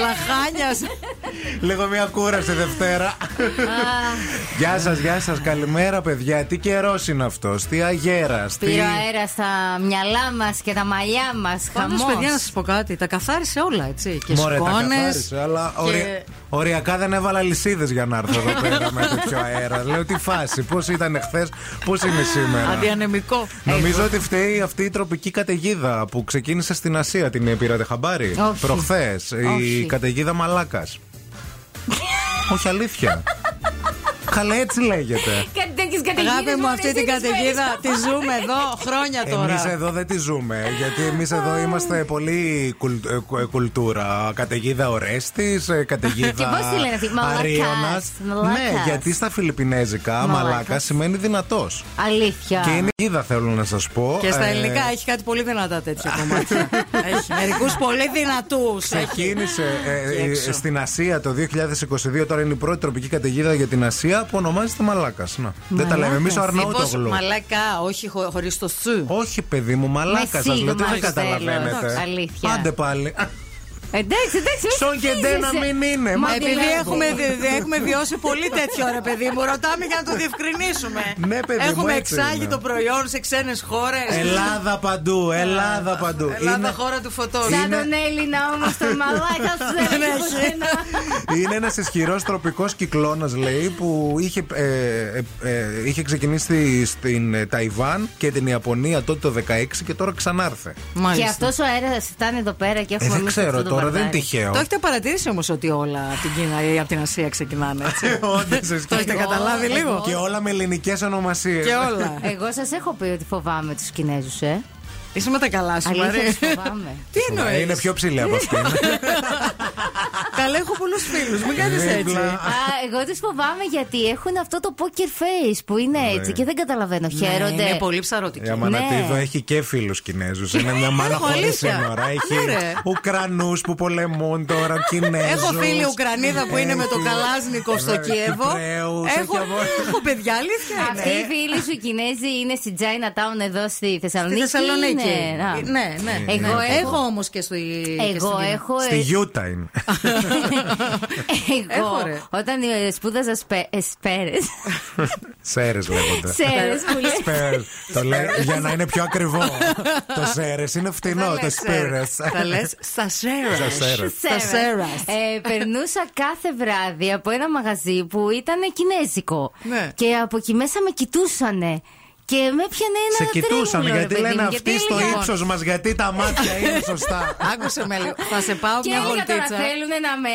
Λαχάνιας. Λίγο μια κούραση Δευτέρα. Γεια σας, γεια σας. Καλημέρα, παιδιά. Τι καιρός είναι αυτός. Τι αγέρα. Τι... Πήρε αέρας στα μυαλά μας και τα μαλλιά μας. Πάντως, Χαμό. παιδιά, να σας πω κάτι. Τα καθάρισε όλα, έτσι. Και Μωρέ, τα σκόνες καθάρισε, αλλά και- ορια- οριακά δεν έβαλα λυσίδες για να έρθω εδώ πέρα με τέτοιο αέρα. Λέω τι φάση, πώς ήταν χθες, πώς είναι σήμερα; Αντιανεμικό. Νομίζω ότι φταίει αυτή η τροπική καταιγίδα που ξεκίνησε στην Ασία. Την πήρατε χαμπάρι. Όχι. Προχθές. Η Όχι. καταιγίδα Μαλάκας. Όχι αλήθεια. Καλά, έτσι λέγεται. Κάτι τέτοιες καταιγίδες Αγάπη μου, μου αυτή αρέσει, την τις καταιγίδα φορές. τη ζούμε εδώ χρόνια τώρα. Εμείς εδώ δεν τη ζούμε. Γιατί εμείς εδώ είμαστε πολύ κουλ- ε, κου- ε, κουλτούρα. Καταιγίδα Ορέστης, καταιγίδα. Και πώς τη λένε αυτή, Μαλάκας, Αρίωνας. Μαλάκας. Ναι, γιατί στα φιλιππινέζικα Μαλάκας. μαλάκα σημαίνει δυνατός. Αλήθεια. Και είναι γίδα, θέλω να σας πω. Και στα Ε, ελληνικά έχει κάτι πολύ δυνατά τέτοια κομμάτια. έχει μερικούς πολύ δυνατούς. Ξεκίνησε ε, Εκεί ε, έξω. στην Ασία το 2022. Τώρα είναι η πρώτη τροπική καταιγίδα για την Ασία που ονομάζεται Μαλάκας. Δεν τα λέμε. Εμείς ο Μαλάκας. Αρναούτογλου. Μαλακά, όχι χωρίς το σου. Όχι, παιδί μου, μαλάκας Με σα λέω. Τι σίγμα δεν στο καταλαβαίνετε. τέλος. Αλήθεια. Άντε πάλι. Εντάξει, εντάξει. μη Σον και ντε να συγχύζεσαι. μην είναι. Μα Μα Επειδή δηλαδή. έχουμε, δι- δι- έχουμε βιώσει πολύ τέτοιο ρε παιδί μου, ρωτάμε για να το διευκρινίσουμε. Ναι, παιδί μου, Έχουμε έτσι εξάγει είναι. το προϊόν σε ξένες χώρες. Ελλάδα παντού, Ελλάδα παντού. Ελλάδα, Είναι, χώρα του φωτός. Σαν τον Έλληνα όμως τον μαλάκα σου δεν Δεν έχει έχει. πουθενά. είναι ένας ισχυρός τροπικός κυκλώνας, λέει, που είχε, ε, ε, ε, είχε ξεκινήσει στην ε, Ταϊβάν και την Ιαπωνία τότε το 16 και τώρα ξανάρθε. Και Μάλιστα. αυτός ο αέρας φτάνει εδώ πέρα και Ε, έχουμε δεν εμείς ξέρω αυτό το τώρα, δεν είναι μπαρδάρι. τυχαίο. Το έχετε παρατηρήσει όμως ότι όλα από την Κίνα ή από την Ασία ξεκινάνε έτσι; Όντως, Το έχετε ισχύει. καταλάβει Εγώ- λίγο; Και όλα με ελληνικές ονομασίες. Και όλα. Εγώ σας έχω πει ότι φοβάμαι τους Κινέζους, ε. Είσαι με τα καλά σου, Αλήθεια, Μαρία. τους φοβάμαι. Τι εννοείς; Είναι πιο ψηλή από αυτήν. Καλά, έχω πολλούς φίλους. Μην κάνεις έτσι. Δίπλα. Α, εγώ του φοβάμαι γιατί έχουν αυτό το poker face που είναι έτσι και δεν καταλαβαίνω. Χαίρονται. Ναι, είναι πολύ ψαρωτική. Η Αμανατίδο Ναι. έχει και φίλους Κινέζους. Είναι μια μάνα Έχω, χωρί αλήθεια. σύνορα. Έχει Ναι, ρε. Ουκρανούς που πολεμούν τώρα, Κινέζους. Έχω φίλη Ουκρανίδα που είναι με το Καλάζνικο στο Κίεβο. Έχω, έχω παιδιά, αλήθεια Αυτοί οι είναι. φίλοι σου Κινέζοι είναι στη Chinatown εδώ στη Στη Θεσσαλονίκη. Θεσσαλονίκη. είναι; Α. Ναι, ναι. Εγώ ναι. έχω- Έχω όμως και στη. και Εγώ στην Κίνα. έχω. Στη Γιούτα είναι. Εγώ Έχω, ρε. όταν ε, σπούδαζα σπε- ε, σπέρες Σέρες λέγονται. Σέρες που λέει. Σπέρες. Το λέει για να είναι πιο ακριβό. Το σέρες είναι φτηνό. Το σπέρες. Τα λες στα σέρα. Στα σέρες. Στα σέρα. Ε, περνούσα κάθε βράδυ από ένα μαγαζί που ήταν κινέζικο. Ναι. Και από εκεί μέσα με κοιτούσανε. Και με πιανε ένα Σε κοιτούσαν τρέμουλο, ρε γιατί παιδί λένε μου, αυτοί γιατί στο έλεγα- ύψος μας, γιατί τα μάτια είναι σωστά. Άκουσε με λίγο. Θα σε πάω Και μια έλεγα τώρα βολτίτσα. θέλουν να με.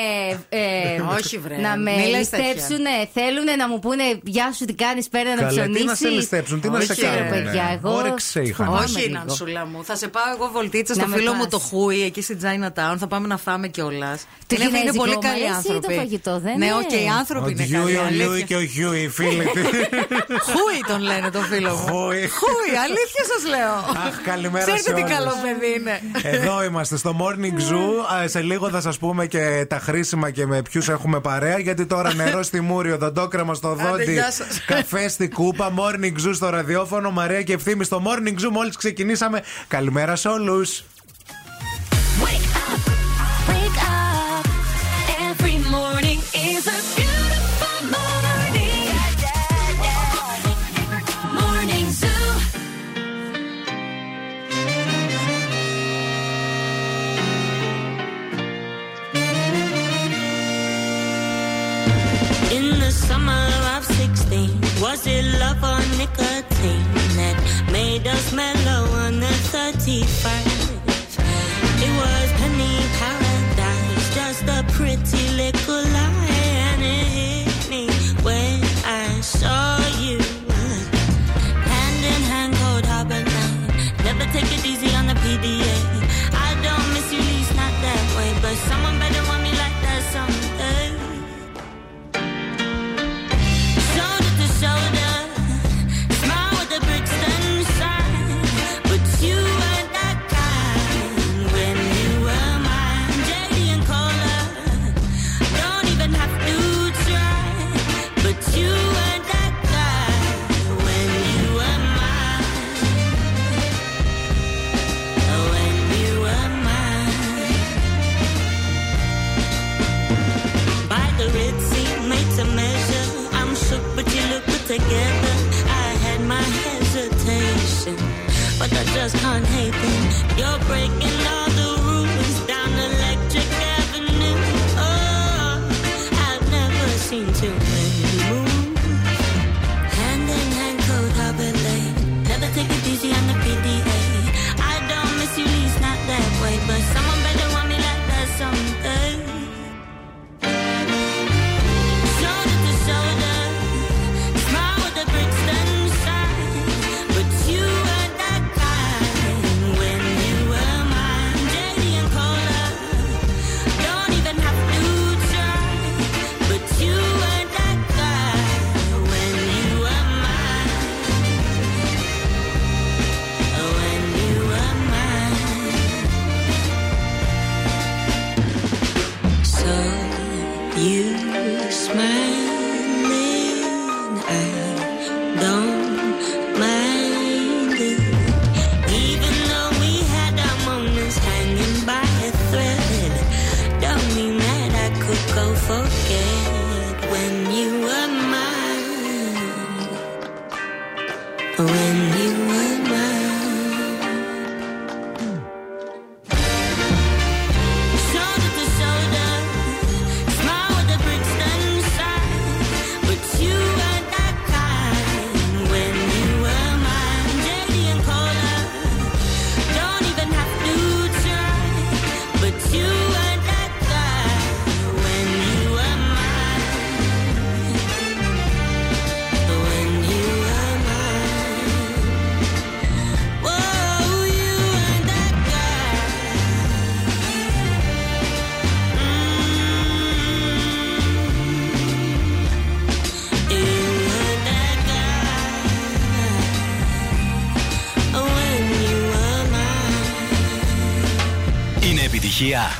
ε, Όχι, βρε, Να με μη λες τέτοια. ληστέψουν, θέλουν να μου πούνε Γεια σου, τι κάνεις, πέρα να Καλέ, τι ψωνίσεις. να σε ληστέψουν, τι να σε Όχι, ρε, κάνουν. παιδιά, εγώ Όρεξη είχαν. φοβάμαι. Όχι, λίγο. Νανσούλα μου. Θα σε πάω εγώ βολτίτσα Να στο με φίλο πας. μου το Χούι εκεί στην Chinatown. Θα πάμε να φάμε κιόλας. Το Είναι, είναι κινέζικο πολύ μου καλοί αρέσει ή το άνθρωποι. φαγητό, δεν Ναι, είναι; όχι, οι άνθρωποι Ο είναι Ντιούι, καλοί. ο Λιούι αλήθεια. και ο Χιούι, φίλοι. Χούι τον λένε το φίλο μου. Χούι. Χούι, αλήθεια σας λέω. Αχ, καλημέρα Ξέρετε σε τι όλους. καλό παιδί είναι. Εδώ είμαστε στο Morning Zoo. Α, Σε λίγο θα σας πούμε και τα χρήσιμα και με ποιους έχουμε παρέα. Γιατί τώρα νερό στη μούρη, οδοντόκρεμα στο δόντι, γεια σας. καφέ στη κούπα, Morning Zoo στο ραδιόφωνο, Μαρία και Ευθύμη στο Morning Zoo. Μόλις ξεκινήσαμε. Καλημέρα σε όλους. Love or nicotine that made us mellow on the 31st?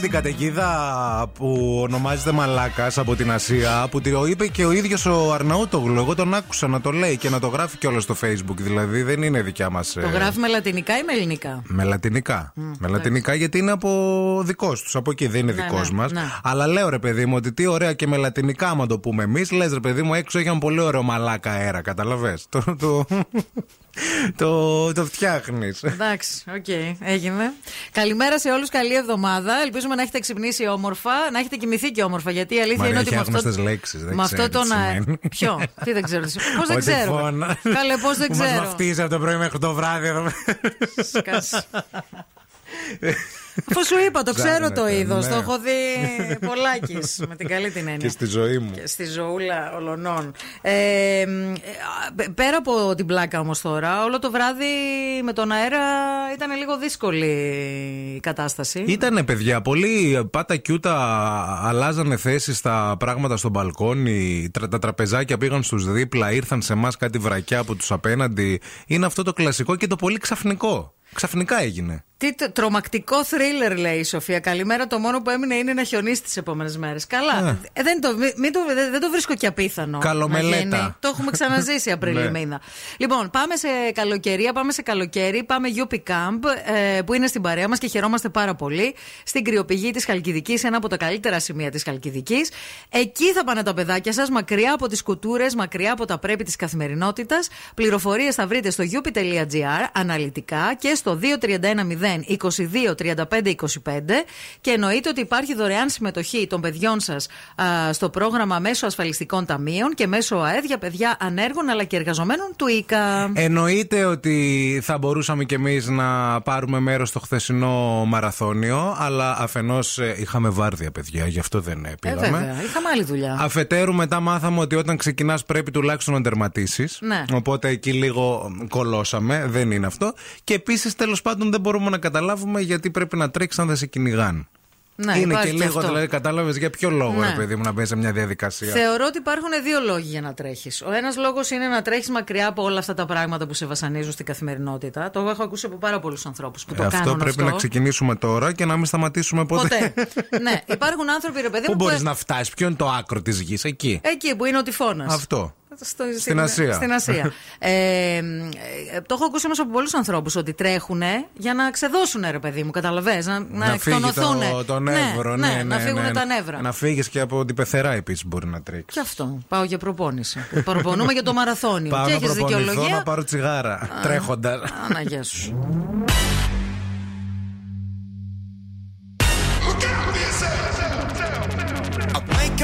Με την καταιγίδα που ονομάζεται Μαλάκας από την Ασία, που το είπε και ο ίδιος ο Αρναούτογλου. Εγώ τον άκουσα να το λέει και να το γράφει κιόλας στο Facebook. Δηλαδή δεν είναι δικιά μας. Το γράφει με λατινικά ή με ελληνικά; Με λατινικά. με λατινικά γιατί είναι από δικός τους. Από εκεί δεν είναι Ναι, δικός ναι, μας. ναι. Αλλά λέω ρε παιδί μου ότι τι ωραία και με λατινικά, άμα το πούμε εμείς, λες ρε παιδί μου έξω έχει ένα πολύ ωραίο μαλάκα αέρα. Καταλαβέ. Το, το, το, το φτιάχνεις. Εντάξει, οκ, έγινε. Καλημέρα σε όλους, καλή εβδομάδα. Ελπίζουμε να έχετε ξυπνήσει όμορφα, να έχετε κοιμηθεί και όμορφα. Γιατί η αλήθεια Μαρία, είναι ότι έχει με αυτό. άγνωστες λέξεις, δεν με ξέρω αυτό τι τον αέρα. σημαίνει. Ποιο, τι δεν ξέρω. Πώς δεν Ότι ξέρω; φώνα. Καλέ, πώς δεν Που μας ξέρω; βαφτίζει από το πρωί μέχρι το βράδυ εδώ. Σκάς. Αφού σου είπα, το ξέρω το Ψάχνετε, είδος. ναι. Το έχω δει πολλάκις. με την καλή την έννοια. Και στη ζωή μου. Και στη ζωούλα ολονών. Ε, μ, ε, πέρα από την πλάκα όμως τώρα, όλο το βράδυ με τον αέρα ήταν λίγο δύσκολη η κατάσταση. Ήτανε παιδιά, πολύ πάτα κιούτα αλλάζανε θέσεις στα πράγματα στο μπαλκόνι. τρα- Τα τραπεζάκια πήγαν στους δίπλα, ήρθαν σε εμάς κάτι βρακιά από τους απέναντι. Είναι αυτό το κλασικό και το πολύ ξαφνικό. Ξαφνικά έγινε. Τι τ- τρομακτικό θρίλερ, λέει η Σοφία. Καλημέρα. Το μόνο που έμεινε είναι να χιονίσει τις επόμενες μέρες. Καλά. Ε, δεν, το, μη- μην το, δεν, δεν το βρίσκω και απίθανο. Καλομελέτα. να γίνει. Το έχουμε ξαναζήσει Απρίλιο Ναι. μήνα. Λοιπόν, πάμε σε καλοκαιρία, πάμε σε καλοκαίρι. Πάμε UP Camp ε, που είναι στην παρέα μας και χαιρόμαστε πάρα πολύ. Στην κρυοπηγή της Χαλκιδικής, ένα από τα καλύτερα σημεία της Χαλκιδικής. Εκεί θα πάνε τα παιδάκια σας, μακριά από τις κουτούρες, μακριά από τα πρέπει της καθημερινότητας. Πληροφορίες θα βρείτε στο up.gr αναλυτικά και στο 2310 22 35 25 και εννοείται ότι υπάρχει δωρεάν συμμετοχή των παιδιών σας στο πρόγραμμα μέσω ασφαλιστικών ταμείων και μέσω ΑΕΔ για παιδιά ανέργων αλλά και εργαζομένων του ΙΚΑ. Εννοείται ότι θα μπορούσαμε κι εμείς να πάρουμε μέρος στο χθεσινό μαραθώνιο, αλλά αφενός είχαμε βάρδια, παιδιά, γι' αυτό δεν ε, Ε, πήγαμε. βέβαια, είχαμε άλλη δουλειά. Αφετέρου, μετά μάθαμε ότι όταν ξεκινάς πρέπει τουλάχιστον να τερματίσεις. Ναι. Οπότε εκεί λίγο κολώσαμε. Δεν είναι αυτό. Και επίσης, τέλος πάντων, δεν μπορούμε να καταλάβουμε γιατί πρέπει να τρέξει αν δεν σε κυνηγάν. Ναι, είναι υπάρχει και και λίγο, αυτό. δηλαδή, κατάλαβες για ποιο λόγο, Ναι. ρε παιδί μου, να μπει σε μια διαδικασία. Θεωρώ ότι υπάρχουν δύο λόγοι για να τρέχεις. Ο ένας λόγος είναι να τρέχεις μακριά από όλα αυτά τα πράγματα που σε βασανίζουν στην καθημερινότητα. Το έχω ακούσει από πάρα πολλούς ανθρώπους που το Ε, αυτό κάνουν πρέπει αυτό. να ξεκινήσουμε τώρα και να μην σταματήσουμε ποτέ. Ποτέ. ναι, υπάρχουν άνθρωποι, ρε παιδί Πού μου, που μπορείς να φτάσεις, ποιο είναι το άκρο της γης, εκεί. Εκεί που είναι ο τυφώνας. Αυτό. Στο- Στην Ασία. Στην Ασία. ε, ε, το έχω ακούσει όμως από πολλούς ανθρώπους ότι τρέχουν για να ξεδώσουν, ρε παιδί μου, καταλαβέ. Να, να, φύγει εκτονωθούν. το, το νεύρο, ναι, ναι, να φύγουν ναι. τα νεύρα. Να φύγεις και από την πεθερά επίσης μπορεί να τρέξεις. Και αυτό. Πάω για προπόνηση. Προπονούμε για το μαραθώνιο. Πάω και να έχεις προπονηθώ δικαιολογία. να πάρω τσιγάρα τρέχοντας. Αναγιά σου.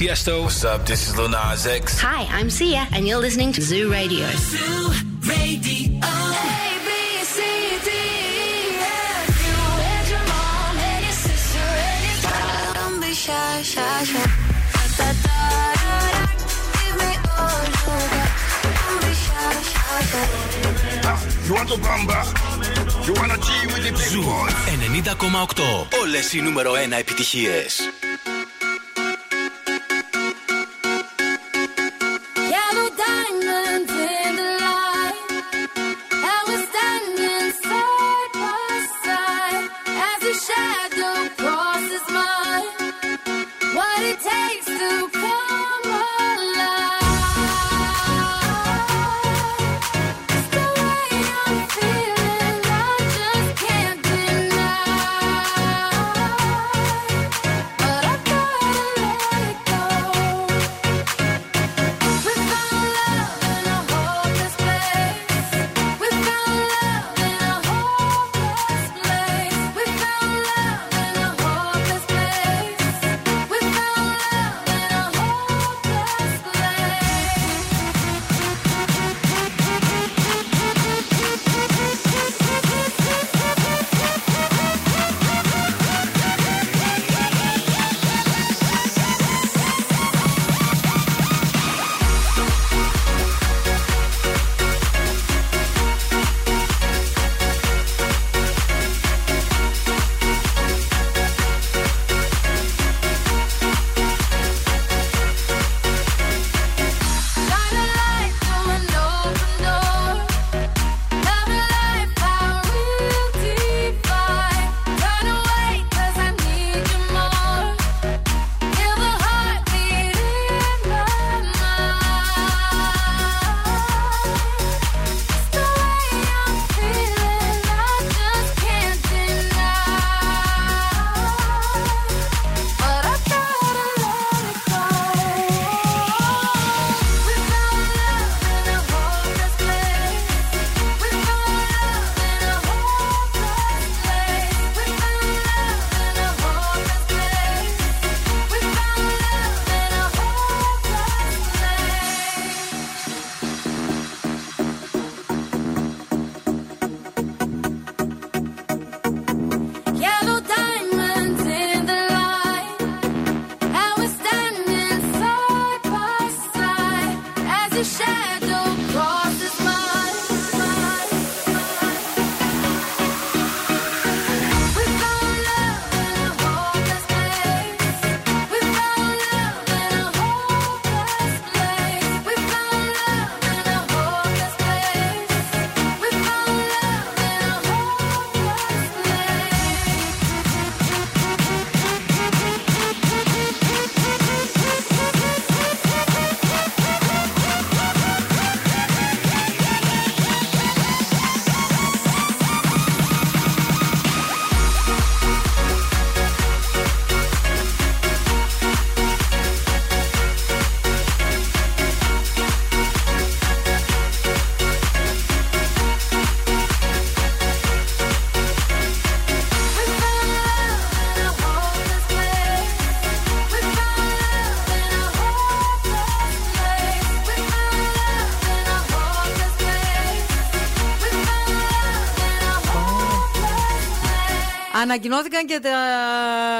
Tiesto. What's up? This is Lil Nas X. Hi, I'm Sia, and you're listening to Zoo Radio. Zoo Radio. Shy, shy, shy. Da, da, da, da. Give me all you got. Don't be shy, shy, shy. You want to bamba? You wanna G with the big Ζου boys? 90,8. Όλες οι νούμερο 1 επιτυχίες. Ανακοινώθηκαν και τα,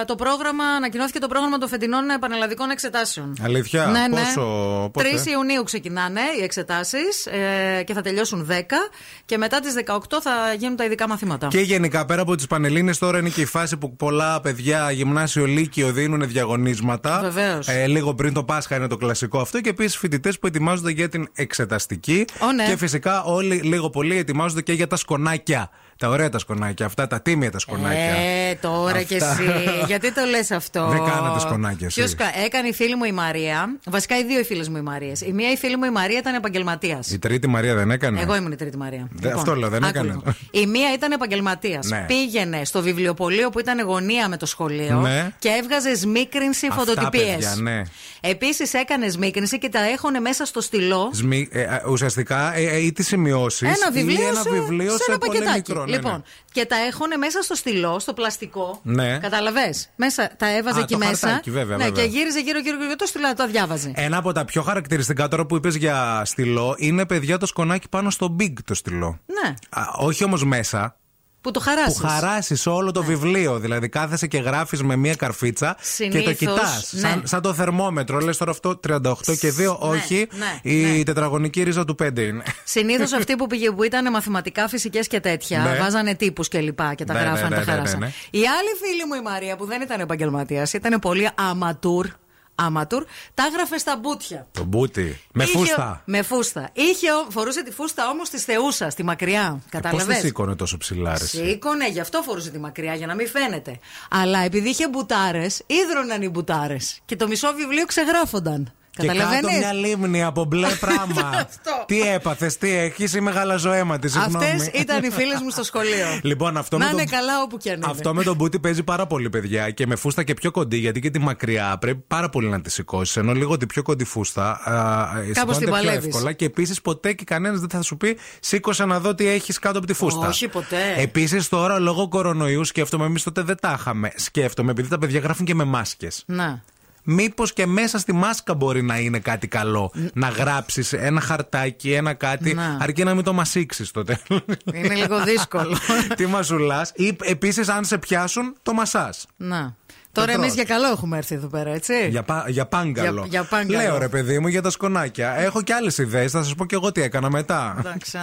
το πρόγραμμα, ανακοινώθηκε το πρόγραμμα των φετινών πανελλαδικών εξετάσεων. Αλήθεια, Ναι, ναι. πόσο. 3 πότε; Ιουνίου ξεκινάνε οι εξετάσεις ε, και θα τελειώσουν 10. Και μετά τις 18 θα γίνουν τα ειδικά μαθήματα. Και γενικά πέρα από τις Πανελλήνες τώρα είναι και η φάση που πολλά παιδιά γυμνάσιο λύκειο δίνουν διαγωνίσματα. Βεβαίως. Ε, λίγο πριν το Πάσχα είναι το κλασικό αυτό. Και επίσης φοιτητές που ετοιμάζονται για την εξεταστική. Ω, ναι. Και φυσικά όλοι λίγο πολύ ετοιμάζονται και για τα σκονάκια. Τα ωραία τα σκονάκια, αυτά τα τίμια τα σκονάκια. Ε, τώρα κι Αυτά. εσύ. Γιατί το λες αυτό; Δεν κάνατε σκονάκια εσείς. Ποιος κα- έκανε η φίλη μου η Μαρία. Βασικά οι δύο οι φίλες μου οι Μαρίες. Η μία η φίλη μου η Μαρία ήταν επαγγελματίας. Η τρίτη Μαρία δεν έκανε; Εγώ ήμουν η τρίτη Μαρία. Δε- αυτό λέω, δεν άκου έκανε. λίγο. Η μία ήταν επαγγελματίας. Ναι. Πήγαινε στο βιβλιοπωλείο που ήταν γωνία με το σχολείο Ναι. και έβγαζε σμίκρινση Αυτά, φωτοτυπίες. παιδιά, ναι. Επίσης έκανε σμίκρινση και τα έχωνε μέσα στο στυλό. Σμι- ε, ε, ουσιαστικά ε, ε, ή τις σημειώσεις. Ένα βιβλίο, ή ένα σε, βιβλίο σε σε, ένα πολύ πακετάκι. μικρό. Ναι, λοιπόν, ναι. και τα έχωνε μέσα στο στυλό, στο πλαστικό. Ναι. Καταλαβέ. Μέσα τα έβαζε Α, εκεί το μέσα. χαρτάκι, βέβαια, ναι, βέβαια. και γύριζε γύρω-γύρω και το στυλό τα διάβαζε. Ένα από τα πιο χαρακτηριστικά τώρα που είπες για στυλό είναι παιδιά το σκονάκι πάνω στο big το στυλό. Ναι. Α, όχι όμως μέσα. Που το χαράσεις. Που χαράσεις όλο Ναι. το βιβλίο. Δηλαδή κάθεσαι και γράφεις με μία καρφίτσα και Συνήθως, το κοιτάς. ναι. Σαν, σαν το θερμόμετρο. Λες τώρα αυτό 38 και 2. όχι. ναι, η τετραγωνική ρίζα του 5 είναι. Συνήθως αυτοί που, πήγε, που ήταν μαθηματικά, φυσικές και τέτοια, Ναι. βάζανε τύπους και λοιπά και τα Ναι, γράφανε, ναι, τα ναι, ναι, χαράσαν. ναι, ναι. Η άλλη φίλη μου η Μαρία που δεν ήταν επαγγελματίας, ήταν πολύ αματούρ. Αματούρ, τα έγραφε στα μπούτια. Το μπούτι. Με Είχε- φούστα. Με φούστα. Είχε, φορούσε τη φούστα όμως της Θεούσα, στη μακριά. Πώς τη Καταλαβες. σήκωνε τόσο ψηλά, ρε, εσύ; Σήκωνε, γι' αυτό φορούσε τη μακριά, για να μην φαίνεται. Αλλά επειδή είχε μπουτάρες, ίδρωναν οι μπουτάρες. Και το μισό βιβλίο ξεγράφονταν. Και κάτω Καταλαβαίνεις; μια λίμνη από μπλε πράγμα. Αυτό. τι έπαθες, τι έχεις, είμαι γαλαζοαίματη. συγγνώμη. Αυτές ήταν οι φίλες μου στο σχολείο. Λοιπόν, αυτό να με είναι το- καλά όπου και αν είναι. Αυτό με τον μπούτι παίζει πάρα πολύ, παιδιά. Και με φούστα και πιο κοντή, γιατί και τη μακριά πρέπει πάρα πολύ να τη σηκώσεις. Ενώ λίγο τη πιο κοντή φούστα. α, σηκώνεται την πιο παλεύεις. εύκολα. Και επίσης ποτέ και κανένας δεν θα σου πει σήκωσε να δω τι έχεις κάτω από τη φούστα. Όχι, ποτέ. Επίσης τώρα λόγω κορονοϊού σκέφτομαι, εμείς τότε δεν τα είχαμε. Σκέφτομαι, επειδή τα παιδιά γράφουν και με μάσκες Να. Μήπως και μέσα στη μάσκα μπορεί να είναι κάτι καλό. Να γράψεις ένα χαρτάκι, ένα κάτι, Να. αρκεί να μην το μασίξει στο τέλος. Είναι λίγο δύσκολο. Τι μασουλάς. Ή επίσης, αν σε πιάσουν, το μασάς. Να. Τώρα τρως. εμεί για καλό έχουμε έρθει εδώ πέρα, έτσι. Για, πα- για πάγκαλο. Για- για πάγκαλο. Λέω ρε παιδί μου για τα σκονάκια. Έχω και άλλες ιδέες. Θα σας πω και εγώ τι έκανα μετά. Εντάξει,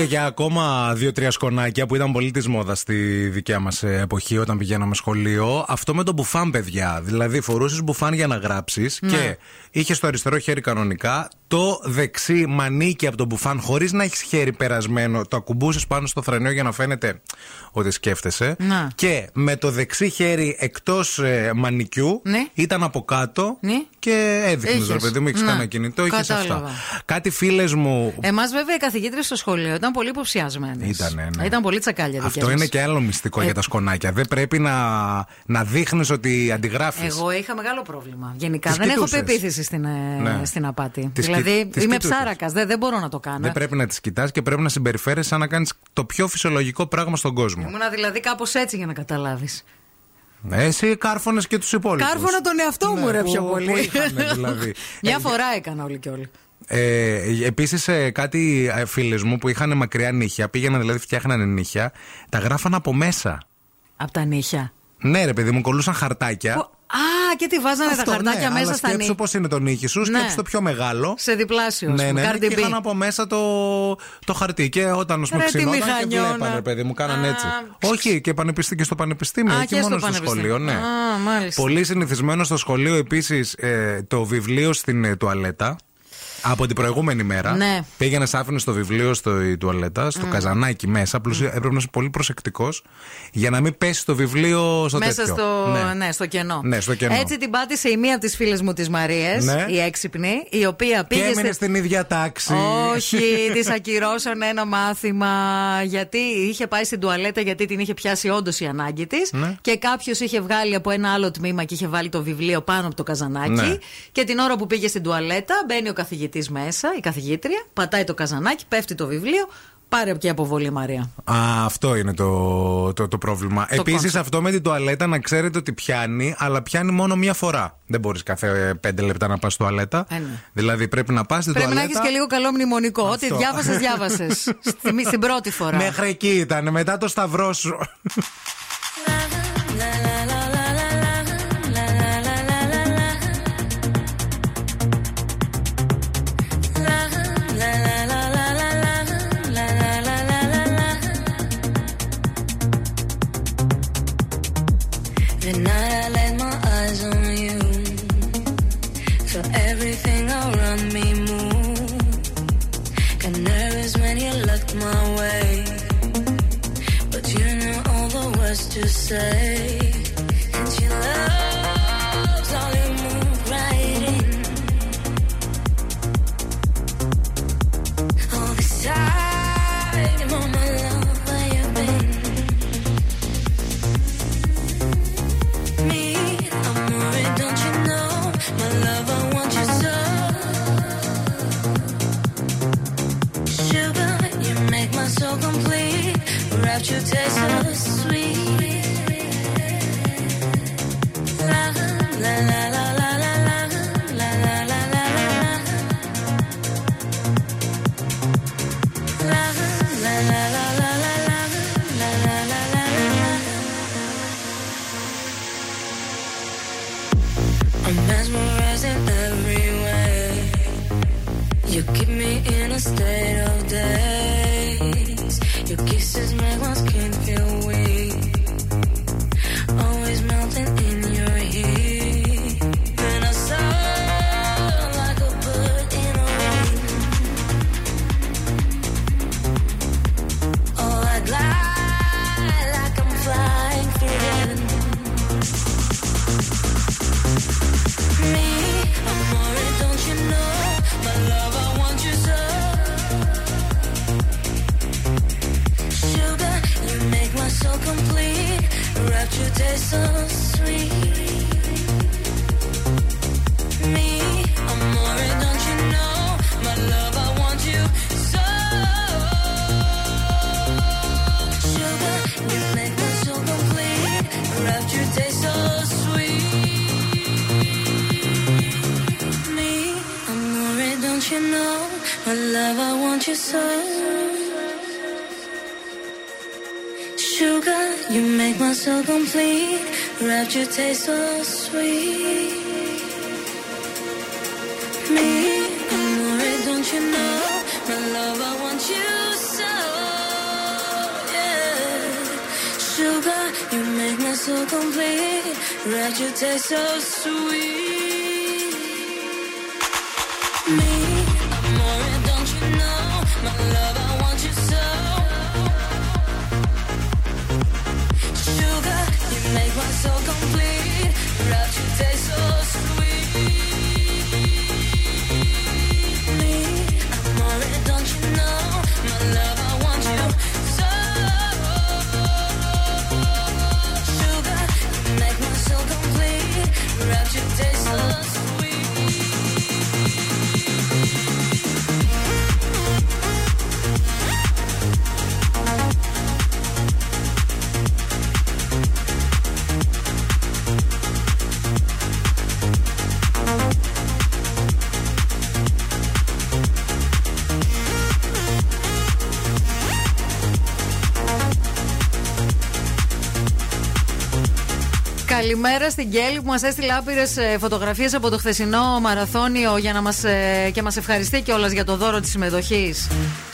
και για ακόμα δύο-τρία σκονάκια που ήταν πολύ της μόδας στη δικιά μας εποχή όταν πηγαίναμε σχολείο. Αυτό με το μπουφάν, παιδιά. Δηλαδή, φορούσες μπουφάν για να γράψεις Ναι. και είχες στο αριστερό χέρι κανονικά το δεξί μανίκι από το μπουφάν χωρίς να έχεις χέρι περασμένο. Το ακουμπούσες πάνω στο φρενείο για να φαίνεται ότι σκέφτεσαι. Να. Και με το δεξί χέρι εκτός μανικιού Ναι. ήταν από κάτω Ναι. και έδειχνες, Είχες. ρε παιδί μου, έχεις Να. κανένα κινητό, είχε αυτά. Κατάλαβα. Κάτι φίλες μου Εμάς, βέβαια, οι καθηγήτρε στο σχολείο ήταν πολύ υποψιασμένες. Ήτανε, ναι. Ήταν πολύ τσακάλια δικέ Αυτό είναι και άλλο μυστικό Ε, για τα σκονάκια. Δεν πρέπει να, να δείχνεις ότι αντιγράφεις. Εγώ είχα μεγάλο πρόβλημα. Γενικά Τις δεν έχω κοιτούσες. πεποίθηση στην, ε, Ναι. στην απάτη. Τις δηλαδή κοι- τις είμαι κοιτούσες. ψάρακας. Δεν, δεν μπορώ να το κάνω. Δεν πρέπει να τις κοιτάς και πρέπει να συμπεριφέρεσαι σαν να κάνεις το πιο φυσιολογικό πράγμα στον κόσμο. Ήμουνα δηλαδή κάπως έτσι για να καταλάβεις. Εσύ κάρφωνες και τους υπόλοιπους. Κάρφωνα τον εαυτό μου, ρε, πιο πολύ. δηλαδή. Μια φορά έκανα όλοι και όλοι. Ε, Επίσης, κάτι φίλες μου που είχαν μακριά νύχια, πήγαιναν δηλαδή, φτιάχνανε νύχια, τα γράφαν από μέσα. Από τα νύχια. Ναι, ρε παιδί μου, κολλούσαν χαρτάκια. Α, και τι βάζανε Αυτό, τα χαρτάκια ναι, μέσα αλλά στα σκέψου νύχια. πώς είναι το νύχι σου, Ναι. σκέψου το πιο μεγάλο. Σε διπλάσιος, Ναι, ας πούμε, ναι, ναι, Cardi και B. είχαν από μέσα το, το χαρτί. Και όταν σου Ρε, τη ξυνόταν και μηχανιώνα. βλέπανε, ρε παιδί μου, κάνανε Α. έτσι. Όχι, και, πανεπιστή, και στο πανεπιστήμιο, Α, όχι και μόνο στο στο πανεπιστήμιο. σχολείο, ναι. Α, μάλιστα. Πολύ συνηθισμένο στο σχολείο επίσης το βιβλίο στην ε, τουαλέτα. Από την προηγούμενη μέρα Ναι. πήγαινε, άφηνε στο βιβλίο στο η τουαλέτα, στο καζανάκι μέσα. Απλώς έπρεπε να είσαι πολύ προσεκτικός για να μην πέσει το βιβλίο στο Μέσα τέτοιο. στο, Ναι. ναι. στο κενό. Ναι, στο κενό. Έτσι την πάτησε η μία από τις φίλες μου τις Μαρίες, Ναι. η έξυπνη, η οποία Και πήγε. έμεινε στη- στην ίδια τάξη. Όχι, της ακυρώσαν ένα μάθημα γιατί είχε πάει στην τουαλέτα γιατί την είχε πιάσει όντως η ανάγκη της. Ναι. Και κάποιος είχε βγάλει από ένα άλλο τμήμα και είχε βάλει το βιβλίο πάνω από το καζανάκι. Ναι. Και την ώρα που πήγε στην τουαλέτα, μπαίνει ο καθηγητής μέσα, η καθηγήτρια, πατάει το καζανάκι, πέφτει το βιβλίο, πάρε και αποβολή Μαρία. Α, αυτό είναι το, το, το πρόβλημα. Επίσης, concept. αυτό με την τουαλέτα να ξέρετε ότι πιάνει, αλλά πιάνει μόνο μία φορά. Δεν μπορείς κάθε πέντε λεπτά να πας τουαλέτα. Ε, ναι. Δηλαδή πρέπει να πας στην Πρέπει να τουαλέτα. έχεις και λίγο καλό μνημονικό. Ό,τι Αυτό. διάβασες, διάβασες. στην, στην πρώτη φορά. Μέχρι εκεί ήταν, μετά το σταυρό σου. To say. And your love slowly moved right in. All this time, oh my love, where you been? Me, I'm worried, don't you know? My love, I want you so. Sugar, you make my soul complete. Wrapped your taste la taste so sweet. Me, I'm don't you know? My love, I want you so. Yeah. Sugar, you make my soul complete. Wrapped your taste so sweet. Καλημέρα στην Κέλλη που μας έστειλε άπειρες φωτογραφίες από το χθεσινό μαραθώνιο για να μας, ε, και μας ευχαριστεί κιόλας για το δώρο της συμμετοχής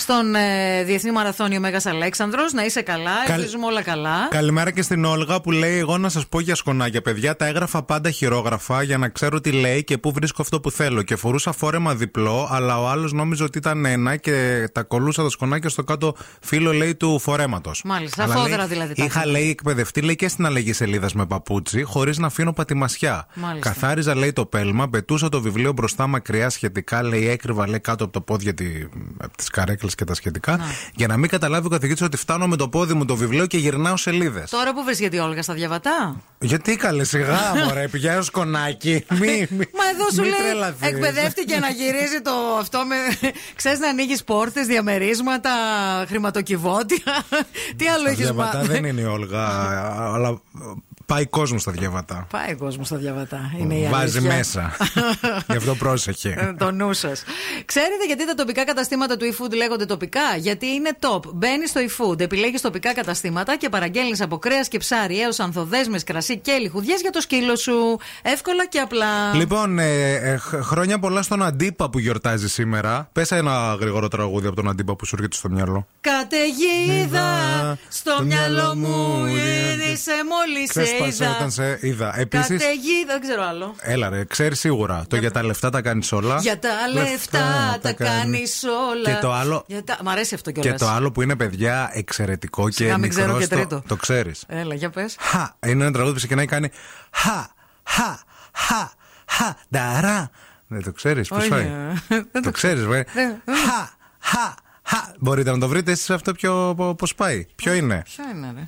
στον ε, Διεθνή Μαραθώνιο Μέγας Αλέξανδρος. Να είσαι καλά, Καλ- ελπίζουμε όλα καλά. Καλημέρα και στην Όλγα που λέει: Εγώ να σας πω για σκονάκια, παιδιά. Τα έγραφα πάντα χειρόγραφα για να ξέρω τι λέει και πού βρίσκω αυτό που θέλω. Και φορούσα φόρεμα διπλό, αλλά ο άλλος νόμιζε ότι ήταν ένα και τα κολούσα τα σκονάκια στο κάτω φύλλο, λέει, του φορέματος. Μάλιστα, αφόδερα δηλαδή τα Είχα, έκανα. λέει, εκπαιδευτεί, λέει, και στην αλλαγή σελίδας με παπούτσι, χωρίς να αφήνω πατημασιά. Μάλιστα. Καθάριζα, λέει, το πέλμα, πετούσα το βιβλίο μπροστά μακριά σχετικά, λέει, έκρυβα, λέει, κάτω από το πόδι τη, από τις καρέκλες και τα σχετικά, για να μην καταλάβει ο καθηγητή ότι φτάνω με το πόδι μου το βιβλίο και γυρνάω σελίδες. Τώρα που βρίσκεται η Όλγα στα διαβατά. Γιατί καλές σιγά, μωρέ, πηγαίνω σκονάκι. Μη, μη, Μα εδώ σου μη λέει τρελαθείς. εκπαιδεύτηκε να γυρίζει το αυτό με. ξέρεις να ανοίγεις πόρτες, διαμερίσματα, χρηματοκιβώτια. Τι άλλο Τα έχεις διαβατά μάθει. δεν είναι η Όλγα, αλλά πάει κόσμος στα διαβατά. Πάει ο κόσμος στα διαβατά. Είναι η Βάζει αλήθεια. μέσα. Γι' αυτό πρόσεχε. Ε, το νου σας. Ξέρετε γιατί τα τοπικά καταστήματα του eFood λέγονται τοπικά; Γιατί είναι top. Μπαίνεις στο eFood, επιλέγεις τοπικά καταστήματα και παραγγέλνεις από κρέας και ψάρι έως ανθοδέσμες, κρασί και λιχουδιές για το σκύλο σου. Εύκολα και απλά. Λοιπόν, ε, ε, χ- χρόνια πολλά στον Αντίπα που γιορτάζει σήμερα. Πες ένα γρήγορο τραγούδι από τον Αντίπα που σου έρχεται στο μυαλό. Καταιγίδα στο μυαλό μου γύρισε μόλις σε Ξέσπασε είδα. όταν σε είδα. Επίση, Καταιγίδα, δεν ξέρω άλλο. έλα ρε, ξέρεις σίγουρα. Το για τα λεφτά τα κάνεις όλα. Για τα λεφτά τα κάνεις όλα. Και το άλλο. Για τα... Μ' αρέσει αυτό Και κιόλας. το άλλο που είναι παιδιά εξαιρετικό και Σιγά μην ξέρω μικρό. και Το, τρίτο. το ξέρεις. Έλα, για πες. Χα. Είναι ένα τραγούδι που ξεκινάει και κάνει. Χα, χα, χα, χα, νταρά. Δεν το ξέρεις, πώ Όχι, πάει. ε, δεν Το το ξέρεις, βέβαια. Δεν- Χα, χα, χα. Μπορείτε να το βρείτε εσείς αυτό ποιο, πώς πάει. Ποιο είναι; Ποιο είναι, ρε;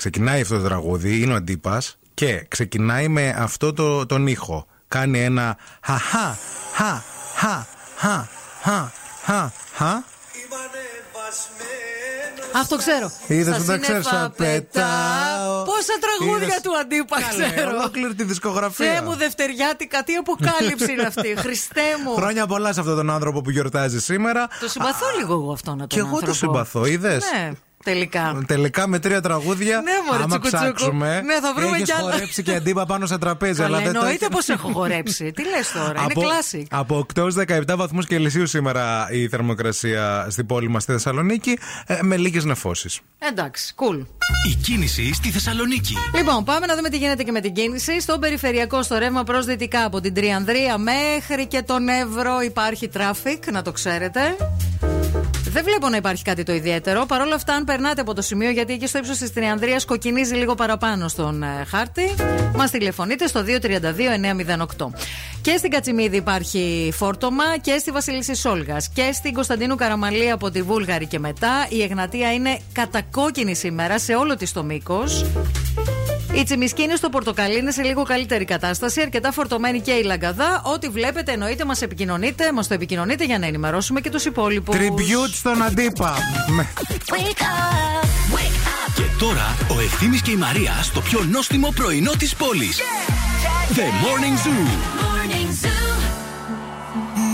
Ξεκινάει αυτό το τραγούδι, είναι ο αντίπας και ξεκινάει με αυτό το, τον ήχο. Κάνει ένα χα, χα, χα, χα, χα, χα, χα, χα. Αχ, το ξέρω. Είδες Στα που τα ξέρεις, σύννεφα θα πετάω. Πόσα τραγούδια Είδες. του αντίπα Καλέ, ξέρω. ολόκληρη τη δισκογραφία. Θεέ μου δευτεριάτικα, τι αποκάλυψη είναι αυτή. Χριστέ μου. Χρόνια πολλά σε αυτόν τον άνθρωπο που γιορτάζει σήμερα. Το συμπαθώ λίγο εγώ αυτόν τον Και εγώ άνθρωπο. το συμπαθώ, είδες. Ναι, τελικά. Τελικά με τρία τραγούδια. Ναι, μωρέ, άμα τσουκουτσούκου. ψάξουμε. Ναι, θα βρούμε έχεις κι άλλα. χορέψει και αντίπα πάνω σε τραπέζι. Καλά, αλλά δεν το εννοείται έχεις- πως έχω χορέψει. Τι λες τώρα, από, είναι classic. από 8 έως 17 βαθμούς Κελσίου σήμερα η θερμοκρασία στην πόλη μας στη Θεσσαλονίκη ε, με λίγες νεφώσεις. Εντάξει, cool. Η κίνηση στη Θεσσαλονίκη. Λοιπόν, πάμε να δούμε τι γίνεται και με την κίνηση. Στο περιφερειακό, στο ρεύμα προ δυτικά από την Τριανδρία μέχρι και τον Εύρο υπάρχει traffic, να το ξέρετε. Δεν βλέπω να υπάρχει κάτι το ιδιαίτερο. Παρ' όλα αυτά, αν περνάτε από το σημείο, γιατί εκεί στο ύψος της Τριανδρίας κοκκινίζει λίγο παραπάνω στον ε, χάρτη, μας τηλεφωνείτε στο 232-908. Και στην Κατσιμίδη υπάρχει φόρτωμα και στη Βασιλίση Σόλγας και στην Κωνσταντίνου Καραμαλή από τη Βούλγαρη και μετά. Η Εγνατία είναι κατακόκκινη σήμερα σε όλο της το μήκος. Η Τσιμισκίνη στο Πορτοκαλί είναι σε λίγο καλύτερη κατάσταση, αρκετά φορτωμένη και η Λαγκαδά. Ό,τι βλέπετε εννοείται μας επικοινωνείτε, μας το επικοινωνείτε για να ενημερώσουμε και τους υπόλοιπους. Tribute στον αντίπα. Με- Και τώρα ο Ευθύμης και η Μαρία στο πιο νόστιμο πρωινό της πόλης. The Morning Zoo.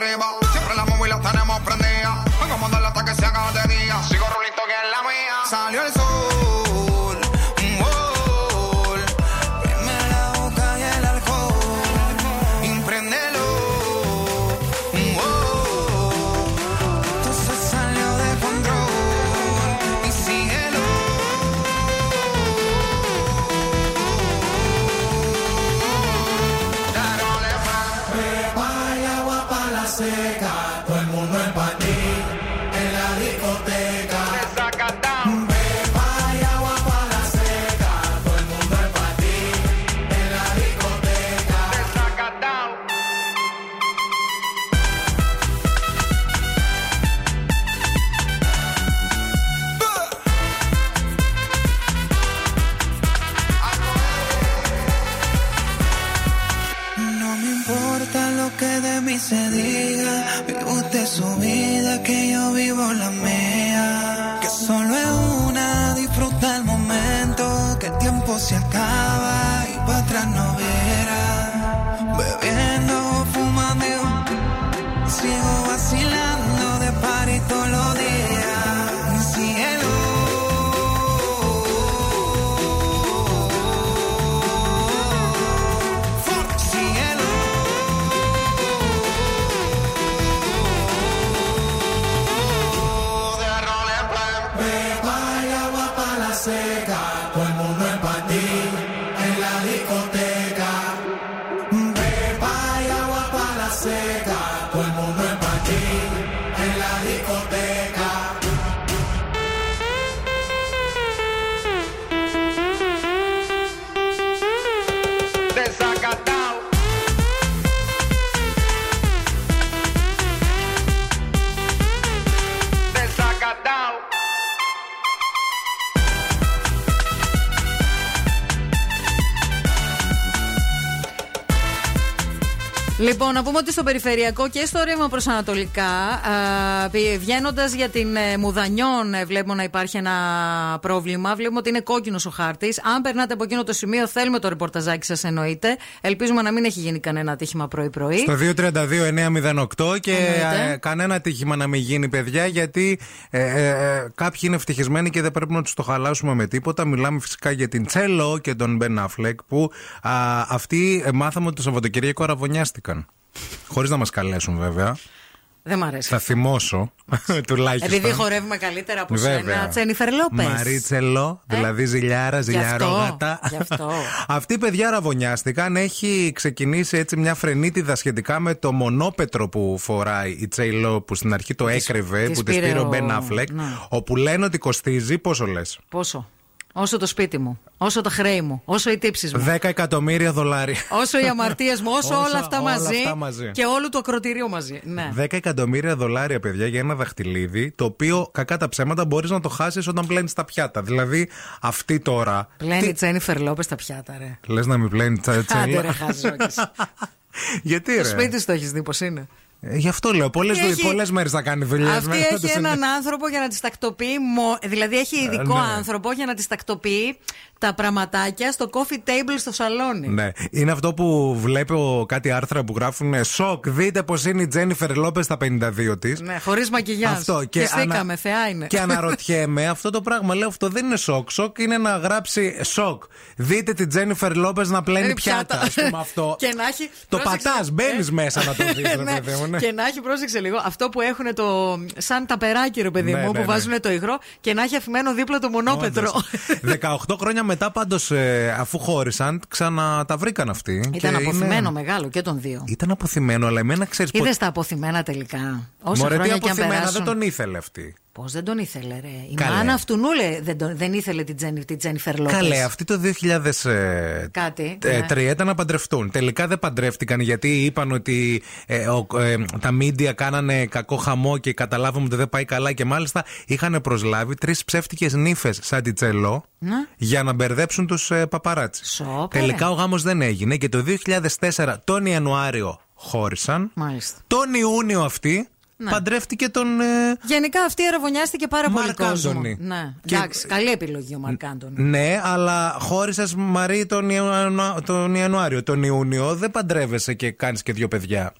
Arriba. Λοιπόν, να πούμε ότι στο περιφερειακό και στο ρεύμα προς Ανατολικά, βγαίνοντας για την ε, Μουδανιών, ε, βλέπουμε να υπάρχει ένα πρόβλημα. Βλέπουμε ότι είναι κόκκινος ο χάρτης. Αν περνάτε από εκείνο το σημείο, θέλουμε το ρεπορταζάκι σας, εννοείται. Ελπίζουμε να μην έχει γίνει κανένα ατύχημα πρωί-πρωί. Στο 232-908 και Εννοείται. ε, κανένα ατύχημα να μην γίνει, παιδιά, γιατί ε, ε, ε, κάποιοι είναι ευτυχισμένοι και δεν πρέπει να τους το χαλάσουμε με τίποτα. Μιλάμε φυσικά για την Τσέλο και τον Μπεν Αφλεκ που α, αυτοί ε, μάθαμε ότι το Σαββατοκύριακο αραβωνιάστηκαν. Χωρίς να μας καλέσουν, βέβαια. Δεν μ' αρέσει. Θα θυμώσω τουλάχιστον. Επειδή χορεύουμε καλύτερα από Βέβαια. σένα, Τσένιφερ Λόπες. Μαρίτσελο, δηλαδή ζηλιάρα, ζηλιαρόγατα. Γι' αυτό. Αυτοί οι παιδιά ραβωνιάστηκαν. Έχει ξεκινήσει έτσι μια φρενίτιδα σχετικά με το μονόπετρο που φοράει η Τσέιλο που στην αρχή το Της- έκρυβε, της που της πήρε πήρε ο ο- Μπεν Αφλεκ. ναι. Όπου λένε ότι κοστίζει, πόσο λες; Πόσο; Όσο το σπίτι μου, όσο τα χρέη μου, όσο οι τύψεις μου. 10 εκατομμύρια δολάρια. Όσο οι αμαρτίες μου, όσο Όσα- όλα αυτά, όλα μαζί, αυτά μαζί. και όλο το ακροτηρίο μαζί. Ναι. 10 εκατομμύρια δολάρια, παιδιά, για ένα δαχτυλίδι, το οποίο κακά τα ψέματα μπορείς να το χάσεις όταν πλένεις τα πιάτα. Δηλαδή, αυτή τώρα. Πλένει η Τσένιφερ Λόπες τα πιάτα, ρε. Λες να μην πλένει τσα- Άντε τσέλα. ρε χαζόκης. Γιατί Το ρε; σπίτι το έχεις δει πώς είναι; Ε, Γι' αυτό λέω. Πολλές Και έχει- πολλές μέρες θα κάνει δουλειά. Αυτή έχει έναν άνθρωπο για να τη τακτοποιεί. μο- Δηλαδή έχει ειδικό ναι. άνθρωπο για να τη τακτοποιεί τα πραγματάκια στο coffee table στο σαλόνι. Ναι. Είναι αυτό που βλέπω κάτι άρθρα που γράφουν Σοκ, δείτε πώς είναι η Τζένιφερ Λόπες στα 52 της. Ναι, χωρίς μακιγιάζ. Αυτό. Και, Και στήκαμε, ανα- θεά είναι. Και αναρωτιέμαι, αυτό το πράγμα λέω, αυτό δεν είναι σοκ. Σοκ είναι να γράψει σοκ. Δείτε την Τζένιφερ Λόπες να πλένει Πλένει πιάτα. πιάτα. Ας πούμε αυτό. Και να έχει. Το πρόσεξε, πατάς, μπαίνεις ε, μέσα να το δεις, ρε ναι. παιδί μου. ναι. Και να έχει, πρόσεξε λίγο, αυτό που έχουν το. σαν ταπεράκι, ρε παιδί Ναι, μου, ναι, που ναι. βάζουν το υγρό και να έχει αφημένο δίπλα το μονόπετρο. Όντως. 18 χρόνια μετά πάντως, αφού χώρισαν, ξανά τα βρήκαν αυτοί. Ήταν Και είναι- αποθυμένο μεγάλο και των δύο. Ήταν αποθυμένο, αλλά εμένα ξέρεις Είδες τα αποθυμένα τελικά. Όσα Μωρέ, τι χρόνια και αν αποθυμένα, περάσουν. δεν τον ήθελε αυτή. Πώς δεν τον ήθελε, ρε; Η Καλέ. μάνα αυτού νουλε δεν, τον- δεν ήθελε την, Τζένι, την Τζένιφερ Λόπες. Καλέ, αυτοί το 2003 Κάτι. ναι. ήταν να παντρευτούν. Τελικά δεν παντρεύτηκαν γιατί είπαν ότι ε, ο- ε, τα μίντια κάνανε κακό χαμό και καταλάβαμε ότι δεν πάει καλά και μάλιστα είχαν προσλάβει τρεις ψεύτικες νύφες σαν τη Τσελό Ναι. για να μπερδέψουν τους ε, παπαράτσι. Σόπα, Τελικά ρε. ο γάμος δεν έγινε και το 2004 τον Ιανουάριο χώρισαν. Μάλιστα. Τον Ιούνιο αυτή Ναι. παντρεύτηκε τον. ε, Γενικά αυτή αραβωνιάστηκε πάρα πολύ Μαρκ κόσμο. Άντωνη. Ναι. Και- Εντάξει, καλή επιλογή ο Μαρκ Άντωνη. Ναι, αλλά χώρισε Μαρή τον, Ιανου... τον Ιανουάριο. Τον Ιούνιο δεν παντρεύεσαι και κάνεις και δύο παιδιά.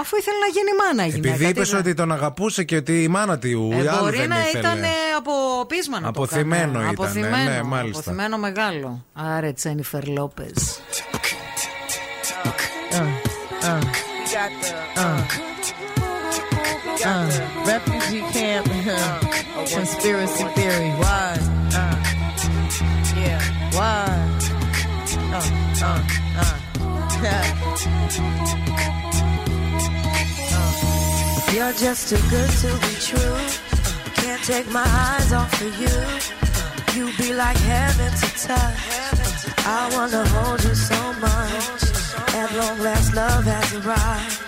Αφού ήθελε να γίνει μάνα η γυναίκα. Επειδή τι είπες να- ότι τον αγαπούσε και ότι η μάνα του Ε, άλλο μπορεί δεν να ήθελε. ήταν ε, από πείσμα να το Αποθυμένο έκανε. ήταν, Αποθυμένο, ναι, μάλιστα. Αποθυμένο μεγάλο. Άρε Τσένιφερ Λόπες. Uh, refugee camp, conspiracy theory. Why? Uh, yeah, why? Uh, uh, uh. You're just too good to be true. Can't take my eyes off of you. You be like heaven to touch. I wanna hold you so much. At long last, love has arrived.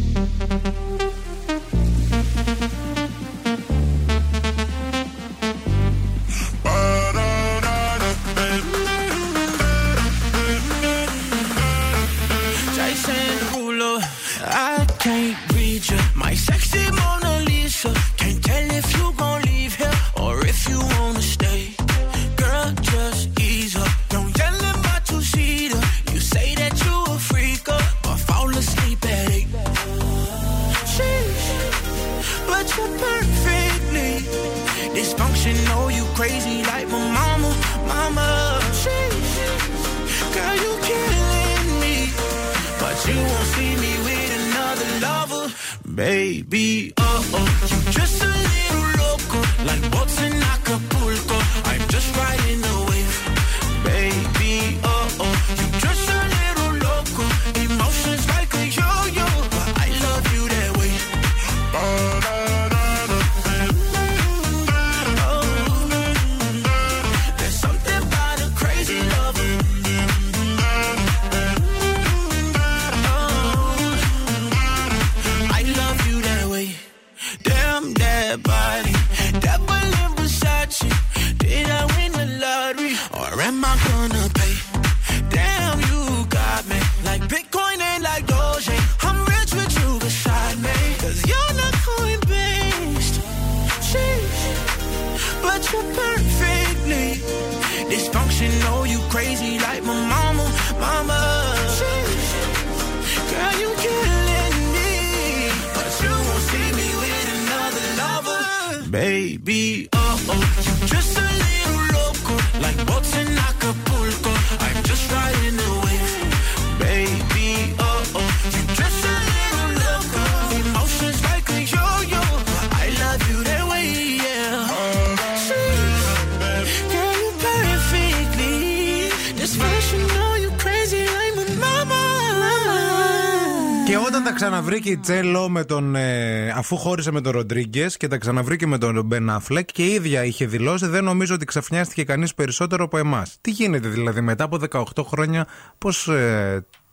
Τα ξαναβρήκε η Τσέλο με τον. ε, αφού χώρισε με τον Ροντρίγκες και τα ξαναβρήκε με τον Μπεν Αφλεκ και η ίδια είχε δηλώσει, δεν νομίζω ότι ξαφνιάστηκε κανείς περισσότερο από εμάς. Τι γίνεται δηλαδή μετά από 18 χρόνια, πώς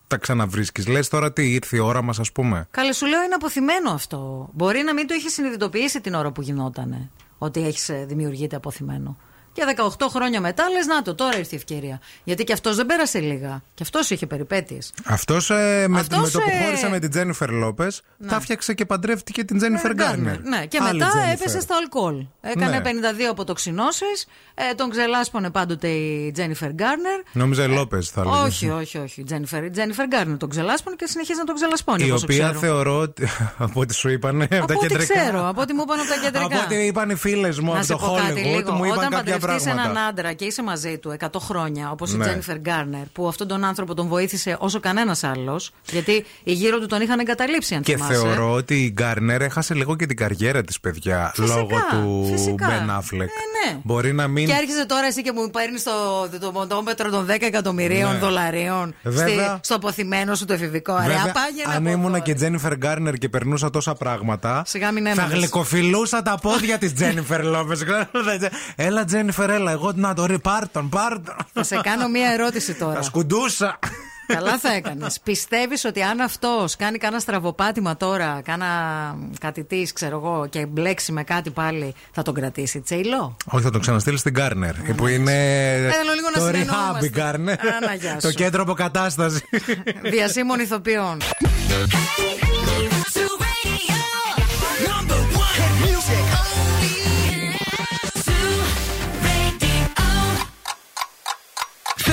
τα ξαναβρίσκεις; Λες τώρα τι ήρθε η ώρα μας, ας πούμε; Καλέ σου λέω είναι αποθυμένο αυτό. Μπορεί να μην το είχε συνειδητοποιήσει την ώρα που γινότανε. Ότι έχεις δημιουργείται αποθυμένο. Και 18 χρόνια μετά λες, να το, τώρα ήρθε η ευκαιρία. Γιατί και αυτός δεν πέρασε λίγα. Και αυτός είχε περιπέτειες. Αυτός με, Αυτός, με το που ε, χώρισε με την Τζένιφερ Λόπες, Ναι. τα φτιάξε και παντρεύτηκε την Τζένιφερ Γκάρνερ. Ναι, και Άλλη μετά Τζένιφερ. έπεσε στο αλκοόλ. Έκανε Ναι. 52 αποτοξινώσεις. Ε, τον ξελάσπωνε πάντοτε η Τζένιφερ Γκάρνερ. Νόμιζα Λόπες θα λέγαμε. Όχι, όχι, όχι. Η Τζένιφερ, η Τζένιφερ Γκάρνερ τον ξελάσπωνε και συνεχίζει να τον ξελασπώνει. Η όπως οποία ξέρω. θεωρώ ότι. από ό,τι σου είπανε. από τα Από ό,τι κεντρικά. ξέρω, από ό,τι μου είπαν από τα κεντρικά. Από ό,τι είπαν οι φίλες μου Να από σε το πω κάτι Hollywood, λίγο. μου είπαν Όταν κάποια παντρευτεί έναν πράγματα. άντρα και είσαι μαζί του 100 χρόνια, όπως η Ναι. Τζένιφερ Γκάρνερ, που αυτόν τον άνθρωπο τον βοήθησε όσο κανένας άλλος, γιατί οι γύρω του τον είχαν εγκαταλείψει, αν Και θυμάσαι. θεωρώ ότι η Γκάρνερ έχασε λίγο και την καριέρα της, παιδιά. Φυσικά, λόγω του φυσικά. Μπεν Αφλεκ. Ε, ναι. Μπορεί να μην. Και άρχισε τώρα εσύ και μου παίρνεις το, το μοντόμετρο των 10 εκατομμυρίων Ναι. δολαρίων Βέβαια. στη- στο αποθυμένο σου το εφηβικό. Ρε, Βέβαια, απάγαινε αν από ήμουν εδώ, και Τζένιφερ Γκάρνερ και περνούσα τόσα πράγματα. Σιγά μην θα έμενες. γλυκοφιλούσα τα πόδια της Τζένιφερ Λόπες. έλα, Τζένιφερ, έλα. Εγώ να το ρει, πάρτον, πάρτον. Θα σε κάνω μία ερώτηση Τα τώρα. σκουντούσα. Καλά θα έκανες. Πιστεύεις ότι αν αυτός κάνει κάνα στραβοπάτημα τώρα, κάνα κάτι τη, ξέρω εγώ, και μπλέξει με κάτι πάλι, θα τον κρατήσει τσέιλο. Όχι, θα τον ξαναστείλει στην Γκάρνερ. Που είναι. Θέλω λίγο να το συνεννοούμαστε. rehab η Γκάρνερ. Άνα, γεια Το σου. κέντρο αποκατάστασης. Διασύμων ηθοποιών. Number one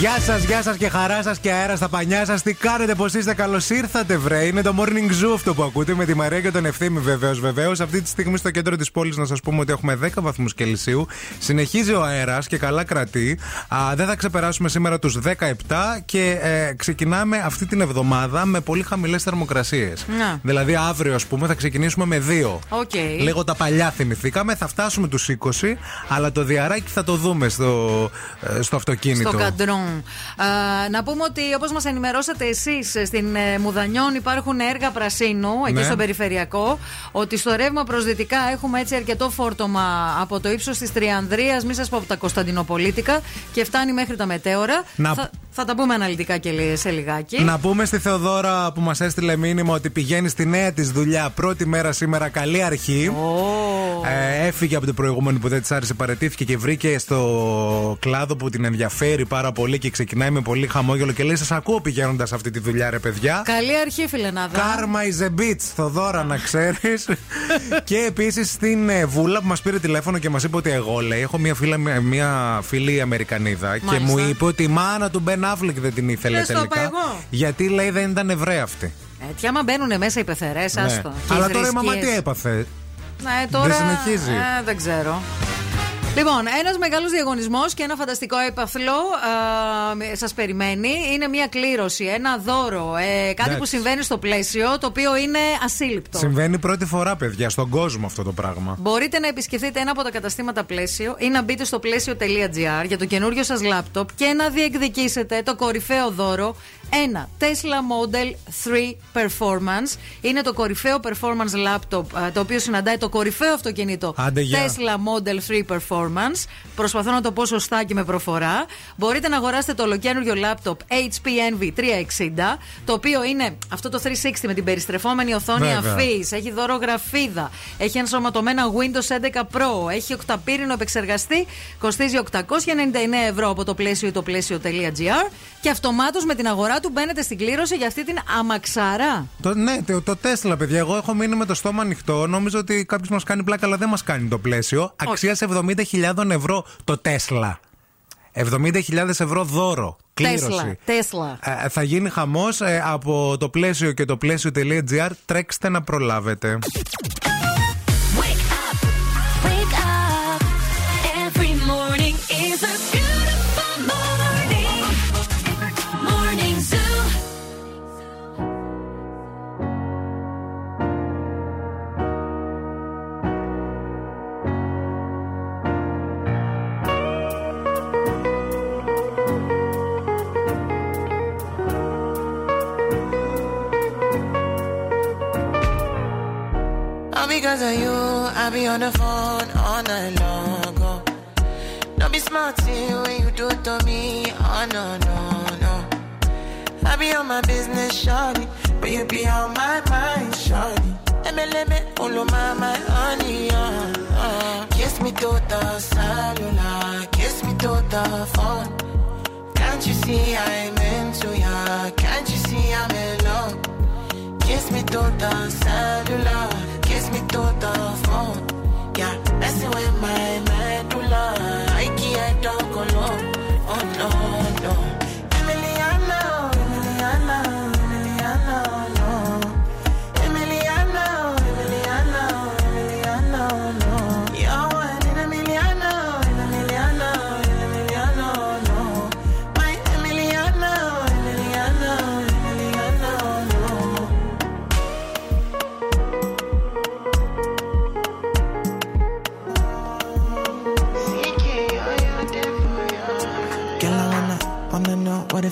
Γεια σας, γεια σας και χαρά σας και αέρα στα πανιά σας. Τι κάνετε, πώς είστε, καλώς ήρθατε, βρε. Είναι το morning zoo αυτό που ακούτε με τη Μαρία και τον Ευθύμη, βεβαίως, βεβαίως. Αυτή τη στιγμή στο κέντρο της πόλης να σας πούμε ότι έχουμε 10 βαθμούς Κελσίου. Συνεχίζει ο αέρας και καλά κρατεί. Α, δεν θα ξεπεράσουμε σήμερα τους 17 και ε, ξεκινάμε αυτή την εβδομάδα με πολύ χαμηλές θερμοκρασίες. Να. Δηλαδή, αύριο, ας πούμε, θα ξεκινήσουμε με 2. Οκ. Λίγο τα παλιά θυμηθήκαμε, θα φτάσουμε τους 20, αλλά το διαράκι θα το δούμε στο, ε, στο αυτοκίνητο. Στο καντράν. Α, να πούμε ότι όπως μας ενημερώσατε εσείς, στην ε, Μουδανιών υπάρχουν έργα πρασίνου, εκεί Ναι. στο περιφερειακό. Ότι στο ρεύμα προς δυτικά έχουμε έτσι αρκετό φόρτωμα από το ύψος της Τριανδρίας, μη σας πω από τα Κωνσταντινοπολίτικα, και φτάνει μέχρι τα Μετέωρα. Να- Θα, θα τα πούμε αναλυτικά και λι- σε λιγάκι. Να πούμε στη Θεοδώρα που μας έστειλε μήνυμα ότι πηγαίνει στη νέα της δουλειά πρώτη μέρα σήμερα. Καλή αρχή. Ε, έφυγε από την προηγούμενη που δεν της άρεσε, παρετήθηκε και βρήκε στο κλάδο που την ενδιαφέρει πάρα πολύ και ξεκινάει με πολύ χαμόγελο και λέει: Σας ακούω πηγαίνοντας αυτή τη δουλειά, ρε παιδιά. Καλή αρχή, φιλενάδα. Karma is a bitch, Θοδώρα, να ξέρεις. και επίσης στην ε, Βούλα που μας πήρε τηλέφωνο και μας είπε ότι εγώ λέει: Έχω μια, φίλα, μια φίλη Αμερικανίδα και Μάλιστα. μου είπε ότι η μάνα του Μπεν Άφλεκ δεν την ήθελε Λες το είπα τελικά. εγώ. Γιατί λέει δεν ήταν Εβραία αυτή. Ε, τι άμα μπαίνουν μέσα οι πεθερές, Ναι. άστο. Και οι Αλλά τώρα η μαμά θρησκείες. τι έπαθε; Ναι, τώρα. Δεν συνεχίζει. Ε, δεν ξέρω. Λοιπόν, ένας μεγάλος διαγωνισμός και ένα φανταστικό έπαθλο σας περιμένει. Είναι μια κλήρωση, ένα δώρο, ε, κάτι Εντάξει. που συμβαίνει στο πλαίσιο, το οποίο είναι ασύλληπτο. Συμβαίνει πρώτη φορά, παιδιά, στον κόσμο αυτό το πράγμα. Μπορείτε να επισκεφτείτε ένα από τα καταστήματα πλαίσιο ή να μπείτε στο πλαίσιο.gr για το καινούριο σας λάπτοπ και να διεκδικήσετε το κορυφαίο δώρο ένα Tesla Model 3 Performance. Είναι το κορυφαίο performance laptop α, το οποίο συναντάει το κορυφαίο αυτοκίνητο Άντε, γεια. Tesla Model 3 Performance. Προσπαθώ να το πω σωστά και με προφορά. Μπορείτε να αγοράσετε το ολοκένουργιο laptop HP Envy 360, το οποίο είναι αυτό το 360 με την περιστρεφόμενη οθόνη Βέβαια. αφής, έχει δώρο γραφίδα, έχει ενσωματωμένα Windows 11 Pro, έχει οκταπύρινο επεξεργαστή, κοστίζει 899 ευρώ από το πλαίσιο ή το πλαίσιο.gr και αυτομάτως με την αγορά του μπαίνετε στην κλήρωση για αυτή την αμαξάρα; Το, ναι, το, το Τέσλα, παιδιά. Εγώ έχω μείνει με το στόμα ανοιχτό. Νόμιζα ότι κάποιος μας κάνει πλάκα, αλλά δεν μας κάνει το πλαίσιο. Αξία 70.000 ευρώ το Τέσλα. 70.000 ευρώ δώρο. Κλήρωση. Τέσλα. Τέσλα. Ε, θα γίνει χαμός από το πλαίσιο και το πλαίσιο.gr. Τρέξτε να προλάβετε. Because of you, I be on the phone all night long. Oh. Don't be smart when you do it to me. Oh no, no, no. I be on my business, shawty, but you be on my mind, shawty. Me, all of my, my honey, uh, uh. Kiss me to the cellular, kiss me to the phone. Can't you see I'm into ya? Can't you see I'm in love? Kiss me to the cellular, me to the phone. Yeah, messing with my medulla. I can't talk alone.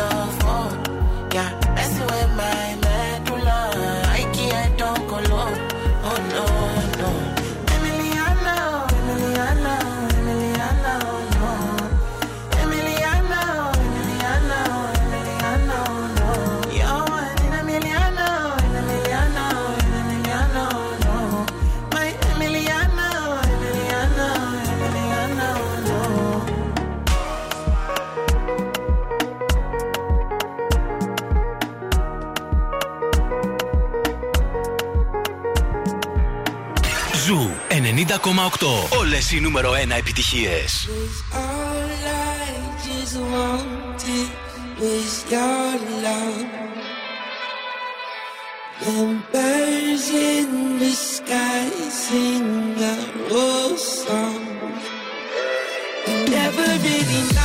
Oh, the phone. Yeah, messing with my medulla. I can't talk alone. Oh Όλες οι νούμερο 1 επιτυχίες. All I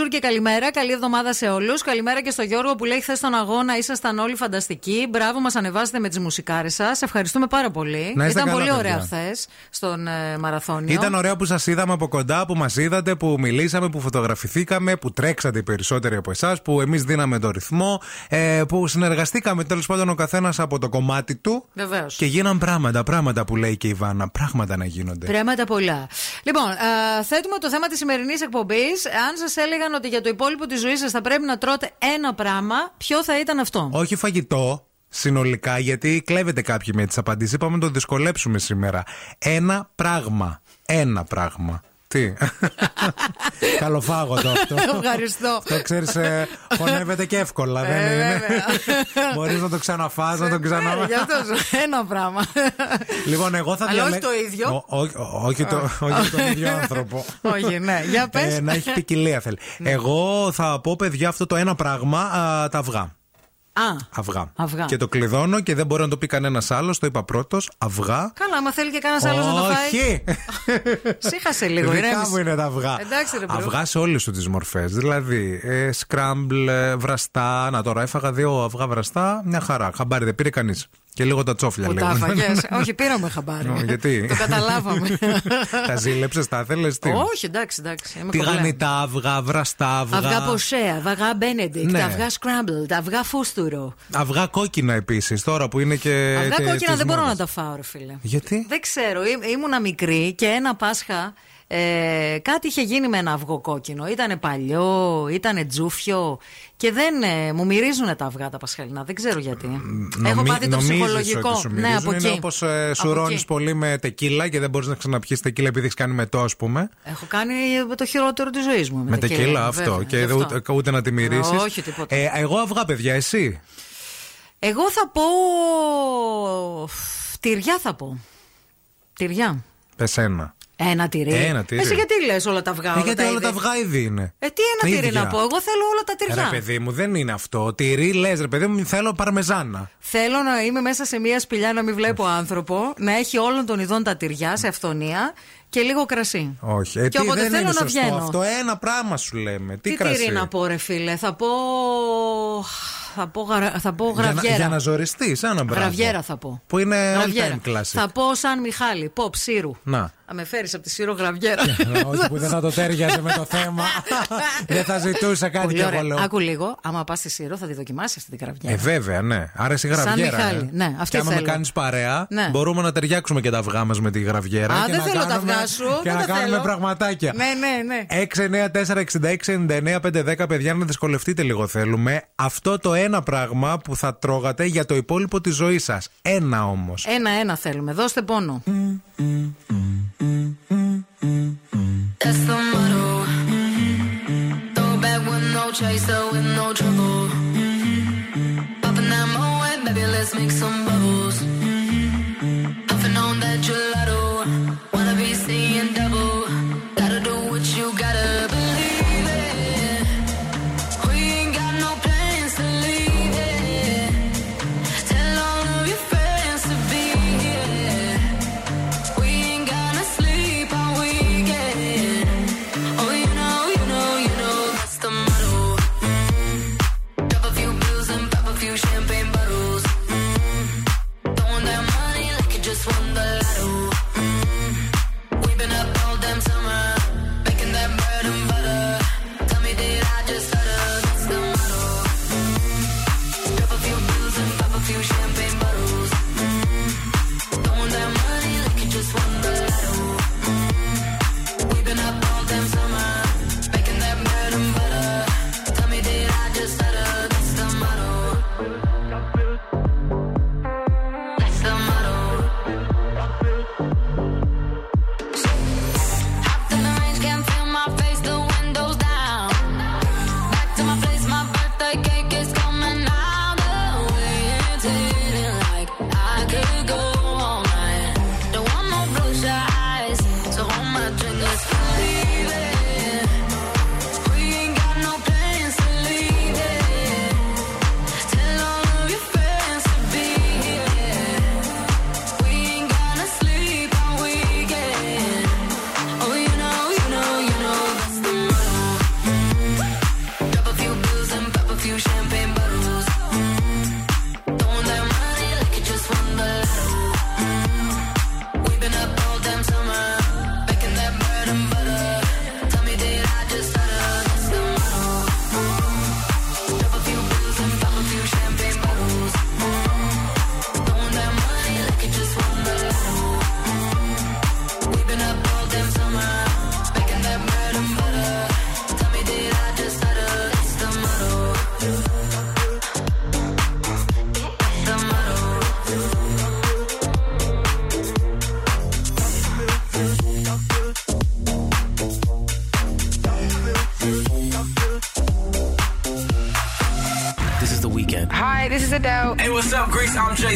Bonjour, bonjour και καλημέρα. Καλή εβδομάδα σε όλους. Καλημέρα και στο Γιώργο που λέει χθες στον αγώνα ήσασταν όλοι φανταστικοί. Μπράβο, μας ανεβάσετε με τις μουσικάρες σας. Ευχαριστούμε πάρα πολύ. Να είστε Ήταν καλά, πολύ ωραία παιδιά. χθες στον ε, μαραθώνιο. Ήταν ωραίο που σας είδαμε από κοντά, που μας είδατε, που μιλήσαμε, που φωτογραφηθήκαμε, που τρέξατε οι περισσότεροι από εσάς, που εμείς δίναμε το ρυθμό, ε, που συνεργαστήκαμε τέλος πάντων ο καθένας από το κομμάτι του. Βεβαίως. Και γίναν πράγματα, πράγματα που λέει και η Βάνα. Πράγματα να γίνονται. Πράγματα πολλά. Λοιπόν, ε, θέτουμε το θέμα της σημερινής εκπομπής. Αν σας έλεγαν ότι για το υπόλοιπο της ζωής σας θα πρέπει να τρώτε ένα πράγμα, ποιο θα ήταν αυτό; Όχι φαγητό, συνολικά, γιατί κλέβετε κάποιοι με τις απαντήσεις. Είπαμε να το δυσκολέψουμε σήμερα. Ένα πράγμα. Ένα πράγμα. Τι; Καλοφάγωτο αυτό. Ευχαριστώ. Το ξέρεις, χωνεύεται και εύκολα. δεν Ε, είναι; βέβαια. Μπορείς να το ξαναφάς, να το Ε, ξανα. γι' αυτό σου- ένα πράγμα. Λοιπόν, εγώ θα Αλλά όχι διαλέ- το ίδιο. Ο- όχι- όχι το- όχι τον ίδιο άνθρωπο. Όχι, ναι. Για πες. Ε, να έχει ποικιλία θέλει. Εγώ θα πω, παιδιά, αυτό το ένα πράγμα, α, τα αυγά. Α, Αυγά. Αυγά. Και το κλειδώνω και δεν μπορεί να το πει κανένας άλλος. Το είπα πρώτος. Αυγά. καλά, άμα θέλει και κανένας άλλος να το φάει. Όχι! Σύχασε λίγο, Δικά ηρέμησε. μου είναι τα αυγά. Εντάξει, ρε, bro. αυγά σε όλες του τις μορφές. Δηλαδή, ε, scrambled, ε, βραστά. Να τώρα έφαγα δύο αυγά βραστά. Μια χαρά. Χαμπάρι δεν πήρε κανείς. Και λίγο τα τσόφλια Που λίγο. τα φαγες. Όχι, πήραμε χαμπάρι. Ω, γιατί; Το καταλάβαμε. τα ζήλεψες, τα θέλει. Τι; Όχι, εντάξει, εντάξει. είμαι Τι κολλά. γανιτά αυγά, βραστά αυγά. Αυγά ποσέ, αυγά μπένεντικτ, Ναι. αυγά scrambled, αυγά φούστουρο. Αυγά κόκκινα επίσης. Τώρα που είναι και. Αυγά και κόκκινα της δεν μπορώ μόδας. να τα φάω, ρε φίλε. Γιατί; Δεν ξέρω, Ή- ήμουνα μικρή και ένα Πάσχα ε, κάτι είχε γίνει με ένα αυγό κόκκινο. Ήτανε παλιό, ήτανε τζούφιο και δεν ε, μου μυρίζουν τα αυγά τα πασχαλινά. Δεν ξέρω γιατί. Έχω Νομι- πάθει το νομίζεις ψυχολογικό. Ότι σου ναι, μυρίζουν. από εκεί. Είναι όπως ε, Από σουρώνεις εκεί. πολύ με τεκίλα και δεν μπορείς να ξαναπιείς τεκίλα επειδή έχεις κάνει μετό, ας πούμε. Έχω κάνει το χειρότερο της ζωής μου. Με τεκίλα αυτό. βέβαια, και γι' αυτό. ούτε, ούτε να τη μυρίσει. Όχι, τίποτα. Ε, εγώ αυγά, παιδιά, εσύ; Εγώ θα πω. Τυριά θα πω. Τυριά. Πες ένα. Ένα τυρί. Ένα τυρί. Εσύ γιατί λες όλα τα αυγά. Ε, όλα γιατί τα όλα είδη; τα αυγά ήδη είναι. Ε, τι ένα Τα τυρί ίδια. να πω; Εγώ θέλω όλα τα τυριά. Ρε παιδί μου, δεν είναι αυτό. Τυρί λες, ρε παιδί μου, θέλω παρμεζάνα. Θέλω να είμαι μέσα σε μια σπηλιά να μην βλέπω άνθρωπο, να έχει όλων των ειδών τα τυριά σε αυθονία και λίγο κρασί. Όχι. Ε, Και τι, όποτε δεν θέλω είναι να σωστό βγαίνω. αυτό. Ένα πράγμα σου λέμε. Τι, Τι κρασί; τυρί να πω, ρε φίλε. Θα πω. Θα πω, γρα... θα πω Για να, γραβιέρα. για να ζοριστείς, ένα μπράβο. Γραβιέρα θα πω. Που είναι all Γραβιέρα. time classic. Θα πω σαν Μιχάλη, pop σύρου. Να. Θα με φέρεις από τη Σύρο γραβιέρα. Όχι που δεν θα το τέριαζε με το θέμα. δεν θα ζητούσα κάτι Πολύ και ωραία. εγώ λέω. Άκου λίγο. Άμα πας στη Σύρο θα τη δοκιμάσεις αυτή την γραβιέρα. Ε, βέβαια, ναι. Άρα εσύ Σαν γραβιέρα. Μιχάλη. ε. Ναι, αυτή και άμα με θέλω. κάνεις παρέα, Ναι. μπορούμε να ταιριάξουμε και τα αυγά μα με τη γραβιέρα. Α, και δεν να θέλω τα κάνουμε- αυγά σου, Και δεν να τα κάνουμε θέλω. πραγματάκια. Ναι, ναι, ναι. 694-6699-510, παιδιά, να δυσκολευτείτε λίγο θέλουμε. Αυτό το ένα πράγμα που θα τρώγατε για το υπόλοιπο της ζωής σας. Ένα όμως, ένα ένα θέλουμε. Δώστε μόνο.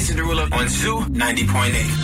Jason Derulo on Zoo 90.8.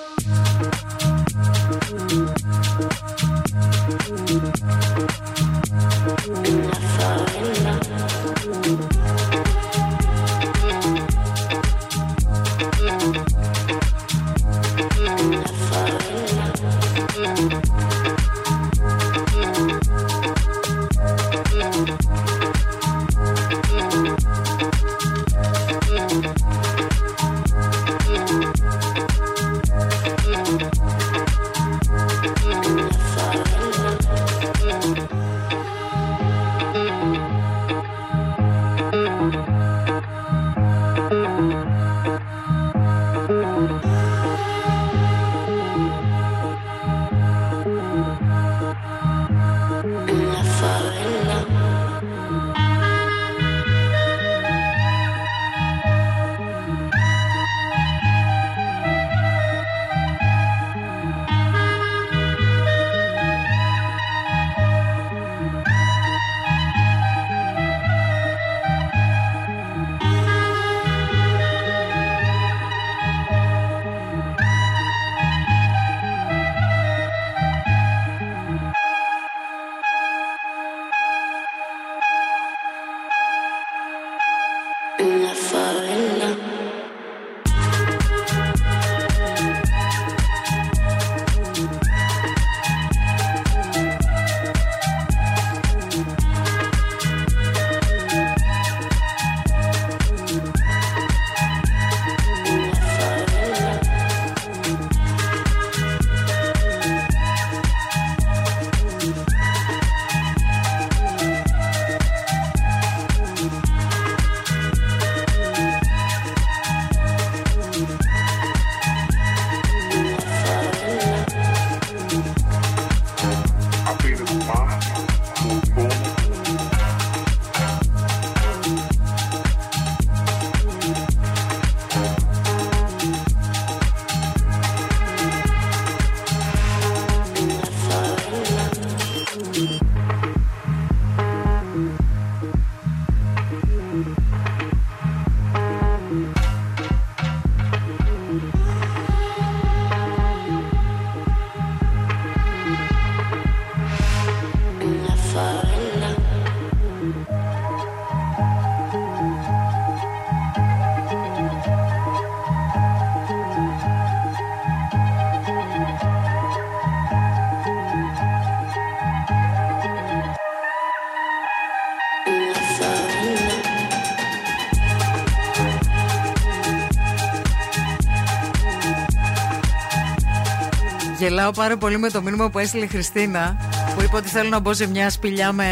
Γελάω πάρα πολύ με το μήνυμα που έστειλε η Χριστίνα που είπε ότι θέλω να μπω σε μια σπηλιά με,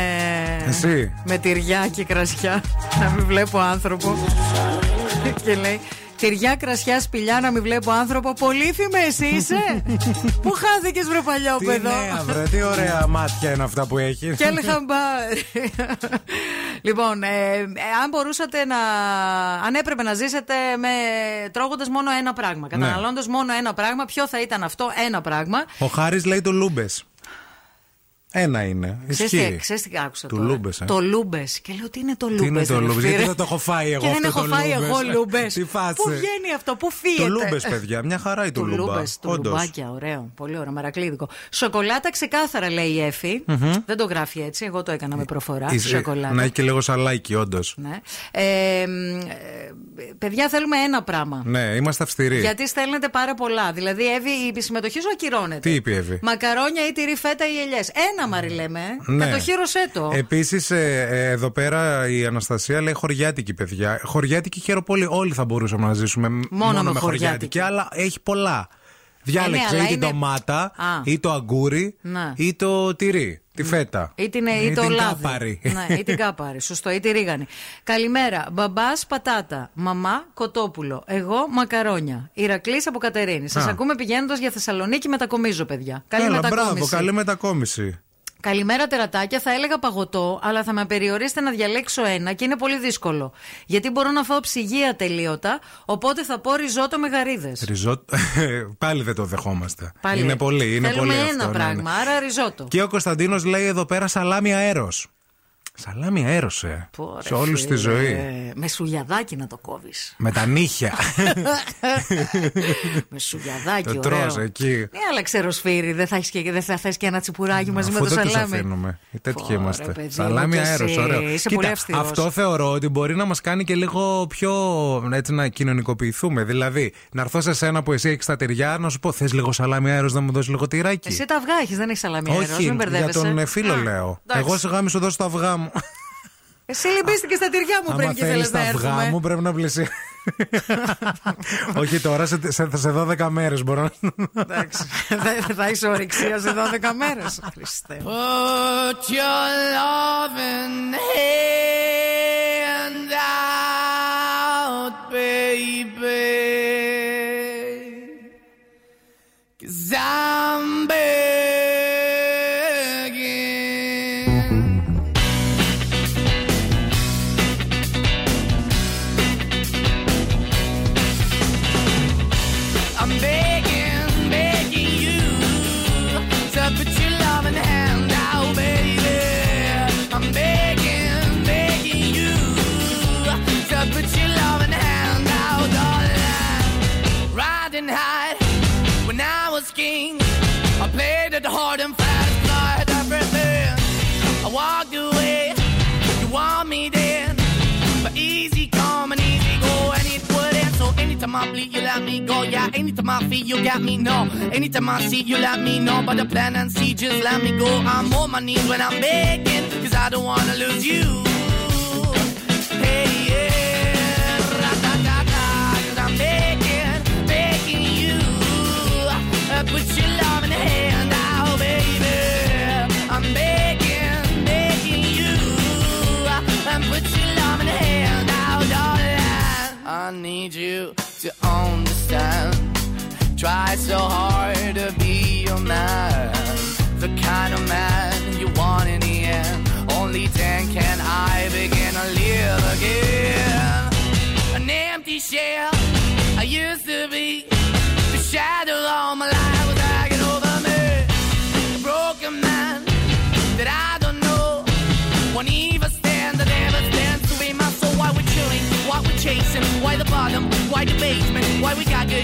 Εσύ; με τυριά και κρασιά. να μην βλέπω άνθρωπο. και λέει Τυριά, κρασιά, σπηλιά, να μην βλέπω άνθρωπο. Πολύθυμε εσύ είσαι. Πού χάθηκες, βρε Τι παλιόπεδο. νέα, βρε, τι ωραία μάτια είναι αυτά που έχεις. Και έλεγα μπα. Λοιπόν, ε, ε, αν μπορούσατε να. Αν έπρεπε να ζήσετε με τρώγοντας μόνο ένα πράγμα, Ναι. καταναλώνοντας μόνο ένα πράγμα, ποιο θα ήταν αυτό ένα πράγμα; Ο Χάρης λέει το Λούμπες. Ένα είναι. Ξέρεις τι, Ισχύει. ξέρεις τι άκουσα Του τώρα; Λούμπες, ε. Το λούμπες. Και λέω τι είναι το λούμπε. Τι είναι το Λούμπες, γιατί δεν το έχω φάει εγώ Και δεν αυτό έχω το φάει Λούμπες; εγώ λούμπες. Τι φάση. Πού βγαίνει αυτό, πού φύγεται; Το Λούμπες, παιδιά. Μια χαρά η Του του Λούμπα. λούμπες, του Όντως. λουμπάκια, ωραίο. Πολύ ωραίο, μερακλείδικο. Σοκολάτα ξεκάθαρα λέει η Εφη. Μμμ. Δεν το γράφει έτσι, εγώ το έκανα με προφορά. Εις- Σοκολάτα. Να έχει και λίγο σαλάκι, όντως. Ναι. Ε, μ, ε, παιδιά, θέλουμε ένα πράγμα. Ναι, είμαστε αυστηροί. Γιατί στέλνετε πάρα πολλά. Δηλαδή, Εύη, η συμμετοχή σου ακυρώνεται. Τι είπε η Εύη; Μακαρόνια ή τυρί φέτα ή ελιές. Ένα μαριλέμε. Ναι. Κατοχύρωσέ το. Επίσης, εδώ πέρα η Αναστασία λέει χωριάτικη, παιδιά. Χωριάτικη χαίροπόλη όλοι θα μπορούσαμε να ζήσουμε μόνο, με χωριάτικη. αλλά έχει πολλά. Ε, Διάλεξε ναι, αλλά ή την είναι- ντομάτα, Α. ή το αγκούρι, Ναι. ή το τυρί. Τη φέτα. Ή την, ή Ή το την λάδι. κάπαρη. Ναι, ή την κάπαρη. Σωστό, ή τη ρίγανη. Καλημέρα. Μπαμπάς πατάτα. Μαμά κοτόπουλο. Εγώ μακαρόνια. Ηρακλής από Κατερίνη. Σας Α. ακούμε πηγαίνοντας για Θεσσαλονίκη μετακομίζω, παιδιά. Καλή Έλα, μετακόμιση. μπράβο, καλή μετακόμιση. Καλημέρα τερατάκια, θα έλεγα παγωτό, αλλά θα με περιορίσετε να διαλέξω ένα και είναι πολύ δύσκολο. Γιατί μπορώ να φάω ψυγεία τελείωτα, οπότε θα πω ριζότο με γαρίδες. Ριζό... Πάλι δεν το δεχόμαστε. Πάλι. Είναι πολύ, είναι Θέλουμε πολύ ένα αυτό, ναι, ναι. πράγμα, άρα ριζότο. Και ο Κωνσταντίνος λέει εδώ πέρα σαλάμι αέρος. Σαλάμι αέρο, ε. Πω, ρε Σε όλους τη φίλε, ζωή. Με σουγιαδάκι να το κόβεις. Με τα νύχια. με σουγιαδάκι, το ωραίο. τρως εκεί. Ναι, αλλά ξέρω σφύρι, δεν θα, έχεις και, δεν θα θες και ένα τσιπουράκι μαζί με Αφού το δεν τους σαλάμι. αφήνουμε. Οι τέτοιοι Πω, ρε, είμαστε. παιδί, Σαλάμι εγώ κι αέρο, εσύ. ωραίο. Είσαι Κοίτα, πολύ αυστηρός. αυτό θεωρώ ότι μπορεί να μας κάνει και λίγο πιο έτσι να κοινωνικοποιηθούμε. Δηλαδή, να έρθω σε σένα που εσύ έχεις τα τυριά, να σου πω: Θες λίγο σαλάμι αέρος να μου δώσεις λίγο τυράκι. Εσύ τα αυγά έχεις, δεν έχεις σαλάμι αέρος, Όχι, μην για μπερδεύεσαι. τον ε, φίλο Α, λέω. εντάξει. Εγώ σιγά μη σου δώσω τα αυγά μου. Εσύ λυμπίστηκε στα τυριά μου πριν Άμα και ήθελε θέλεις να τα αυγά έρθουμε. μου, πρέπει να πλησιάσει. Όχι τώρα, σε, σε, σε 12 μέρες μπορώ να. Εντάξει. Θα- Θα έχει ορεξία σε 12 μέρες. Χριστέ. μου. Put your loving hand out, Yeah, feet, you got me. No, anytime I see, you let me know. But the plan and see, just let me go. I'm on my knees when I'm begging, cause I don't wanna lose you. Hey, yeah, ra-da-da-da, cause I'm begging, begging you. Uh, put your love in the hand out, baby. I'm begging, begging you. Uh, and put your love in the hand out, darling. I need you to understand. Try so hard to be your man. The kind of man you want in the end. Only then can I begin to live again. An empty shell I used to be. The shadow all my life was hanging over me. A broken man that I don't know. Won't even stand, I never stand to be my soul. Why we're chilling, why we're chasing, why the bottom, why the basement,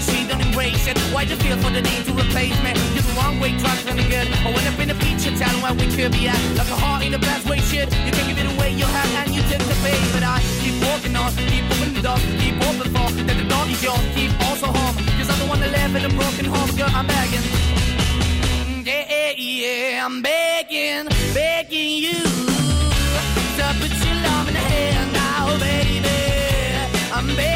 she don't embrace it. Why the feel for the need to replace me? You're the wrong way, trying to good. I went up in a feature town where we could be at. Like a heart in a best way, shit. You can give it away, you have, and you take the bait. But I keep walking on, keep opening the door, keep open for that the door is yours, keep also home. Cause I'm the one that live in a broken home, girl, I'm begging. Yeah, yeah, yeah, I'm begging, begging you to put your love in the hand now, baby. I'm begging,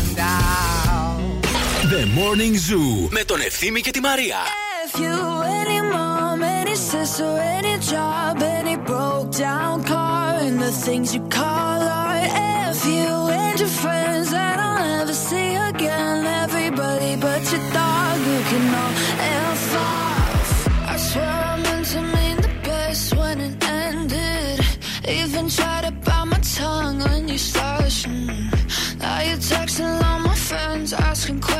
The Morning Zoo με τον Ευθύμη και τη Μαρία. If you any mom, any sister, any job, any broke down car, and the things you call art. If you and your friends that I'll never see again, everybody but your dog, you can all F off. I Swear I meant to mean the best when it ended. Even tried to bite my tongue when you started. Mm. Now you're texting all my friends, asking questions.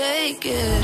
Take it.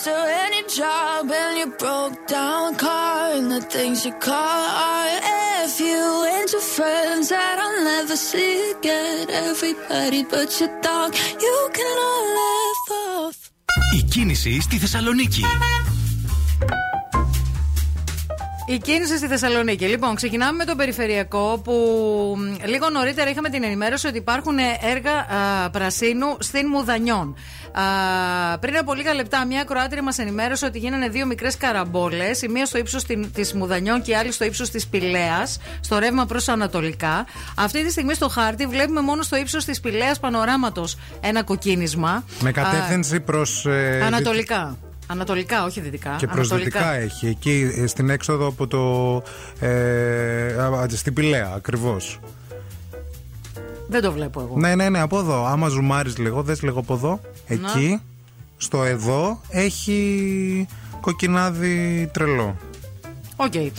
your sister and your job and your broke down car and the things you call art. F you and your friends that I'll never see again. Everybody but your dog, you can all laugh off. Η κίνηση στη Θεσσαλονίκη. Η κίνηση στη Θεσσαλονίκη. Λοιπόν, ξεκινάμε με το περιφερειακό που μ, λίγο νωρίτερα είχαμε την ενημέρωση ότι υπάρχουν έργα α, πρασίνου στην Μουδανιών. Α, πριν από λίγα λεπτά, μια Κροάτρια μας ενημέρωσε ότι γίνανε δύο μικρές καραμπόλες, η μία στο ύψος της Μουδανιών και η άλλη στο ύψος της Πηλαία, στο ρεύμα προς Ανατολικά. Αυτή τη στιγμή στο χάρτη βλέπουμε μόνο στο ύψος της Πηλαία πανοράματος ένα κοκκίνισμα. Με κατεύθυνση προς. Α, Ανατολικά. Ανατολικά, όχι δυτικά. Και προς Ανατολικά. δυτικά έχει. Εκεί ε, στην έξοδο από το. Ε, α, στην Πηλαία, ακριβώς. Δεν το βλέπω εγώ. Ναι, ναι, ναι, από εδώ. Άμα ζουμάρεις λίγο, δες λίγο από εδώ. Εκεί, στο εδώ, έχει κοκκινάδι τρελό. Οκ. Ε,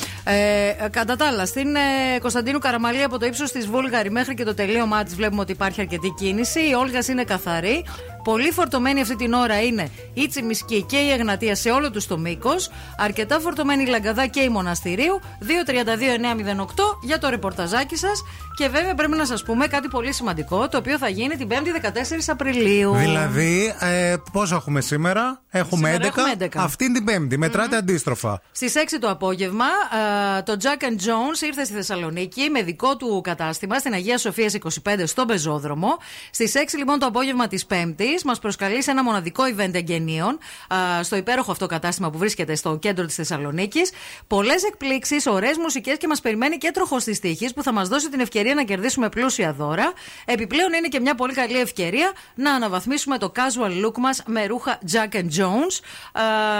κατά τα άλλα, στην ε, Κωνσταντίνου Καραμαλή από το ύψος της Βούλγαρη μέχρι και το τελείωμά της βλέπουμε ότι υπάρχει αρκετή κίνηση. Η Όλγας είναι καθαρή. Πολύ φορτωμένη αυτή την ώρα είναι η Τσιμισκή και η Εγνατία σε όλο τους το μήκος. Αρκετά φορτωμένη η Λαγκαδά και η Μοναστηρίου. 232-908 για το ρεπορταζάκι σας. Και βέβαια πρέπει να σας πούμε κάτι πολύ σημαντικό, το οποίο θα γίνει την 5η 14 Απριλίου. Δηλαδή, ε, πόσο έχουμε σήμερα, έχουμε Σήμερα 11. έχουμε 11. Αυτήν την Πέμπτη, μετράτε αντίστροφα. Στις 6 το απόγευμα, ε, το Jack and Jones ήρθε στη Θεσσαλονίκη με δικό του κατάστημα στην Αγία Σοφία 25 στον Πεζόδρομο. Στις 6 λοιπόν το απόγευμα της Πέμπτη, μας προσκαλείς σε ένα μοναδικό event εγγενείων ε, στο υπέροχο αυτό κατάστημα που βρίσκεται στο κέντρο της Θεσσαλονίκης. Πολλές εκπλήξεις, ωραίες μουσικές και μας περιμένει και τροχός της τύχης που θα μας δώσει την ευκαιρία να κερδίσουμε πλούσια δώρα. Επιπλέον είναι και μια πολύ καλή ευκαιρία να αναβαθμίσουμε το casual look μας με ρούχα Jack and Jones.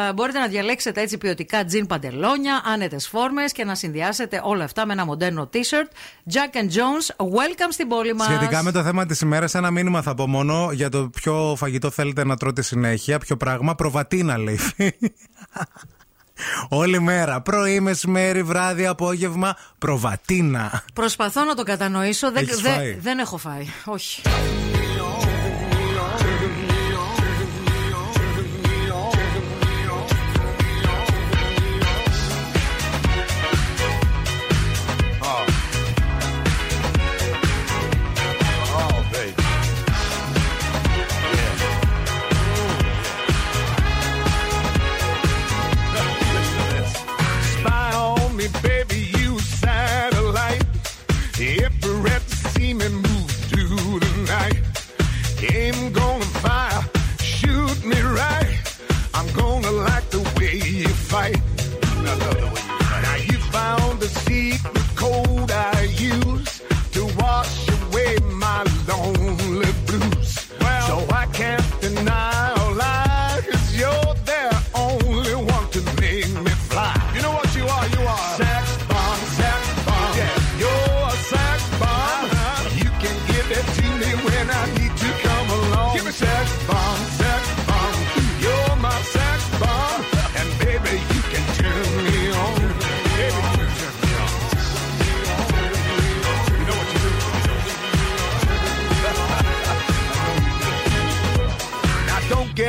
Ε, μπορείτε να διαλέξετε έτσι ποιοτικά τζιν παντελόνια, άνετες φόρμες και να συνδυάσετε όλα αυτά με ένα μοντέρνο t-shirt. Jack and Jones, welcome στην πόλη μας. Σχετικά με το θέμα της ημέρας, ένα μήνυμα θα πω μόνο για το ποιο φαγητό θέλετε να τρώτε συνέχεια, ποιο πράγμα; Προβατίνα λέει. Όλη μέρα. Πρωί, μεσημέρι, βράδυ, απόγευμα. Προβατίνα. Προσπαθώ να το κατανοήσω. Δεν, Έχεις δεν- φάει; δεν έχω φάει. Όχι. Aim, gonna fire, shoot me right. I'm gonna like the way you fight. Now, now you found the secret code I use to wash away my lonely blues. Well, so I can't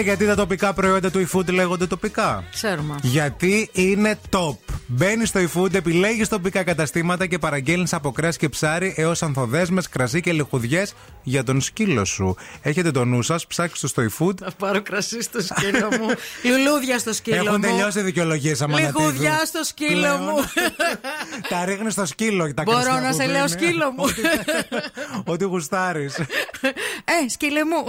Γιατί τα τοπικά προϊόντα του eFood λέγονται τοπικά. Ξέρουμε. Γιατί είναι top. Μπαίνεις στο eFood, επιλέγεις τοπικά καταστήματα και παραγγέλνεις από κρέας και ψάρι έως ανθοδέσμες, κρασί και λιχουδιές για τον σκύλο σου. Έχετε το νου σας, ψάξτε το στο eFood. Θα πάρω κρασί στο σκύλο μου. Λουλούδια στο σκύλο Έχουν μου. τελειώσει οι δικαιολογίες αμανατίδου. Λιχουδιάς στο σκύλο Πλέον. μου. τα ρίχνεις στο σκύλο. Τα Μπορώ κρασιά να που σε λέω πίνει. σκύλο μου. Ό,τι γουστάρεις. Ε, σκύλε μου.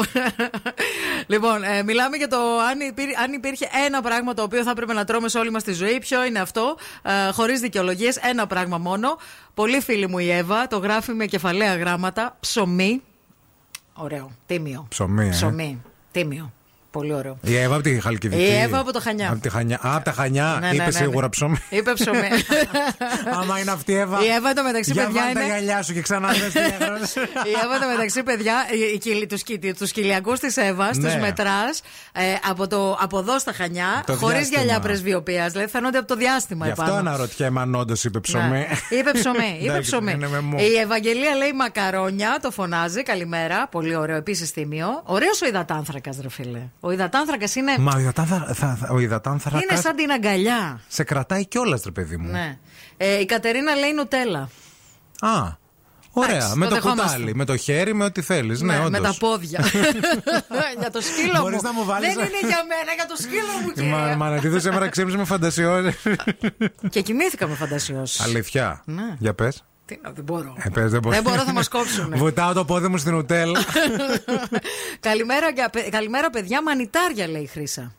λοιπόν, ε, μιλάμε για το αν, υπήρ- αν υπήρχε ένα πράγμα το οποίο θα έπρεπε να τρώμε σε όλη μας τη ζωή. Ποιο είναι αυτό, ε, χωρίς δικαιολογίες, ένα πράγμα μόνο. Πολύ φίλη μου η Εύα, το γράφει με κεφαλαία γράμματα. Ψωμί. Ωραίο. Τίμιο. Ψωμί, ε. Ψωμί. Τίμιο. Πολύ ωραίο. Η Εύα από τη Χαλκιδική. Η Εύα από το Χανιά. Από τη Χανιά. Α, από τα Χανιά. Ναι, ναι, Είπες ναι, ναι. σίγουρα ψωμί. Είπε ψωμί. Άμα είναι αυτή η Εύα. Η Εύα το μεταξύ, Για παιδιά, βάλ τα είναι- γυαλιά σου και ξανά δες τι έγραψε. Η Εύα το μεταξύ, παιδιά, οι- οι κυλι- τους, κοι- τους κοιλιακούς της Εύας Ναι. τους μετράς ε, από, το, από εδώ στα Χανιά, Το χωρίς διάστημα. γυαλιά πρεσβειοποίας. Δηλαδή φαίνονται από το διάστημα Γι' αυτό επάνω. αναρωτιέμαι αν όντως είπε ψωμί. Ναι. Είπε ψωμί, είπε Εντάξει, ψωμί. είναι με μου. Η Ευαγγελία λέει μακαρόνια, το φωνάζει. Καλημέρα. Πολύ ωραίο, επίσης τίμιο. Ωραίος ο υδατάνθρακας, ρε φίλε. Ο υδατάνθρακας είναι, Μα ο υδατάνθρα- θα- θα- ο υδατάνθρακας είναι σαν την αγκαλιά. σε κρατάει κιόλας, ρε παιδί μου. Ναι. Ε, η Κατερίνα λέει νουτέλα. Α. Ωραία. Εντάξει, με το το δεχόμαστε. κουτάλι, με το χέρι, με ό,τι θέλεις. Ναι, Ναι, με όντως. τα πόδια. για το σκύλο Μπορείς μου. να μου βάλεις- Δεν είναι για μένα, για το σκύλο μου, κύριε. Μα, Μανατίδου σήμερα ξύπνησε με φαντασιό. Και κοιμήθηκα με φαντασιώσεις. Αλήθεια. Ναι. Για πες. Τι να, δεν μπορώ. Ε, πες, δεν, μπορώ. Δεν μπορώ, θα μας κόψουνε. Βουτάω το πόδι μου στην ουτέλ. καλημέρα, για- παι- καλημέρα, παιδιά. Μανιτάρια, λέει η Χρήσα.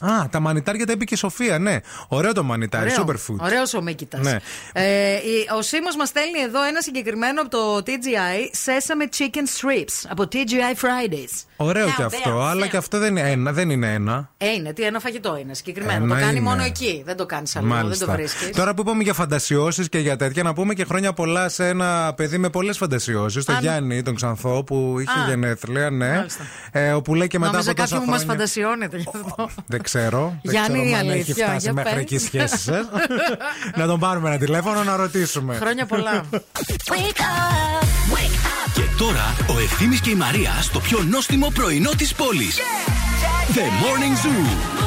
Α, τα μανιτάρια τα είπε και η Σοφία, ναι. Ωραίο το μανιτάρι, superfood. Ωραίος ο Μίκητας. Ναι. Ε, η- ο Σίμω μας στέλνει εδώ ένα συγκεκριμένο από το TGI Sesame Chicken Strips από TGI Fridays. Ωραίο Now και there, αυτό, αλλά there. και αυτό δεν είναι ένα. Δεν είναι ένα. Ε, είναι, τι ένα φαγητό είναι συγκεκριμένο. Ένα το κάνει είναι. μόνο εκεί. Δεν το κάνεις αλλού. Δεν το βρίσκεις. Τώρα που είπαμε για φαντασιώσεις και για τέτοια, να πούμε και χρόνια πολλά σε ένα παιδί με πολλές φαντασιώσεις, τον Α, Γιάννη, τον Ξανθό, που είχε Α, γενέθλια, ναι. μάλιστα. Ε, όπου λέει και μετά Νόμιζα από τόσα κάποιου που μας χρόνια. φαντασιώνεται γι' αυτό. Δεν ξέρω. Δεν Γιάννη, ξέρω η αν έχει αλήθεια, φτάσει για μέχρι πες. εκεί η σχέση σας. να τον πάρουμε ένα τηλέφωνο να ρωτήσουμε. Χρόνια πολλά. Και τώρα ο Ευθύμης και η Μαρία στο πιο νόστιμο πρωινό της πόλης. The Morning Zoo.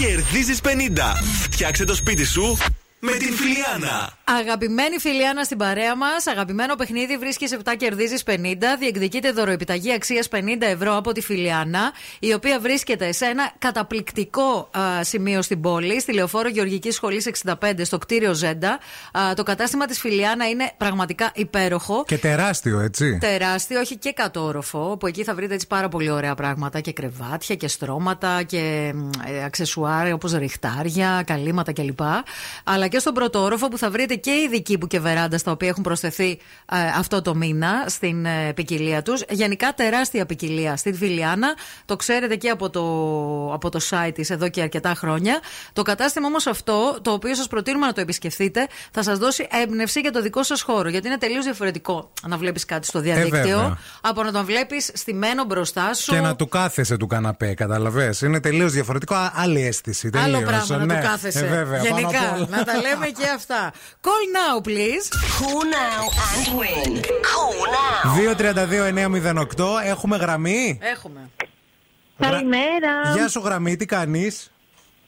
Κερδίζεις 50. Φτιάξε το σπίτι σου με την Φιλιάνα. Αγαπημένη φιλιάνα στην παρέα μας, αγαπημένο παιχνίδι, βρίσκεις 7 κερδίζεις 50. Διεκδικείται δωροεπιταγή αξίας 50 ευρώ από τη Φιλιάνα, η οποία βρίσκεται σε ένα καταπληκτικό α, σημείο στην πόλη, στη λεωφόρο Γεωργικής Σχολής 65, στο κτίριο Ζέντα. Α, το κατάστημα της Φιλιάνα είναι πραγματικά υπέροχο. Και τεράστιο, έτσι. Τεράστιο, όχι και κατόροφο, που εκεί θα βρείτε έτσι πάρα πολύ ωραία πράγματα και κρεβάτια και στρώματα και ε, αξεσουάρ όπως ριχτάρια, καλύματα κλπ. Αλλά και στον πρώτο όροφο που θα βρείτε και ειδική που και βεράντα τα οποία έχουν προσθεθεί ε, αυτό το μήνα στην ε, ποικιλία τους. Γενικά τεράστια ποικιλία στην Φιλιάνα. Το ξέρετε και από το, από το site της εδώ και αρκετά χρόνια. Το κατάστημα όμως αυτό, το οποίο σας προτείνουμε να το επισκεφτείτε, θα σας δώσει έμπνευση για το δικό σας χώρο. Γιατί είναι τελείως διαφορετικό να βλέπεις κάτι στο διαδίκτυο βέβαια. από να τον βλέπεις στημένο μπροστά σου. Και να του κάθεσαι του καναπέ, καταλαβέ. Είναι τελείως διαφορετικό. Α- Άλλη αίσθηση. Άλλο τελείως. πράγμα να Ναι. του κάθεσαι. Ε, βέβαια, πάνω απ' Γενικά, όλα. να τα λέμε και αυτά. Call now, please. Call now and win. Call now. 232-908, έχουμε γραμμή; Έχουμε. Καλημέρα. Γεια σου, γραμμή, τι κάνεις;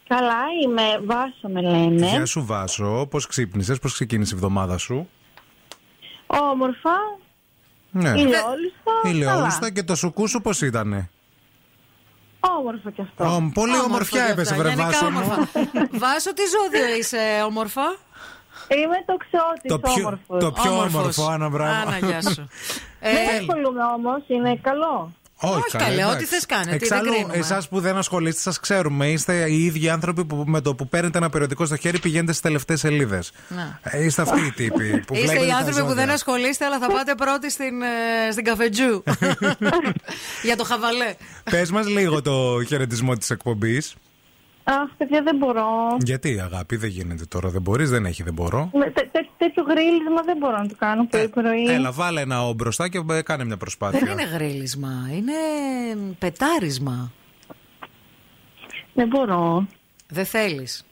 Καλά είμαι. Βάσο με λένε. Γεια σου, Βάσο. Πώς ξύπνησες, πώς ξεκίνησε η εβδομάδα σου; Όμορφα. Ναι. Ηλιόλουστα. Ηλιόλουστα και το σουκού σου πώς ήτανε; Όμορφο κι αυτό. Ω, πολύ ομορφιά κι έπεσε, αυτά, βρε γενικά Βάσο μου. όμορφα. Βάσο, τι ζώδιο είσαι, όμορφα. Είμαι το ξώτης Το πιο, όμορφος. το πιο Όμορφος. όμορφο, Άννα, μπράβο. Άνα, γεια σου. Δεν ασχολούμαι όμως. Είναι καλό. Όχι, καλέ, εντάξει. ό,τι θες κάνε, τι Εξάλλου, δεν κρίνουμε. εσάς που δεν ασχολείστε, σας ξέρουμε. Είστε οι ίδιοι άνθρωποι που με το που παίρνετε ένα περιοδικό στο χέρι πηγαίνετε στις τελευταίες σελίδες. Ναι. Είστε αυτοί οι τύποι που Είστε βλέπετε οι τα άνθρωποι που ζώδια. δεν ασχολείστε, αλλά θα πάτε πρώτοι στην, ε, στην καφετζού. Για το χαβαλέ. Πες μας λίγο το χαιρετισμό της εκπομπής. Αχ, παιδιά, δεν μπορώ. Γιατί, αγάπη, δεν γίνεται τώρα. Δεν μπορείς, δεν έχει, δεν μπορώ. Με τε- τε- τέτοιο γρίλισμα δεν μπορώ να το κάνω πρωί-πρωί. Έλα, βάλε ένα ο μπροστά και ε, κάνε μια προσπάθεια. Δεν είναι γρίλισμα, είναι πετάρισμα. Δεν μπορώ. Δεν θέλεις.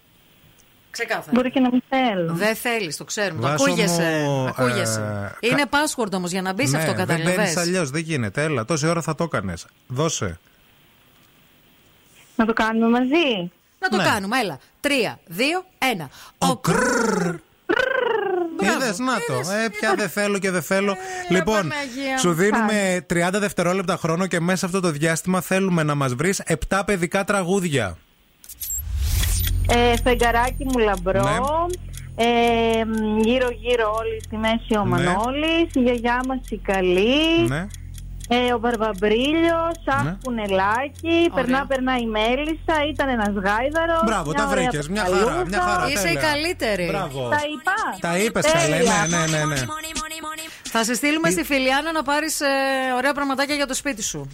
Ξεκάθαρα. Μπορεί και να μην θέλω. Δεν θέλεις, το ξέρουμε. Το Βάσο ακούγεσαι. μου, ακούγεσαι. ε, είναι password όμως για να μπεις ναι, αυτό, δεν μπαίνεις καταλαβέ. αλλιώς, δεν γίνεται. Έλα, τόση ώρα θα το έκανες. Δώσε. Να το κάνουμε μαζί. Να το Ναι. κάνουμε, έλα. Τρία, δύο, ένα. Ο κρρρρ. Είδε, να το. Ε, πια δεν θέλω και δεν θέλω. λοιπόν, Παναγία. σου δίνουμε 30 δευτερόλεπτα χρόνο και μέσα αυτό το διάστημα θέλουμε να μα βρει 7 παιδικά τραγούδια. Ε, φεγγαράκι μου λαμπρό. Ναι. Ε, γύρω γύρω όλοι στη μέση ο Ναι. Μανώλης, η γιαγιά μας η καλή. Ναι. Ε, ο Μπαρμπαμπρίλιο, Αχ Ναι. Κουνελάκι, Περνά Περνά η Μέλισσα, ήταν ένας γάιδαρος. Μπράβο, τα βρήκες. Μια χαρά, μια χαρά. Είσαι η τέλεια. καλύτερη. Μπράβο. Τα είπα. Τα είπες καλέ, ναι, ναι, ναι. ναι. Θα σε στείλουμε στη Φιλιάνα να πάρεις ωραία πραγματάκια για το σπίτι σου.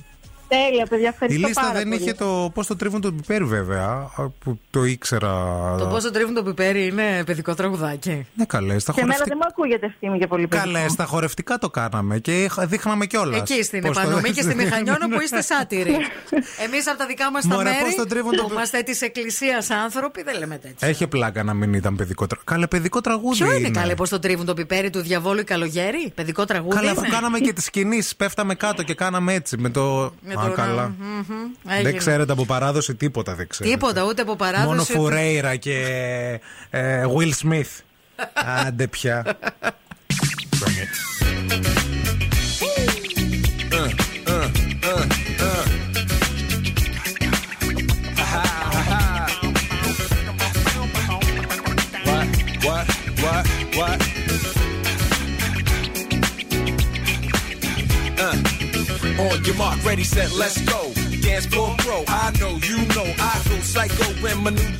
Τέλεια, παιδιά, Η ευχαριστώ λίστα πάρα δεν πολύ. είχε το πώς το τρίβουν το πιπέρι, βέβαια. Που το ήξερα. Το πόσο τρίβουν το πιπέρι είναι παιδικό τραγουδάκι. Ναι, καλέ. Στα Και εμένα χορευτικά. δεν μου ακούγεται ευθύνη για πολύ παιδικό. Καλέ, στα χορευτικά το κάναμε και είχα- δείχναμε κιόλας. Εκεί στην Επανομή και στη Μηχανιώνα που είστε σάτυροι. Εμείς από τα δικά μας τα Μωρέ, πώς μέρη το τρίβουν το που πι- είμαστε της εκκλησίας άνθρωποι, δεν λέμε τέτοια. Έχει πλάκα να μην ήταν παιδικό τραγούδι. Καλέ, παιδικό τραγούδι. Ποιο είναι καλέ, πώς το τρίβουν το πιπέρι του διαβόλου ή καλογέρι, παιδικό τραγούδι. Καλά, αφού είναι; κάναμε και τις κινήσεις, πέφταμε κάτω και κάναμε έτσι με το. Με Α, το- καλά. Μμμ, Δεν έγινε. ξέρετε από παράδοση τίποτα, δεν ξέρετε. Τίποτα, ούτε από παράδοση. Μόνο ούτε- Φουρέιρα και ε, Will Smith. Άντε πια.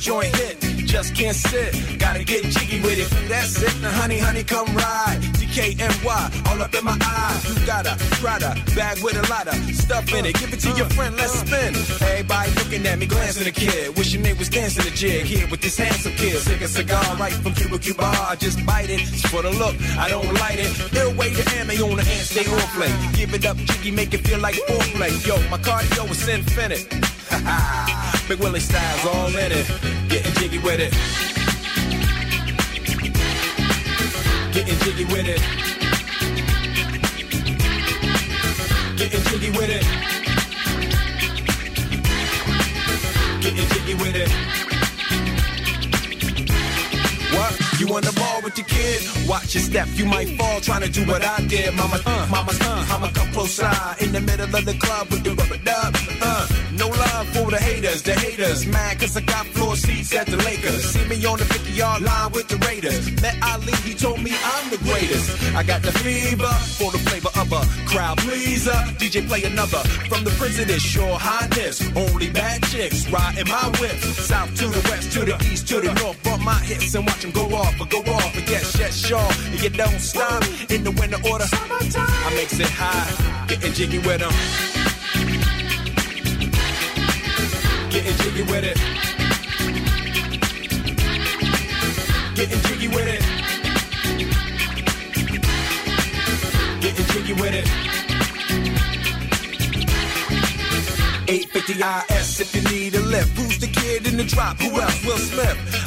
Joint hit. Just can't sit, gotta get jiggy with it. That's it, now honey, honey, come ride. DKNY, all up in my eyes. You got a Prada bag with a lot of stuff in it. Give it to your friend, let's spin. Everybody looking at me, glancing a kid. Wishing they was dancing a jig here with this handsome kid. Sick a cigar right from Cuba Cuba. I just bite it. It's for the look, I don't light it. Ill way to ammo on the hand, stay on play. Give it up, jiggy, make it feel like foreplay. Yo, my cardio is infinite. Big Willie styles all in it. Getting jiggy with it. Getting jiggy with it. Getting jiggy with it. Getting jiggy with it. What? You on the ball with your kid? Watch your step, you might fall trying to do what I did. Mama, uh, mama, uh, I'ma come close side in the middle of the club with the rubber dub. Uh, no love for the haters, the haters. Mad cause I got floor seats at the Lakers. See me on the 50 yard line with the Raiders. Met Ali, he told me I'm the greatest. I got the fever for the flavor of a crowd pleaser. DJ play another from the of sure highness. Only bad chicks riding my whip. South to the west, to the east, to the north. Bump my hips and watch them go off, or go off. And yes, yes, sure. And you don't stop in the winter order. I makes it high, getting jiggy with them. Getting jiggy with it. Getting jiggy with it. Getting jiggy with it. 850 IS if you need a lift. Who's the kid in the drop? Who else? Will Smith.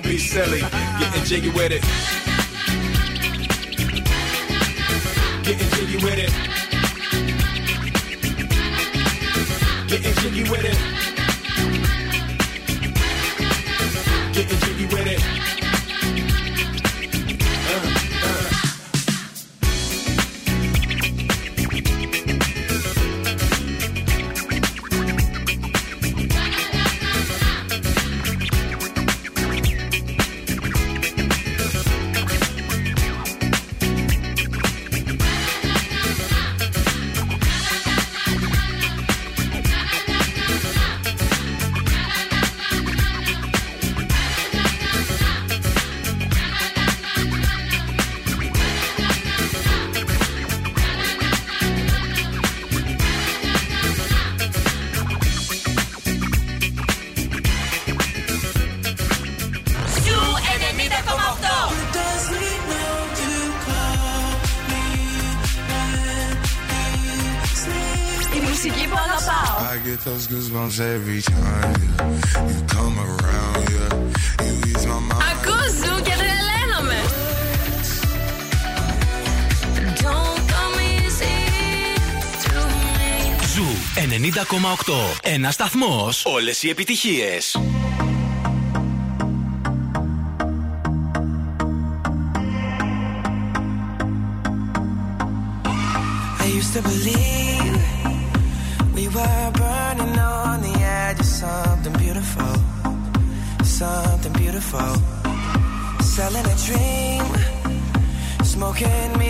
Don't be silly. Getting jiggy with it. Getting jiggy with it. Getting jiggy with it. Getting jiggy with it. Those goosebumps every time yeah. you come around. Yeah, you ease my mind. Ακούς Ζου και τρελαίνομαι. Don't come easy to me. 90,8. Ένα σταθμό. Όλε οι επιτυχίε. broken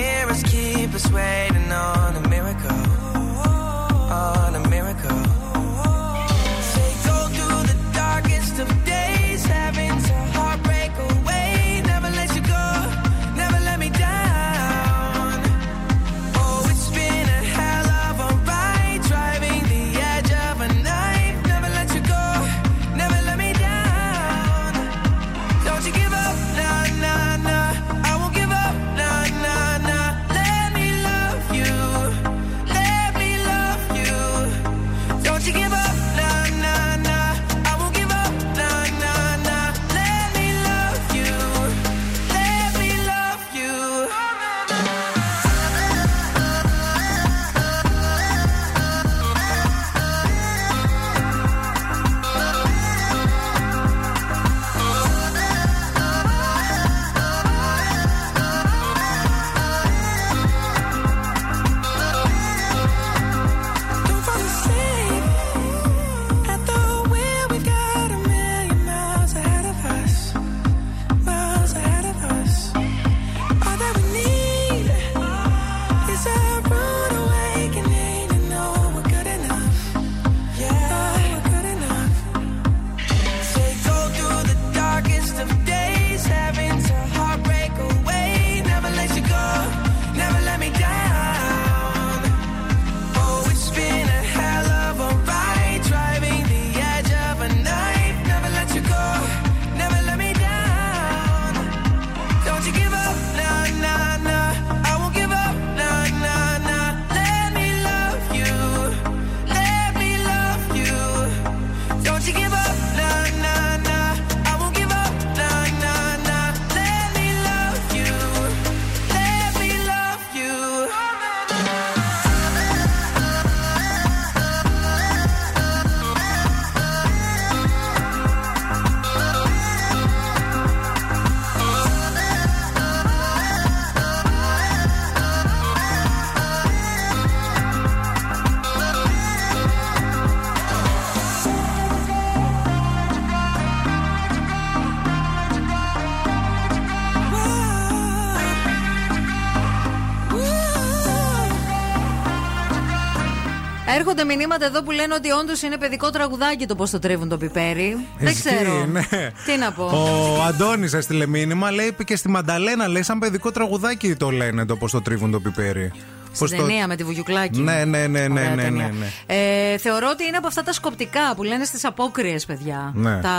Έρχονται μηνύματα εδώ που λένε ότι όντως είναι παιδικό τραγουδάκι το πώς το τρίβουν το πιπέρι. Δεν Ισχύει, ξέρω. ναι. Τι να πω. Ο Αντώνης έστειλε μήνυμα, λέει και στη Μανταλένα, λέει σαν παιδικό τραγουδάκι το λένε το πώς το τρίβουν το πιπέρι. Στην Πώς το- ταινία με τη Βουγιουκλάκη. Ναι, ναι, ναι, ναι, Ωραία ναι, ναι, ταινία. ναι. Ε, θεωρώ ότι είναι από αυτά τα σκοπτικά που λένε στις απόκριες, παιδιά. Ναι. Τα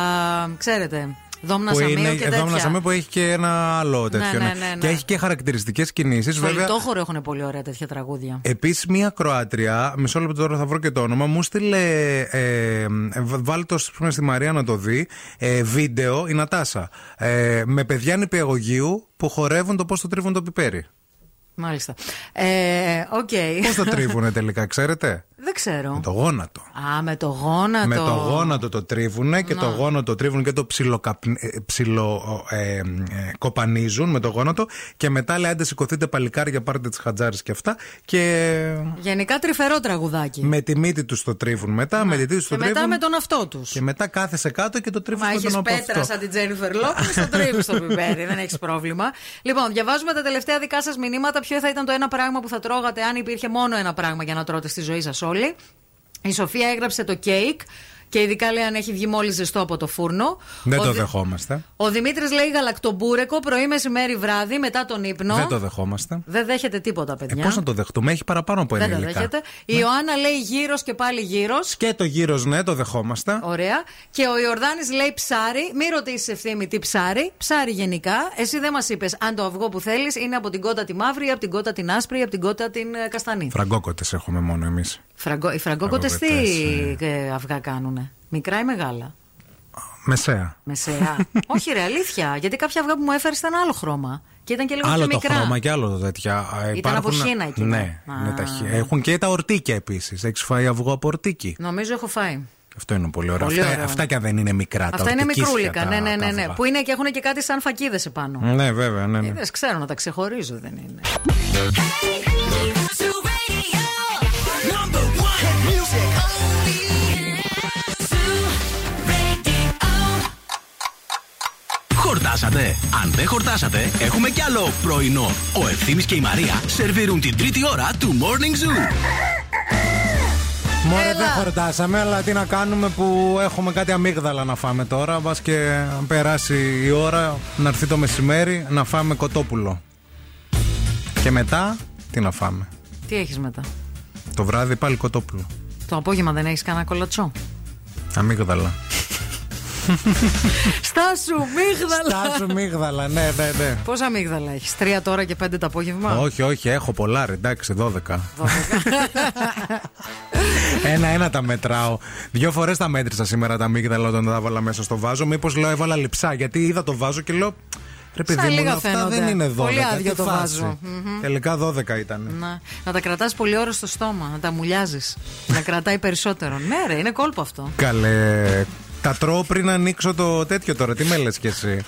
ξέρετε. Δόμνα Που Σαμίου είναι και εδώ τέτοια. Σαμίου που έχει και ένα άλλο τέτοιο. ναι, ναι, ναι. Και έχει και χαρακτηριστικές κινήσεις. Στο Βέβαια, Λιτόχωρο έχουν πολύ ωραία τέτοια τραγούδια. Επίσης, μία Κροάτρια, μισό λεπτό τώρα θα βρω και το όνομα, μου στείλε. Ε, βάλει το πούμε, στη Μαρία να το δει. Ε, βίντεο, η Νατάσα. Ε, με παιδιά νηπιαγωγείου που χορεύουν το πώς το τρίβουν το πιπέρι. Μάλιστα. Ε, Οκ. Πώς το τρίβουνε τελικά, ξέρετε; Δεν ξέρω. Με το γόνατο. Α, με το γόνατο. Με το γόνατο το τρίβουνε και Να. το γόνατο το τρίβουν και το ψιλοκαπν- ε, ψιλο, ε, ε, κοπανίζουν με το γόνατο και μετά λέει άντε σηκωθείτε παλικάρια πάρτε τις χατζάρες και αυτά και Γενικά τρυφερό τραγουδάκι. με τη μύτη τους το τρίβουν μετά, με τη μύτη τους και το μετά τρίβουν με τον αυτό τους. και μετά κάθεσαι κάτω και το τρίβουν Μα με έχεις τον από πέτρα αυτό. σαν την Τζένιφερ Λόπες, το τρίβεις στο πιπέρι, δεν έχεις πρόβλημα. Λοιπόν, διαβάζουμε τα τελευταία δικά σας μηνύματα. Ποιο θα ήταν το ένα πράγμα που θα τρώγατε αν υπήρχε μόνο ένα πράγμα για να τρώτε στη ζωή σας όλοι. Η Σοφία έγραψε το κέικ και ειδικά λέει αν έχει βγει μόλις ζεστό από το φούρνο. Δεν Ο το Δη- δεχόμαστε. Ο Δημήτρης λέει γαλακτομπούρεκο πρωί, μεσημέρι, βράδυ μετά τον ύπνο. Δεν το δεχόμαστε. Δεν δέχεται τίποτα, Ε, παιδιά. Πώς να το δεχτούμε, έχει παραπάνω από ένα Δεν το υλικά. δέχεται. Η Ιωάννα λέει γύρω και πάλι γύρω. Και το γύρος, ναι, το δεχόμαστε. Ωραία. Και ο Ιορδάνης λέει ψάρι. Μην ρωτήσεις ευθύνη τι ψάρι. Ψάρι γενικά. Εσύ δεν μας είπες αν το αυγό που θέλεις είναι από την κότα τη μαύρη, από την κότα την άσπρη, από την κότα την ε, καστανή. Φραγκόκοτες έχουμε μόνο εμείς. Φραγκο... Οι φραγκόκοτες τι Φραγκόκοτες, ε, αυγά κάνουνε; Μικρά ή μεγάλα. Μεσαία. Μεσαία. Όχι, ρε, αλήθεια. Γιατί κάποια αυγά που μου έφερε ήταν άλλο χρώμα. Και ήταν και λίγο Άλλο πιο το μικρά. χρώμα και άλλο το τέτοια. Α, Ήταν από Χίνα εκείνα. Ναι, είναι τα χι- έχουν και τα ορτίκια επίση. Έχει φάει αυγό από ορτίκι. Νομίζω έχω φάει. Αυτό είναι πολύ ωραίο. Πολύ αυτά, ωραίο. αυτά και αν δεν είναι μικρά. τα Αυτά είναι ορτικίσια, μικρούλικα. τα- Ναι, ναι, τα ναι, ναι. αυγά. Που είναι και έχουν και κάτι σαν φακίδε επάνω. Ναι, βέβαια, ναι. ναι. Είδες, ξέρω να τα ξεχωρίζω, δεν είναι. Χορτάσατε. Αν δεν χορτάσατε, έχουμε κι άλλο πρωινό. Ο Ευθύμης και η Μαρία σερβίρουν την τρίτη ώρα του Morning Zoo. Μωρέ, δεν χορτάσαμε, αλλά τι να κάνουμε που έχουμε κάτι αμύγδαλα να φάμε τώρα. Μπας και περάσει η ώρα, να έρθει το μεσημέρι, να φάμε κοτόπουλο. Και μετά, τι να φάμε. Τι έχεις μετά; Το βράδυ πάλι κοτόπουλο. Το απόγευμα δεν έχεις κανένα κολατσό; Αμύγδαλα. Στάσου, μίγδαλα. Στάσου μύγδαλα, ναι, ναι, ναι. Πόσα μίγδαλα έχεις, Τρία τώρα και πέντε το απόγευμα; όχι, όχι, έχω πολλά, ρε, εντάξει, 12. Ένα-ένα τα μετράω. Δύο φορές τα μέτρησα σήμερα τα αμύγδαλα όταν τα έβαλα μέσα στο βάζο. Μήπως λέω έβαλα λιψά, γιατί είδα το βάζο και λέω. Ρε παιδί Σαν μου, λίγα αυτά φαίνονται. δεν είναι 12. Πολύ άδειο τι το φάση. βάζο. Μμμ. Τελικά 12 ήταν. Να, να τα κρατάς πολύ ώρα στο στόμα, να τα μουλιάζεις. να κρατάει περισσότερο. Ναι, ρε, είναι κόλπο αυτό. Καλέ. Τα τρώω πριν ανοίξω το τέτοιο τώρα. Τι με λες κι εσύ.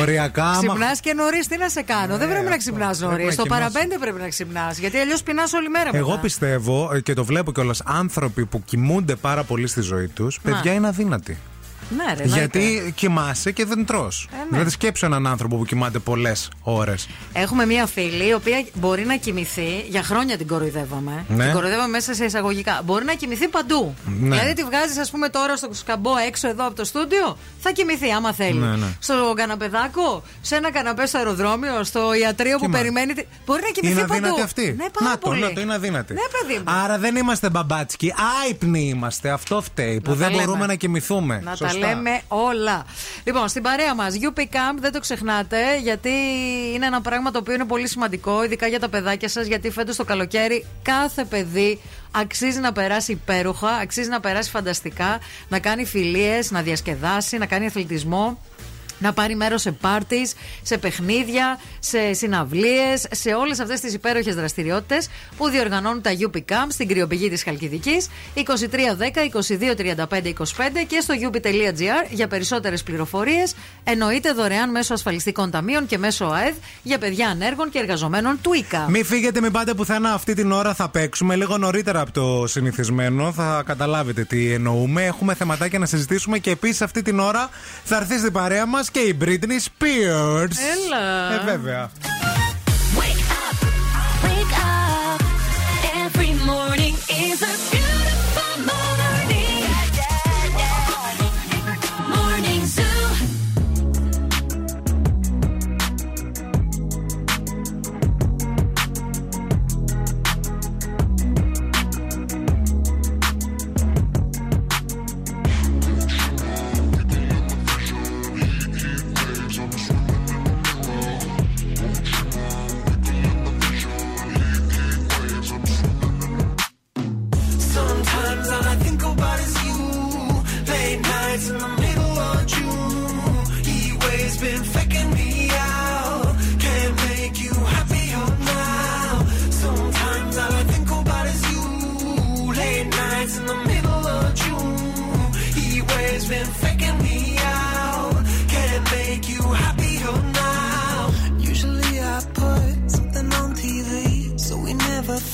Οριακά, άμα. Ξυπνάς και νωρίς, τι να σε κάνω; δεν πρέπει να ξυπνάς Ναι, Πρέπει νωρίς. να Στο κοιμάσαι. παραπέντε πρέπει να ξυπνάς. Γιατί αλλιώς πεινάς όλη μέρα Εγώ μετά. πιστεύω ε, και το βλέπω κιόλας. Άνθρωποι που κοιμούνται πάρα πολύ στη ζωή τους, παιδιά είναι αδύνατοι. Ναι, ρε, εννοείται. Γιατί κοιμάσαι και δεν τρως. ναι. Δηλαδή σκέψου έναν άνθρωπο που κοιμάται πολλές ώρες. Έχουμε μία φίλη η οποία μπορεί να κοιμηθεί. Για χρόνια την κοροϊδεύαμε. Ναι. Την κοροϊδεύαμε μέσα σε εισαγωγικά. Μπορεί να κοιμηθεί παντού. Ναι. Δηλαδή τη βγάζεις, ας πούμε, τώρα στο σκαμπό έξω εδώ από το στούντιο. Θα κοιμηθεί άμα θέλει. Ναι, ναι. Στο καναπεδάκο, σε ένα καναπέ στο αεροδρόμιο, στο ιατρείο που Κοιμά. περιμένει. τη- Μπορεί να κοιμηθεί Είναι παντού. αδύνατη αυτή. Ναι, πάρα να το, πολύ. να το είναι αδύνατη. Ναι, παιδί μου. Άρα δεν είμαστε μπαμπάτσκι. Άϊπνοι είμαστε. Αυτό φταίει. που Να δεν τα λέμε. μπορούμε να κοιμηθούμε. Να Σωστά. τα λέμε όλα. Λοιπόν, στην παρέα μας, UP Camp δεν το ξεχνάτε, γιατί είναι ένα πράγμα το οποίο είναι πολύ σημαντικό, ειδικά για τα παιδάκια σας, γιατί φέτος το καλοκαίρι κάθε παιδί αξίζει να περάσει υπέροχα, αξίζει να περάσει φανταστικά, να κάνει φιλίες, να διασκεδάσει, να κάνει αθλητισμό. Να πάρει μέρος σε πάρτις, σε παιχνίδια, σε συναυλίες, σε όλες αυτές τις υπέροχες δραστηριότητες που διοργανώνουν τα UP Camp στην κρυοπηγή της Χαλκιδικής 2310 2235 25 και στο up.gr για περισσότερες πληροφορίες. Εννοείται δωρεάν μέσω ασφαλιστικών ταμείων και μέσω ΑΕΔ για παιδιά ανέργων και εργαζομένων του ΙΚΑ. Μην φύγετε, μην πάτε πουθενά. Αυτή την ώρα θα παίξουμε λίγο νωρίτερα από το συνηθισμένο. Θα καταλάβετε τι εννοούμε. Έχουμε θεματάκια να συζητήσουμε και επίσης αυτή την ώρα θα έρθει στην παρέα μας και η Britney Spears. Έλα. Ε, βέβαια.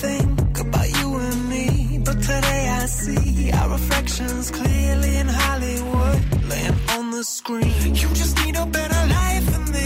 Think about you and me. But today I see our reflections clearly in Hollywood, laying on the screen. You just need a better life than this.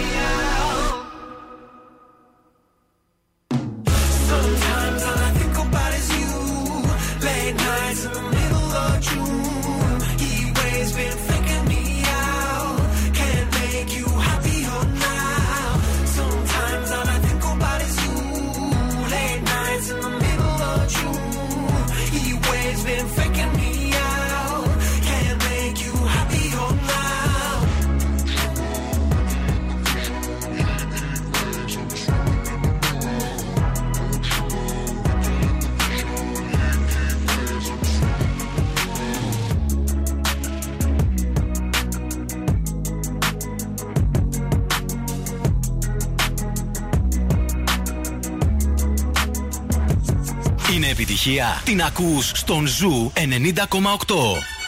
Την στον Ζου 90,8.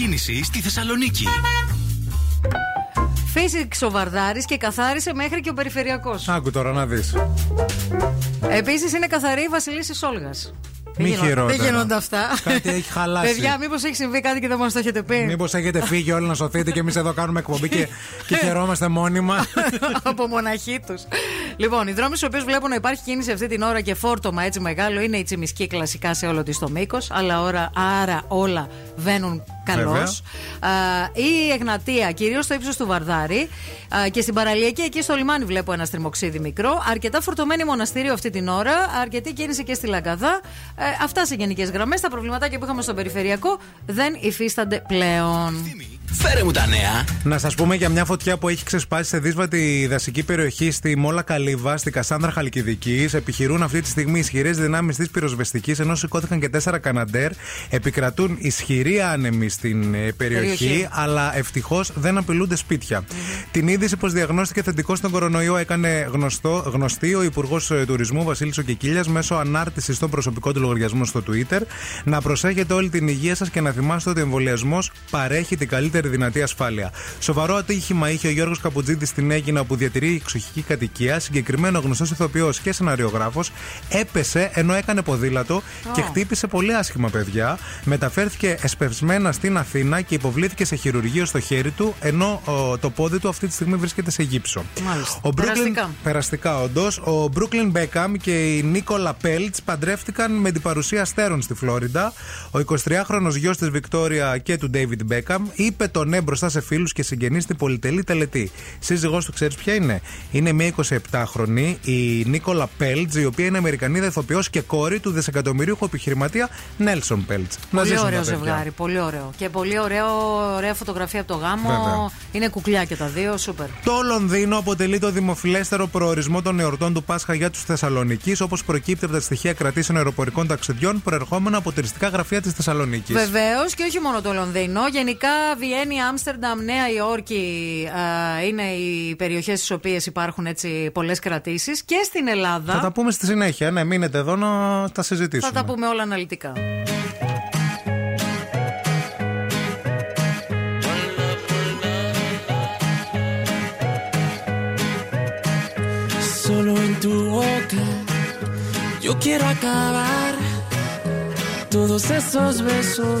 κίνηση στη Θεσσαλονίκη. Φύσηξε ο Βαρδάρη και καθάρισε μέχρι και ο Περιφερειακός. Άκου τώρα να δεις. Επίσης είναι καθαρή η Βασιλίση Σόλγας. Μη χειρότερα. Δεν γίνονται αυτά. Κάτι έχει χαλάσει. Παιδιά, μήπως έχει συμβεί κάτι και δεν μας το έχετε πει; Μήπως έχετε φύγει όλοι να σωθείτε και εμείς εδώ κάνουμε εκπομπή και, και χαιρόμαστε μόνιμα. Από μοναχοί τους. Λοιπόν, οι δρόμοι στους οποίους βλέπω να υπάρχει κίνηση αυτή την ώρα και φόρτωμα έτσι μεγάλο είναι η τσιμισκή κλασικά σε όλο της το μήκος. Αλλά ώρα, άρα όλα βαίνουν καλώ. Βέβαια. Η Εγνατία, κυρίως στο ύψος του Βαρδάρη. Α, και στην παραλιακή εκεί στο λιμάνι βλέπω ένα στριμοξίδι μικρό. Αρκετά φορτωμένη μοναστήριο αυτή την ώρα. Αρκετή κίνηση και στη Λαγκαδά. Ε, αυτά σε γενικές γραμμές. Τα προβληματάκια που είχαμε στο περιφερειακό δεν υφίστανται πλέον. Φέρε μου τα νέα. Να σας πούμε για μια φωτιά που έχει ξεσπάσει σε δύσβατη δασική περιοχή στη Μόλα Καλύβα, στη Κασάνδρα Χαλκιδικής. Επιχειρούν αυτή τη στιγμή ισχυρές δυνάμεις της πυροσβεστικής, ενώ σηκώθηκαν και τέσσερα Καναντέρ. Επικρατούν ισχυροί άνεμοι στην ε, περιοχή, Περιοχή. αλλά ευτυχώς δεν απειλούνται σπίτια. Την είδηση πως διαγνώστηκε θετικό στον κορονοϊό έκανε γνωστό, γνωστή ο Υπουργός Τουρισμού Βασίλης Οκεκίλια μέσω ανάρτησης στον προσωπικό του λογαριασμό στο Twitter. Να προσέχετε όλη την υγεία σας και να θυμάστε ότι ο εμβολιασμός παρέχει την καλύτερη δυνατή ασφάλεια. Σοβαρό ατύχημα είχε ο Γιώργος Καπουτζίδη στην Έγινα που διατηρεί εξοχική κατοικία. Συγκεκριμένο γνωστός ηθοποιός και σεναριογράφος έπεσε ενώ έκανε ποδήλατο και χτύπησε πολύ άσχημα παιδιά. Μεταφέρθηκε εσπευσμένα στην Αθήνα και υποβλήθηκε σε χειρουργείο στο χέρι του, ενώ ο, το πόδι του αυτή τη στιγμή βρίσκεται σε γύψο. Μάλιστα. Ο Brooklyn- Περαστικά. Περαστικά, όντως. Ο Brooklyn Beckham και η Νίκολα Πέλτς παντρεύτηκαν με την παρουσία αστέρων στη Φλόριντα. Ο 23χρονο γιος της Βικτόρια και του David Beckham είπε το ναι μπροστά σε φίλους και συγγενείς στην πολυτελή τελετή. Σύζυγός του, ξέρεις ποια είναι; Είναι μια 27χρονη, η Νίκολα Πέλτ, η οποία είναι Αμερικανίδα ηθοποιό και κόρη του δισεκατομμυρίουχου επιχειρηματία Νέλσον Πέλτ. Πολύ ωραίο ζευγάρι, πολύ ωραίο. Και πολύ ωραίο, ωραία φωτογραφία από το γάμο. Βέβαια. Είναι κουκλιά και τα δύο, σούπερ. Το Λονδίνο αποτελεί το δημοφιλέστερο προορισμό των εορτών του Πάσχα για τους Θεσσαλονίκης, όπως προκύπτει από τα στοιχεία κρατήσεων αεροπορικών ταξιδιών προερχόμενα από τουριστικά γραφεία της Θεσσαλονίκης. Βεβαίως και όχι μόνο το Λονδίνο. Γενικά, Βιέννη, Άμστερνταμ, Νέα Υόρκη α, είναι οι περιοχές στις οποίες υπάρχουν έτσι πολλές κρατήσεις. Και στην Ελλάδα. Θα τα πούμε στη συνέχεια. Ναι, μείνετε εδώ να τα συζητήσουμε. θα τα πούμε όλα αναλυτικά. Solo en tu boca yo quiero acabar todos esos besos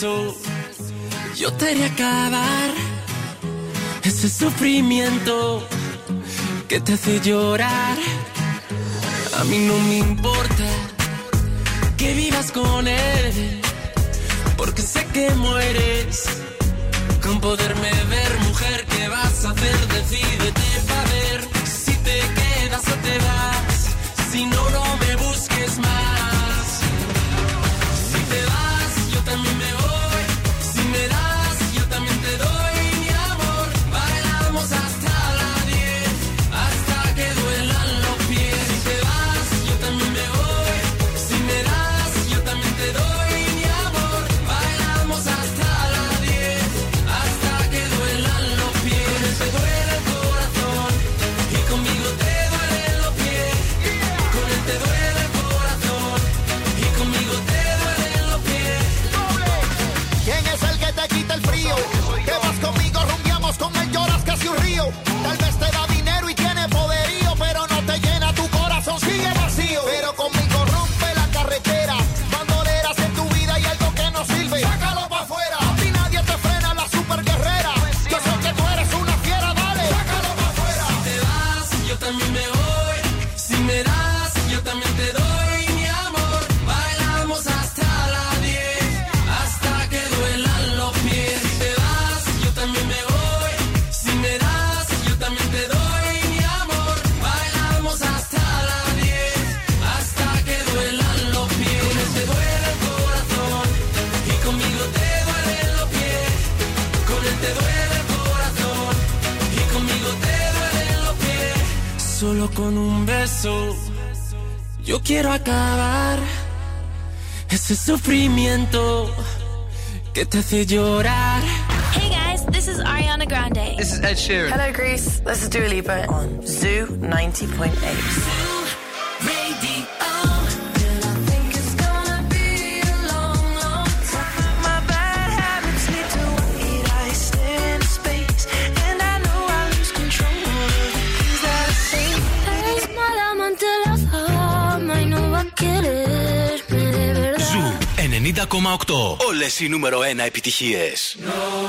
Yo te haré acabar ese sufrimiento que te hace llorar. A mí no me importa que vivas con él, porque sé que mueres con poderme ver, mujer. ¿Qué vas a hacer? Decídete para ver ese sufrimiento que te hace llorar. Hey guys, this is Ariana Grande. This is Ed Sheeran. Hello, Greece. This is Dua Lipa on Zoo 90.8. Όλε οι νούμερο 1 επιτυχίε. I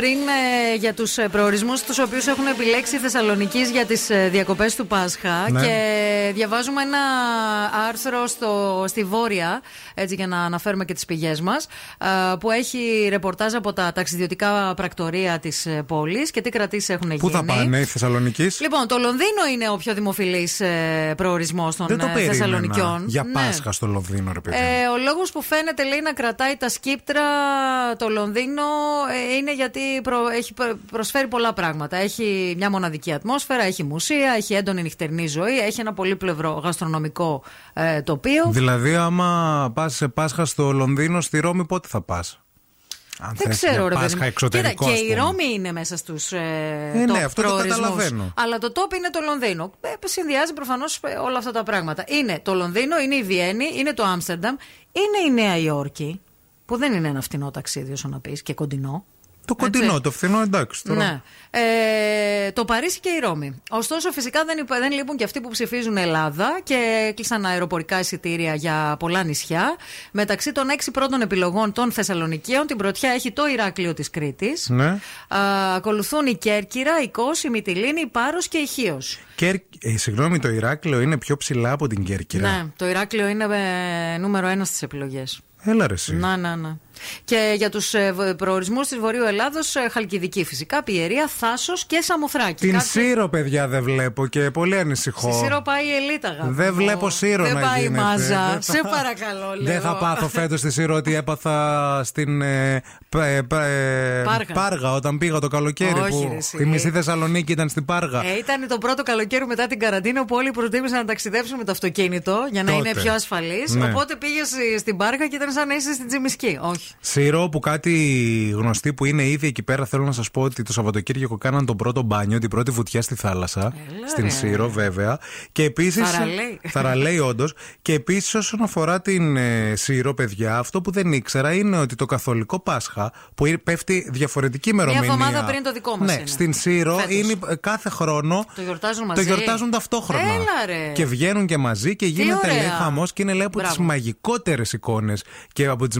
πριν ε, για τους προορισμούς τους οποίους έχουν επιλέξει οι Θεσσαλονίκη για τις διακοπές του Πάσχα. Ναι. Και διαβάζουμε ένα άρθρο στο, στη Βόρεια, έτσι για να αναφέρουμε και τις πηγές μας, που έχει ρεπορτάζ από τα ταξιδιωτικά πρακτορία της πόλης και τι κρατήσεις έχουν γίνει. Πού θα πάνε οι Θεσσαλονίκης; Λοιπόν, το Λονδίνο είναι ο πιο δημοφιλής προορισμός των Δεν το ε, περίμενα. Θεσσαλονικιών. Για Ναι. Πάσχα στο Λονδίνο, ρε παιδί. Ε, ο λόγος που φαίνεται λέει να κρατάει τα σκύπτρα το Λονδίνο ε, είναι γιατί προ- έχει προ- προσφέρει πολλά πράγματα. Έχει μια μοναδική ατμόσφαιρα, έχει μουσεία, έχει έντονη νυχτερινή ζωή, έχει ένα πολύπλευρο γαστρονομικό ε, τοπίο. Δηλαδή, άμα πας σε Πάσχα στο Λονδίνο, στη Ρώμη, πότε θα πας; Αν Δεν θες ξέρω, για ρε παιδί Πάσχα μου. εξωτερικό. Κοίτα, ας και η πούμε. Ρώμη είναι μέσα στους ε, Ε, top ναι, αυτό το προορισμούς. καταλαβαίνω. Αλλά το top είναι το Λονδίνο. Ε, συνδυάζει προφανώς όλα αυτά τα πράγματα. Είναι το Λονδίνο, είναι η Βιέννη, είναι το Άμστερνταμ, είναι η Νέα Υόρκη. Που δεν είναι ένα φθηνό ταξίδι, όσο να πεις, και κοντινό. Το κοντινό, το φθηνό, εντάξει. Τώρα. Ναι. Ε, το Παρίσι και η Ρώμη. Ωστόσο, φυσικά δεν, υπα- δεν λείπουν και αυτοί που ψηφίζουν Ελλάδα και κλείσαν αεροπορικά εισιτήρια για πολλά νησιά. Μεταξύ των έξι πρώτων επιλογών των Θεσσαλονικίων, την πρωτιά έχει το Ηράκλειο της Κρήτης. Ναι. ακολουθούν η Κέρκυρα, η Κώση, η Μυτιλίνη, η Πάρος και η Χίος. Κέρ... Ε, συγγνώμη, το Ηράκλειο είναι πιο ψηλά από την Κέρκυρα. Ναι, το Ηράκλειο είναι ε, νούμερο ένα στις επιλογές. Έλα ρε εσύ. Να, να, να. Και για τους προορισμούς της Βορείου Ελλάδος, Χαλκιδική φυσικά, Πιερία, Θάσος και Σαμοθράκη. Την Κάποιοι- Σύρο, παιδιά, δεν βλέπω και πολύ ανησυχώ. Στη Σύρο πάει η Ελίτα, αγάπη Δεν μου. βλέπω Σύρο Δεν να πάει γίνεται. μάζα. Δεν Σε θα- παρακαλώ, λέω. Δεν θα πάθω φέτος στη Σύρο ότι έπαθα στην ε, π- ε, π- ε, Πάργα. όταν πήγα το καλοκαίρι. Όχι, που ρε, εσύ. η μισή Θεσσαλονίκη ήταν στην Πάργα. Ε, ήταν το πρώτο καλοκαίρι μετά την καραντίνα που όλοι προτίμησαν να ταξιδέψουν με το αυτοκίνητο για να Τότε. είναι πιο ασφαλής. Ναι. Οπότε πήγες στην Πάργα και ήταν σαν να είσαι στην Τζιμισκή. Όχι. Σύρο που κάτι γνωστοί που είναι ήδη εκεί πέρα θέλω να σας πω ότι το Σαββατοκύριακο κάναν τον πρώτο μπάνιο, την πρώτη βουτιά στη θάλασσα. στην ρε. Σύρο, βέβαια. Και επίση. Θαραλέει. Θαραλέει, όντως. Και επίσης όσον αφορά την ε, Σύρο, παιδιά, αυτό που δεν ήξερα είναι ότι το Καθολικό Πάσχα που είναι- πέφτει διαφορετική ημερομηνία. εβδομάδα πριν το δικό μας Ναι, είναι. στην Σύρο Φέτος. είναι ε, κάθε χρόνο. Το γιορτάζουν Το μαζί. γιορτάζουν ταυτόχρονα. Έλα, ρε. Και βγαίνουν και μαζί και γίνεται ωραία. λέει χαμός και είναι λέει από τις Μπράβο. μαγικότερες εικόνες και από τις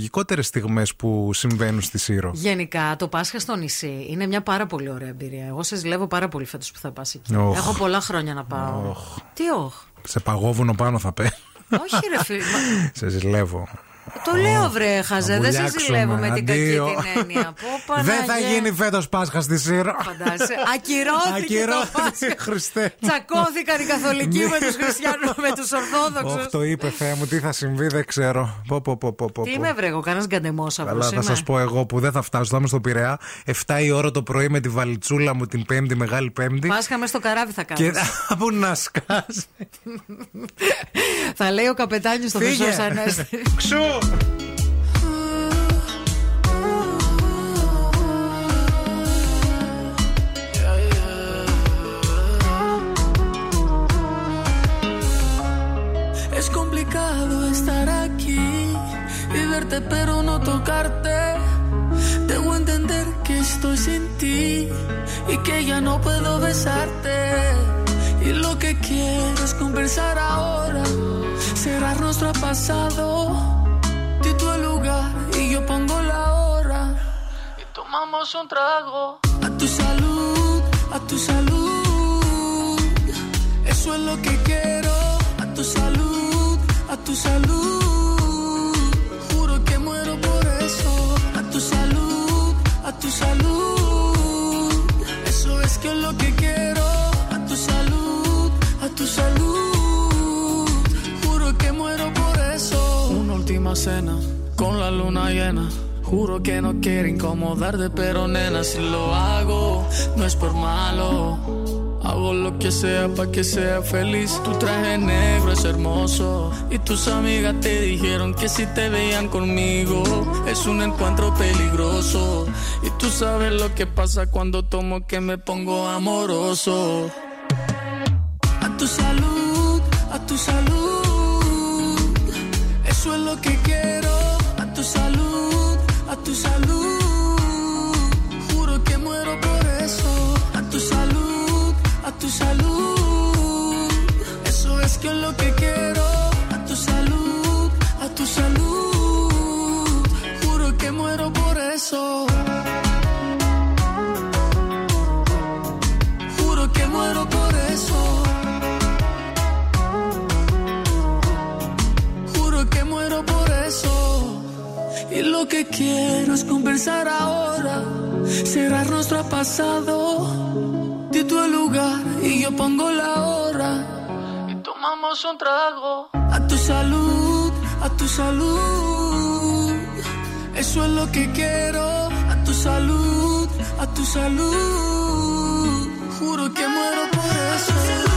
μαγικότερε στιγμές που συμβαίνουν στη Σύρο. Γενικά, το Πάσχα στο νησί είναι μια πάρα πολύ ωραία εμπειρία. Εγώ σε ζηλεύω πάρα πολύ φέτος που θα πας εκεί. Οχ. Έχω πολλά χρόνια να πάω. Τι όχι. Σε παγόβουνο πάνω θα πέ. Όχι, ρε φίλε. μα- Σε ζηλεύω. Το λέω, βρε, χαζέ. Δεν σε βουλιάξουμε. ζηλεύω με την κακή Αντίο. την έννοια. Πω, Δεν θα Παναγία. γίνει φέτος Πάσχα στη Σύρο. Φαντάζεσαι. Ακυρώθηκε το Ακυρώθηκε, Πάσχα. Χριστέ. Τσακώθηκαν οι καθολικοί με τους χριστιανούς, με τους Όχι, Ορθόδοξου. το είπε Θεέ μου, τι θα συμβεί, δεν ξέρω. Πω, πω, πω, πω, πω. Τι είμαι, βρε, εγώ κανένας γκαντεμόσαυρο. Καλά, θα σας πω εγώ που δεν θα φτάσω. Θα είμαι στο Πειραιά 7 η ώρα το πρωί με τη βαλιτσούλα μου την Πέμπτη, Μεγάλη Πέμπτη. Πάσχα μες στο καράβι θα Και κάνεις. πού να σκάσει. θα λέει ο καπετάνιος στο Φύγε. Χρυσός Ανέστη. Ξού! Es complicado estar aquí y verte pero no tocarte. Debo entender que estoy sin ti y que ya no puedo besarte. Y lo que quiero es conversar ahora, cerrar nuestro pasado. Di tu lugar y yo pongo la hora. Y tomamos un trago. A tu salud, a tu salud. Eso es lo que quiero. A tu salud, a tu salud. Juro que muero por eso. A tu salud, a tu salud. Eso es que es lo que quiero. Con la luna llena. Juro que no quiero incomodarte, pero nena, si lo hago, no es por malo. Hago lo que sea para que sea feliz. Tu traje negro es hermoso. Y tus amigas te dijeron que si te veían conmigo es un encuentro peligroso. Y tú sabes lo que pasa cuando tomo que me pongo amoroso. A tu salud, a tu salud. Eso es lo que quiero. A tu salud, a tu salud. Juro que muero por eso. A tu salud, a tu salud. Eso es que es lo que quiero. A tu salud, a tu salud. Juro que muero por eso. Que quiero es conversar ahora, cerrar nuestro pasado. Di tu lugar y yo pongo la hora. Y tomamos un trago. A tu salud, a tu salud. Eso es lo que quiero. A tu salud, a tu salud. Juro que muero por eso.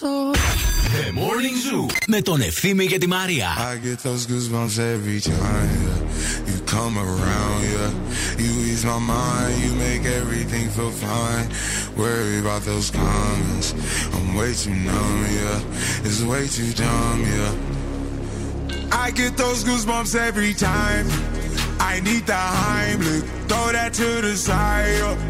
por eso. The Morning Zoo με τον Ευθύμη και τη Μαρία. I get those goosebumps every time yeah. you come around. Yeah, you ease my mind, you make everything feel fine. Worry about those comments. I'm way too numb, yeah. It's way too dumb, yeah. I get those goosebumps every time. I need the Heimlich, throw that to the side. yeah.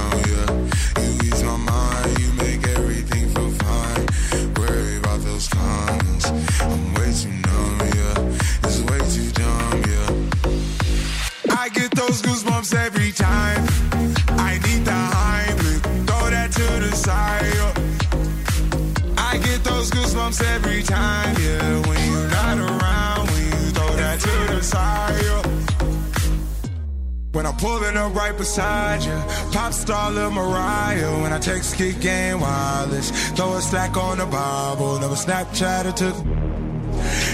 those goosebumps every time. I need the Heimlich, throw that to the side. I get those goosebumps every time, yeah. When you're not around, when you throw that to the side. When I'm pulling up right beside you, pop star Lil Mariah. When I text kick game wireless, throw a stack on the Bible. Never Snapchat or took.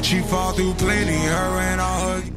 She fall through plenty, her and all her.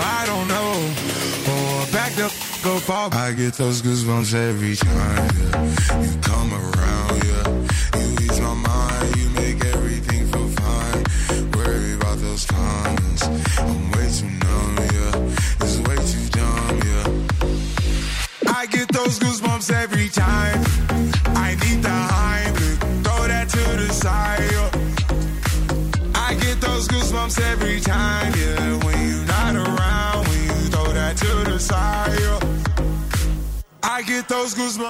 I don't know. Oh, or back the f- go far. I get those goosebumps every time. Yeah. You come around, yeah. You ease my mind, you make everything feel fine. Worry about those comments. I'm way too numb, yeah. It's way too dumb, yeah. I get those goosebumps every time. I need the Heimlich, throw that to the side. yeah. I get those goosebumps every time, yeah.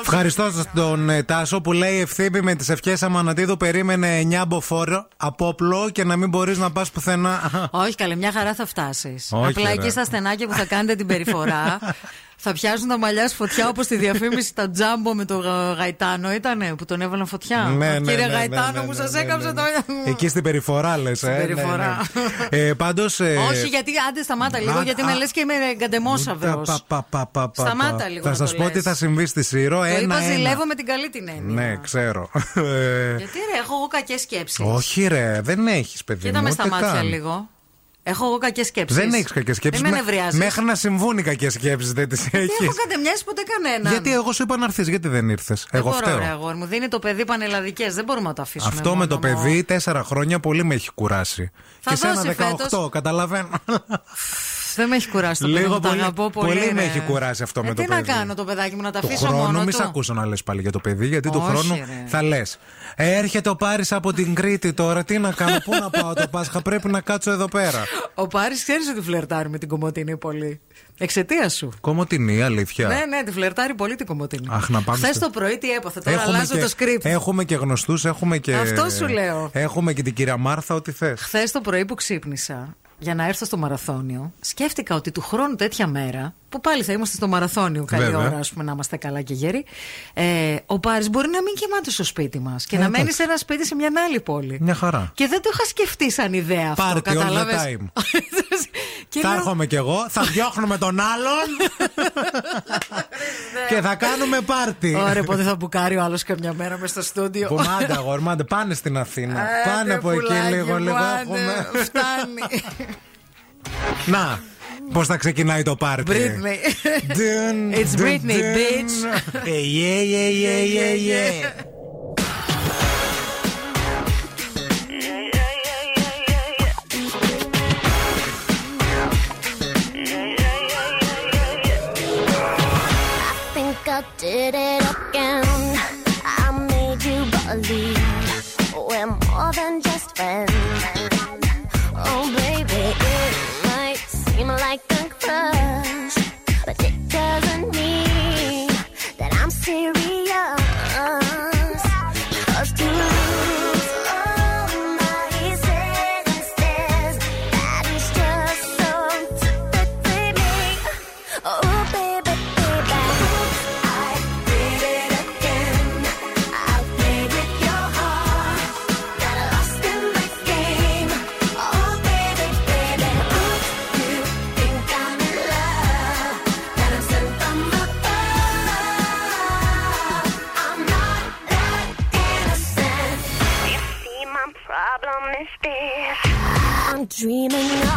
Ευχαριστώ τον ε, Τάσο που λέει ευθύμη με τις ευχές Αμανατίδου περίμενε 9 μποφόρ από όπλο και να μην μπορείς να πας πουθενά. Όχι, καλή, μια χαρά θα φτάσεις. Όχι, Απλά ρε. εκεί στα στενάκια που θα κάνετε την περιφορά. Θα πιάσουν τα μαλλιά σου φωτιά όπως τη διαφήμιση τα τζάμπο με τον Γα- Γαϊτάνο ήτανε που τον έβαλαν φωτιά. Ναι, ναι, Κύριε ναι, Γαϊτάνο ναι, μου, ναι, σας ναι, έκαψε ναι, το. Εκεί στην περιφορά λες. Στην περιφορά. Ε, Πάντως. Όχι, γιατί άντε σταμάτα λίγο, α, γιατί α, με λες και είμαι γκαντεμόσαυρο. Σταμάτα λίγο Θα να σας το πω λες. τι θα συμβεί στη Σύρο. Το είπα Ένα, ζηλεύω ένα. με την καλή την έννοια. Ναι, ξέρω. Ε, Γιατί ρε, έχω εγώ κακές σκέψεις. Όχι, ρε, δεν έχεις παιδί. Κοίτα μου, με στα ούτε μάτια καν. λίγο. Έχω εγώ κακές σκέψεις. Δεν έχεις κακές σκέψεις. Δεν με νευριάζεις. Μέχρι να συμβούν οι κακές σκέψεις δεν τις Δεν έχω έχει. κατεμοιάσει ποτέ κανέναν. Γιατί εγώ σου είπα να έρθεις, γιατί δεν ήρθες. Δεν Εγώ μπορώ, φταίω. ρε αγόρι μου. Δίνει το παιδί πανελλαδικές. Δεν μπορούμε να το αφήσουμε. Αυτό με μόνο το μου. παιδί τέσσερα χρόνια πολύ με έχει κουράσει. Θα και σε δώσει ένα 18, φέτος. καταλαβαίνω. Δεν με έχεις κουράσει το παιδί. Λίγο μου, το πολύ, αγαπώ πολύ. πολύ με ρε. έχει κουράσει αυτό Ε, με το τι παιδί. να κάνω το παιδάκι μου, να τα Του αφήσω χρόνου μόνο μη του; σε ακούσω να λες πάλι για το παιδί, γιατί του Όχι, χρόνου ρε. θα λες. Έρχεται ο Πάρης από την Κρήτη τώρα. Τι να κάνω, πού να πάω το Πάσχα, πρέπει να κάτσω εδώ πέρα. Ο Πάρης ξέρεις ότι φλερτάρει με την κομμωτίνη πολύ. Εξαιτίας σου. Κομωτινή, αλήθεια. Ναι, ναι, τη φλερτάρει πολύ την κομμωτίνη. Αχ, να πάμε Χθες στο- το πρωί τι έπαθε, τώρα αλλάζω και, το script. έχουμε και γνωστούς, έχουμε και. Αυτό σου λέω. Έχουμε και την κυρία Μάρθα, ό,τι θες. Χθες το πρωί που ξύπνησα για να έρθω στο μαραθώνιο, σκέφτηκα ότι του χρόνου τέτοια μέρα, που πάλι θα είμαστε στο μαραθώνιο, καλή Βέβαια. ώρα, ας πούμε, να είμαστε καλά και γεροί, ε, ο Πάρης μπορεί να μην κοιμάται στο σπίτι μας και Ε, να εντάξει. μένει σε ένα σπίτι σε μια άλλη πόλη. Μια χαρά. Και δεν το είχα σκεφτεί σαν ιδέα αυτό. Party all the κατάλαβες; time. Και θα λέω- έρχομαι κι εγώ, θα διώχνουμε τον άλλον και θα κάνουμε πάρτι. Ωραία, πότε θα μπουκάρει ο άλλος καμιά μέρα μες στο στούντιο. Που μάντα, αγόρι, μάντα, πάνε στην Αθήνα. Άντε, πάνε από εκεί πουλάκι λίγο, μου, λίγο. άντε, Έχουμε... Φτάνει. Να, πώς θα ξεκινάει το πάρτι; Britney. Dun, It's dun, Britney, dun. bitch. Ε, yeah, yeah, yeah, yeah, yeah. Did it again. dreaming.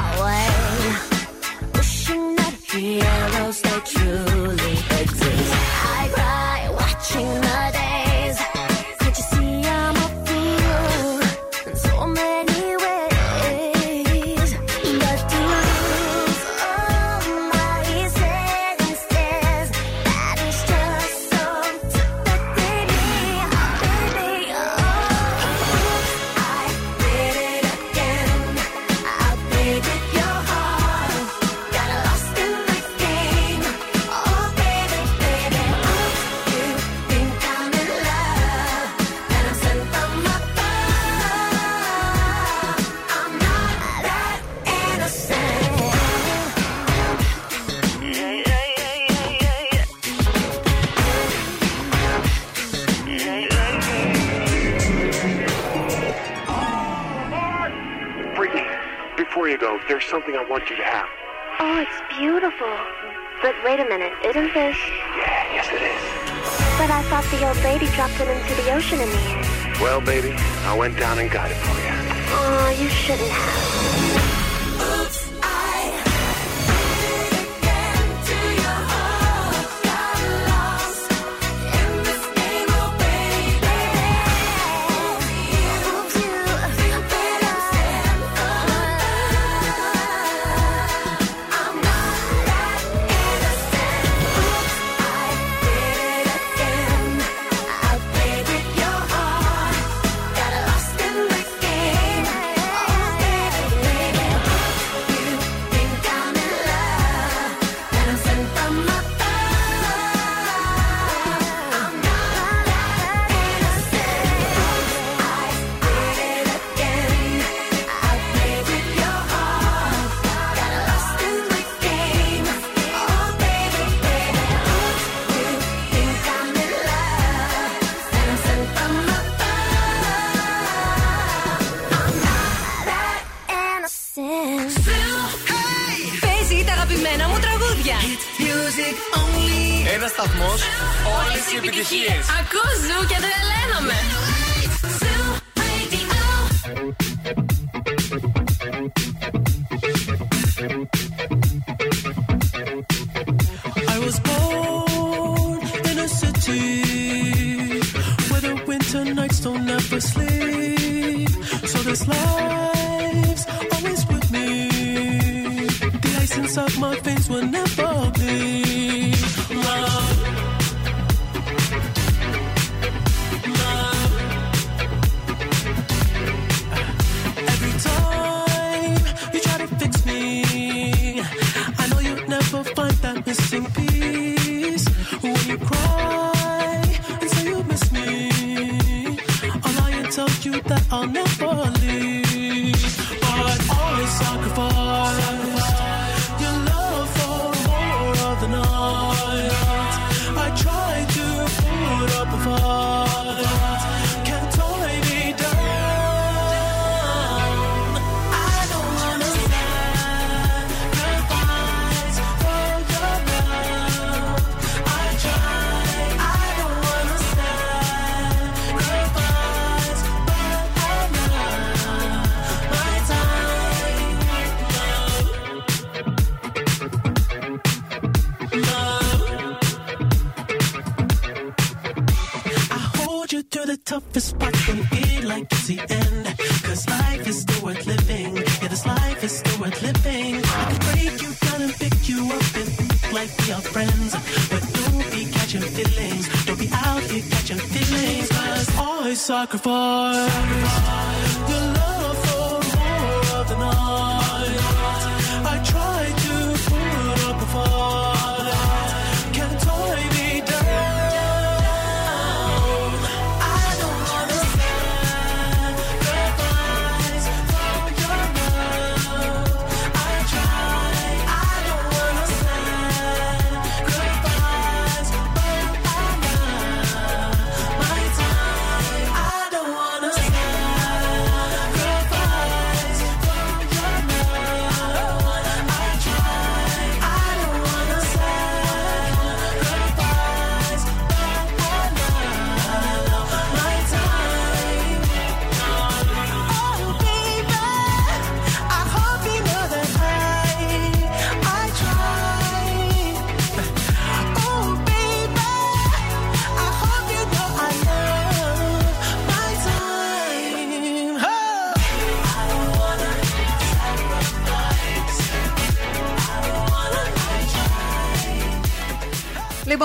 want you to have. Oh, it's beautiful. But wait a minute, isn't this? Yeah, yes it is. But I thought the old lady dropped it into the ocean in the end. Well, baby, I went down and got it for you. Oh, you shouldn't have.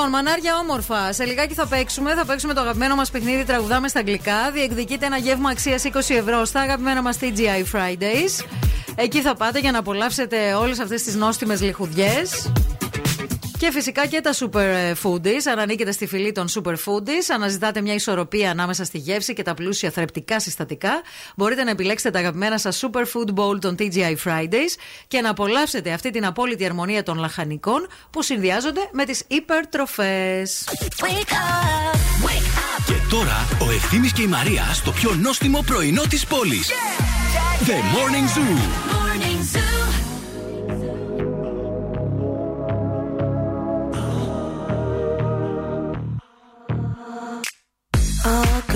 Λοιπόν, μανάρια όμορφα. Σε λιγάκι θα παίξουμε. Θα παίξουμε το αγαπημένο μας παιχνίδι Τραγουδάμε στα αγγλικά. Διεκδικείται ένα γεύμα αξίας 20 ευρώ στα αγαπημένα μας TGI Fridays. Εκεί θα πάτε για να απολαύσετε όλες αυτές τις νόστιμες λιχουδιές. Και φυσικά και τα super foodies. Αν ανήκετε στη φυλή των super foodies, αναζητάτε μια ισορροπία ανάμεσα στη γεύση και τα πλούσια θρεπτικά συστατικά. Μπορείτε να επιλέξετε τα αγαπημένα σας super food bowl των TGI Fridays και να απολαύσετε αυτή την απόλυτη αρμονία των λαχανικών που συνδυάζονται με τις υπερτροφές. Και τώρα ο Ευθύμης και η Μαρία στο πιο νόστιμο πρωινό της πόλης. The Morning Zoo.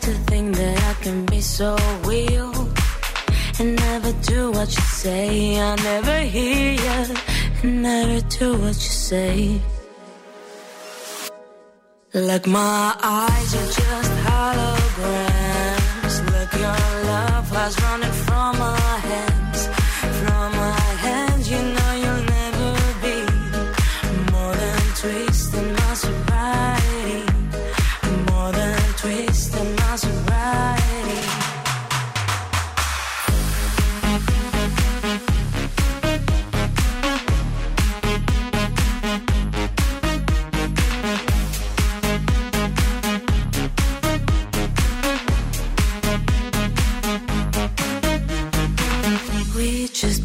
to think that I can be so real and never do what you say. I never hear you and never do what you say. Like my eyes are just holograms. Look, your love has running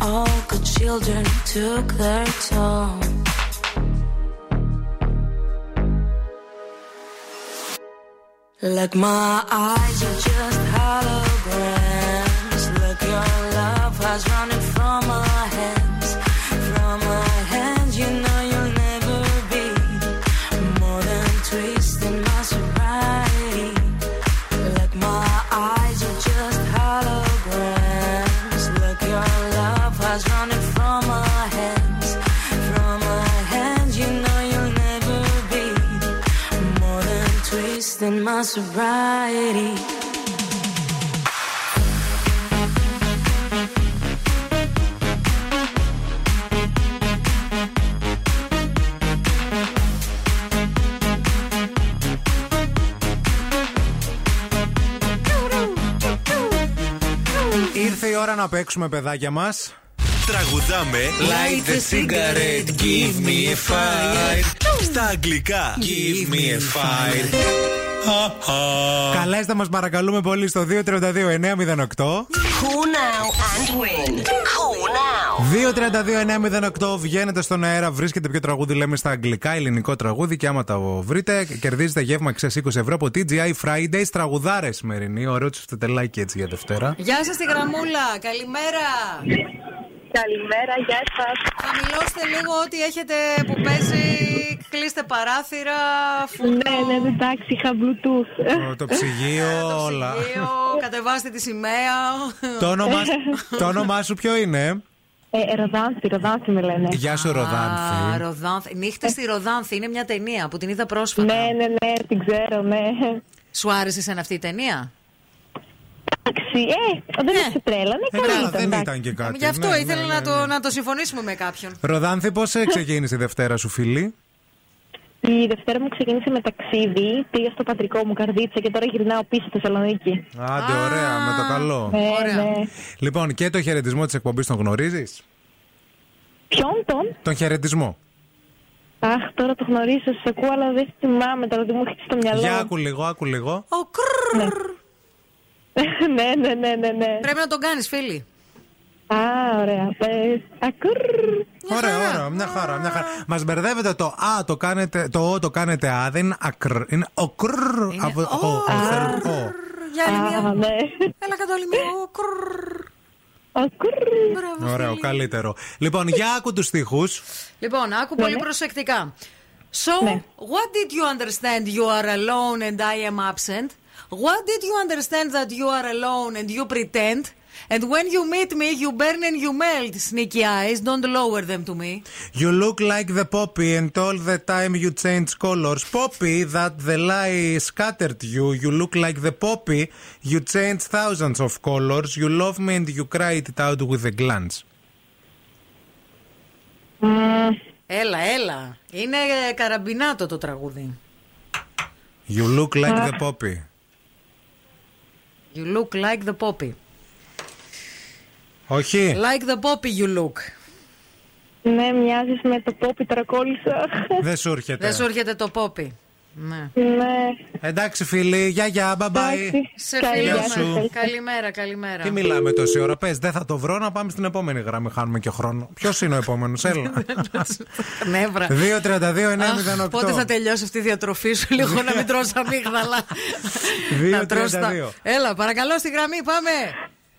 All good children took their toll. Like my eyes are just sobriety. Ήρθε η ώρα να παίξουμε, παιδάκια μας. Τραγουδάμε Light the cigarette, give me a fire. Στα αγγλικά Give me a fire Καλέστε μας, παρακαλούμε πολύ, στο 232-908. Call now and win. Call now; 232-908 βγαίνετε στον αέρα, βρίσκετε ποιο τραγούδι λέμε στα αγγλικά, ελληνικό τραγούδι και άμα το βρείτε, κερδίζετε γεύμα ξέ 20 ευρώ από TGI Fridays. Τραγουδάρες σημερινή, ωραίο τσουφτετελάκι έτσι για Δευτέρα. Γεια σας, τη γραμμούλα. Καλημέρα. Καλημέρα, γεια σας. Χαμηλώστε λίγο ό,τι έχετε που παίζει. Κλείστε παράθυρα. Φούρνο. Ναι, ναι, εντάξει, είχα Bluetooth. Το, το ψυγείο, όλα. Ψυγείο, Κατεβάστε τη σημαία. το, όνομά, το όνομά σου ποιο είναι; Ε, Ροδάνθη, Ροδάνθη με λένε. Γεια σου, Α, Ροδάνθη. Ροδάνθη. Νύχτες στη Ροδάνθη είναι μια ταινία που την είδα πρόσφατα. Ναι, ναι, ναι, την ξέρω, ναι. Σου άρεσε σε αυτή η ταινία; Εντάξει, ε, δεν Ναι. με τρέλα, ναι, Ε, καλή καλά, ήταν. δεν εντάξει. ήταν και κάτι. Γι' αυτό Ναι, ήθελα ναι, να, ναι, το, ναι. να το συμφωνήσουμε με κάποιον. Ροδάνθη, πώς ξεκίνησε η Δευτέρα σου, φίλη; Η Δευτέρα μου ξεκίνησε με ταξίδι, πήγα στο πατρικό μου καρδίτσα και τώρα γυρνάω πίσω στη Θεσσαλονίκη. Άντε, ωραία, με το καλό. Ναι, Ωραία. ναι. Λοιπόν, και το χαιρετισμό της εκπομπής τον γνωρίζεις; Ποιον τον; Τον χαιρετισμό. Αχ, τώρα το γνωρίζω, σε ακούω, αλλά δεν θυμάμαι τώρα, δεν μου έχει στο μυαλό. Για άκου λίγο, άκου λίγο. Ο κρρρρ. ναι, ναι, ναι, ναι, ναι. Πρέπει να τον κάνεις, φίλη. Α, ωραία. Πες. Ακουρ. Ωραία, ωραία, μια χαρά, μια χαρά. Μας μπερδεύετε το Α, το κάνετε, το Ο το κάνετε Α, δεν είναι ακρ, είναι οκρ. Από ο, ο, ο, ο. Για άλλη μία. Α, ναι. Έλα κάτω άλλη μία. Ο, κρρρ. Μπράβο, Ωραίο, φίλη. καλύτερο. Λοιπόν, για άκου τους στίχους. Λοιπόν, άκου πολύ προσεκτικά. So, what did you understand; You are alone and I am absent? What did you understand that you are alone and you pretend? And when you meet me, you burn and you melt. Sneaky eyes, don't lower them to me. You look like the poppy, and all the time you change colors. Poppy, that the lie scattered you. You look like the poppy. You change thousands of colors. You love me and you cried it out with a glance. Έλα, έλα. Είναι ε, καραμπινάτο το τραγούδι. You look like the poppy. You look like the poppy. Όχι. Like the poppy you look. Ναι, μοιάζεις με το πόπι τρακόλυσα. Δεν σου έρχεται. Δεν σου έρχεται το poppy. Ναι. Ναι. Εντάξει, φίλοι, γεια γεια, bye bye. Σε Γεια σου. φίλο. Καλημέρα, καλημέρα. Τι μιλάμε τόση ώρα, πες, δεν θα το βρω να πάμε στην επόμενη γραμμή. Χάνουμε και χρόνο. Ποιος είναι ο επόμενος, έλα. Νεύρα. 2-32-908. Αχ, Πότε θα τελειώσει αυτή η διατροφή σου, λίγο να μην τρως αμύγδαλα. Να τρως τα- 2-32. Έλα, παρακαλώ στη γραμμή, πάμε.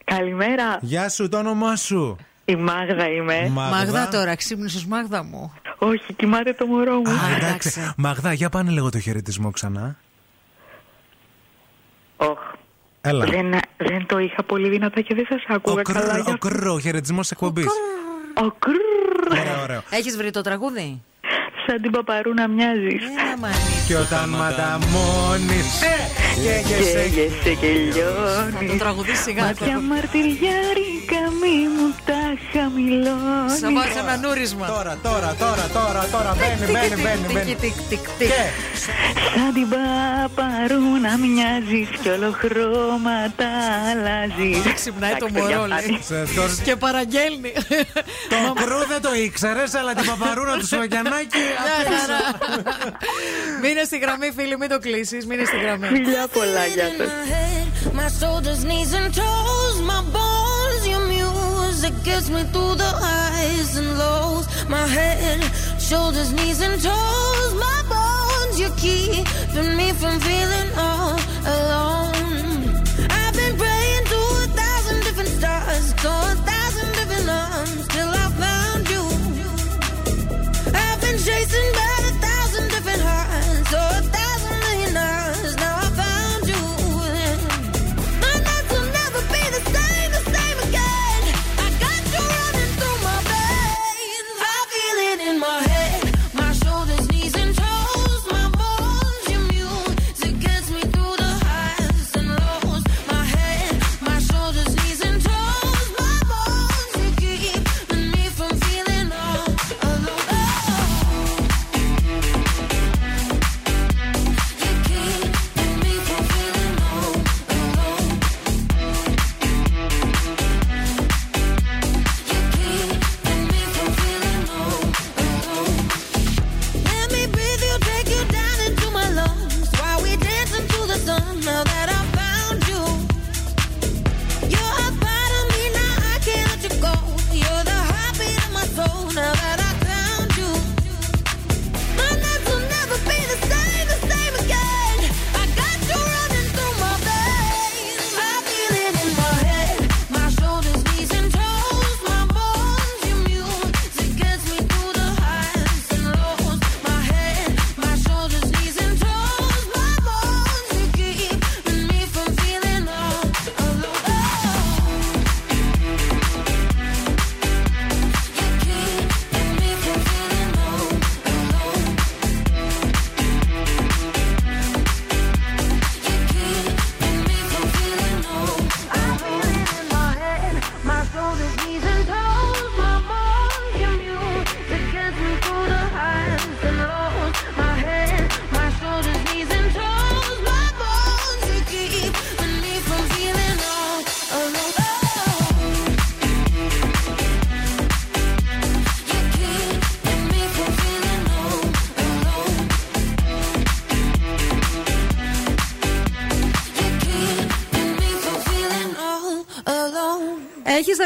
Καλημέρα. Γεια σου, το όνομά σου. Η Μάγδα είμαι. Μαγδά τώρα, ξύπνησες Μάγδα μου. Όχι, κοιμάται το μωρό μου. Α, εντάξει. Μαγδά, για πάνε λίγο το χαιρετισμό ξανά. Όχ. Έλα. Δεν, δεν το είχα πολύ δυνατά και δεν σας άκουγα Ο καλά. κρρ, για- ο κρρ, ο χαιρετισμός εκπομπής. Ο κρρρ. Ωραίο, ωραίο. Έχεις βρει το τραγούδι; Σαν την παπαρούνα μοιάζεις. Και όταν μανταμώνεις. Καίγεσαι και Θα το λιώνεις. τραγουδήσεις σιγά. Μάτια μαρτυριάρικα μη μου τα χαμηλώνεις. Σαν βάζει ένα νούρισμα. Τώρα, τώρα, τώρα, τώρα, τώρα. Μπαίνει, μπαίνει, μπαίνει. μπαίνει. Τικ, τικ, τικ. Σαν την παπαρούνα μοιάζεις κι όλο χρώματα αλλάζεις. Ξυπνάει το Εντάξει, παιδιά, μωρό, λέει. φτάνει. Σε- το- Και παραγγέλνει. Το κρού δεν το ήξερες, αλλά την παπαρούνα του Σουαγιανάκη. Μια χαρά. Μείνε στη γραμμή, φίλοι, μην το κλείσεις. Μείνε στη γραμμή. Φιλιά πολλά, γεια σας. chasing back.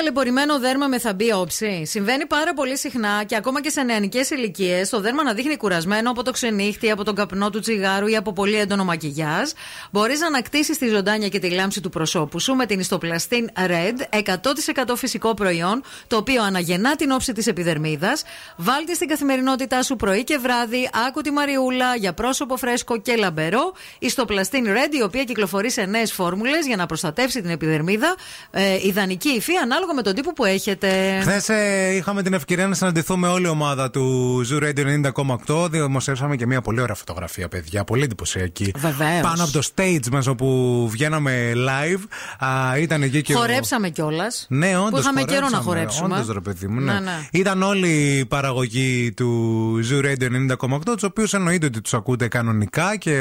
Ταλαιπωρημένο δέρμα με θαμπή όψη. Συμβαίνει πάρα πολύ συχνά και ακόμα και σε νεανικές ηλικίες το δέρμα να δείχνει κουρασμένο από το ξενύχτη, από τον καπνό του τσιγάρου ή από πολύ έντονο μακιγιάζ. Μπορείς να ανακτήσεις τη ζωντάνια και τη λάμψη του προσώπου σου με την ιστοπλαστίν Red, 100% φυσικό προϊόν, το οποίο αναγεννά την όψη της επιδερμίδας. Βάλτε στην καθημερινότητά σου πρωί και βράδυ, άκου τη Μαριούλα για πρόσωπο φρέσκο και λαμπερό. Ιστοπλαστίν Red, η οποία κυκλοφορεί σε νέες φόρμουλες για να προστατεύσει την επιδερμίδα. Ε, ιδανική υφή ανάλογα με τον τύπο που έχετε. Χθες ε, είχαμε την ευκαιρία να συναντηθούμε όλη η ομάδα του Zoo Radio 90,8. Δημοσιεύσαμε και μια πολύ ωραία φωτογραφία, παιδιά. Πολύ εντυπωσιακή. Βεβαίως. Πάνω από το stage μα όπου βγαίναμε live. Α, ήταν εκεί και. ο- Χορέψαμε κιόλας. Ναι, όντως. Που είχαμε καιρό να χορέψουμε. Όντως, ρε παιδί μου, ναι. Ναι, ναι. Ήταν όλη η παραγωγή του Zoo Radio 90,8, τους οποίους εννοείται ότι τους ακούτε κανονικά και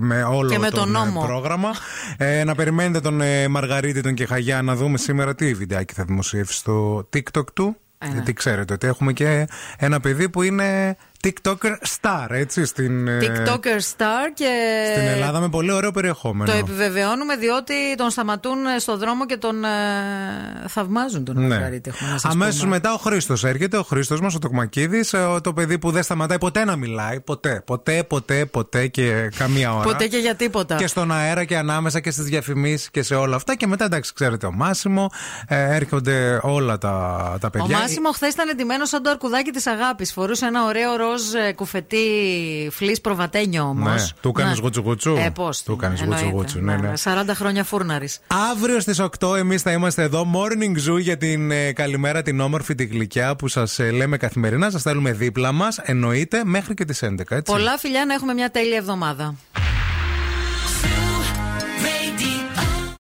με όλο Και με τον ε, νόμο. πρόγραμμα. ε, να περιμένετε τον ε, Μαργαρίτη, τον Κεχαγιά, να δούμε σήμερα τι βιντεάκι θα δημοσιεύσει στο TikTok του. Ε, ναι. Γιατί ξέρετε ότι έχουμε και ένα παιδί που είναι TikToker star, έτσι, στην, ε, TikToker star και. στην Ελλάδα με πολύ ωραίο περιεχόμενο. Το επιβεβαιώνουμε διότι τον σταματούν στο δρόμο και τον ε, θαυμάζουν τον Ναι. Μαργαρίτη. έχουμε να σας Αμέσως πούμε. μετά ο Χρήστος έρχεται, ο Χρήστος μας, ο Τοκμακίδης, το παιδί που δεν σταματάει ποτέ να μιλάει. Ποτέ, ποτέ, ποτέ, ποτέ και καμία ώρα. Ποτέ και για τίποτα. Και στον αέρα και ανάμεσα και στις διαφημίσεις και σε όλα αυτά. Και μετά, εντάξει, ξέρετε, ο Μάσιμο, ε, έρχονται όλα τα, τα Ο παιδιά. Μάσιμο χθες ήταν εντυμένος σαν το αρκουδάκι της αγάπης. Φορούσε ένα ωραίο ροζ ε, κουφετή φλής προβατένιο όμως. Ναι, του έκανες γουτσουγουτσού. Ε, πώς. Του έκανες γουτσουγουτσού, ναι, ναι. 40 χρόνια φούρναρης. Αύριο στις 8 εμείς θα είμαστε εδώ. Morning Zoo για την ε, καλημέρα, την όμορφη, την γλυκιά που σας λέμε καθημερινά. Σας θέλουμε δίπλα μας, εννοείται, μέχρι και τις 11. Έτσι. Πολλά φιλιά να έχουμε μια τέλεια εβδομάδα.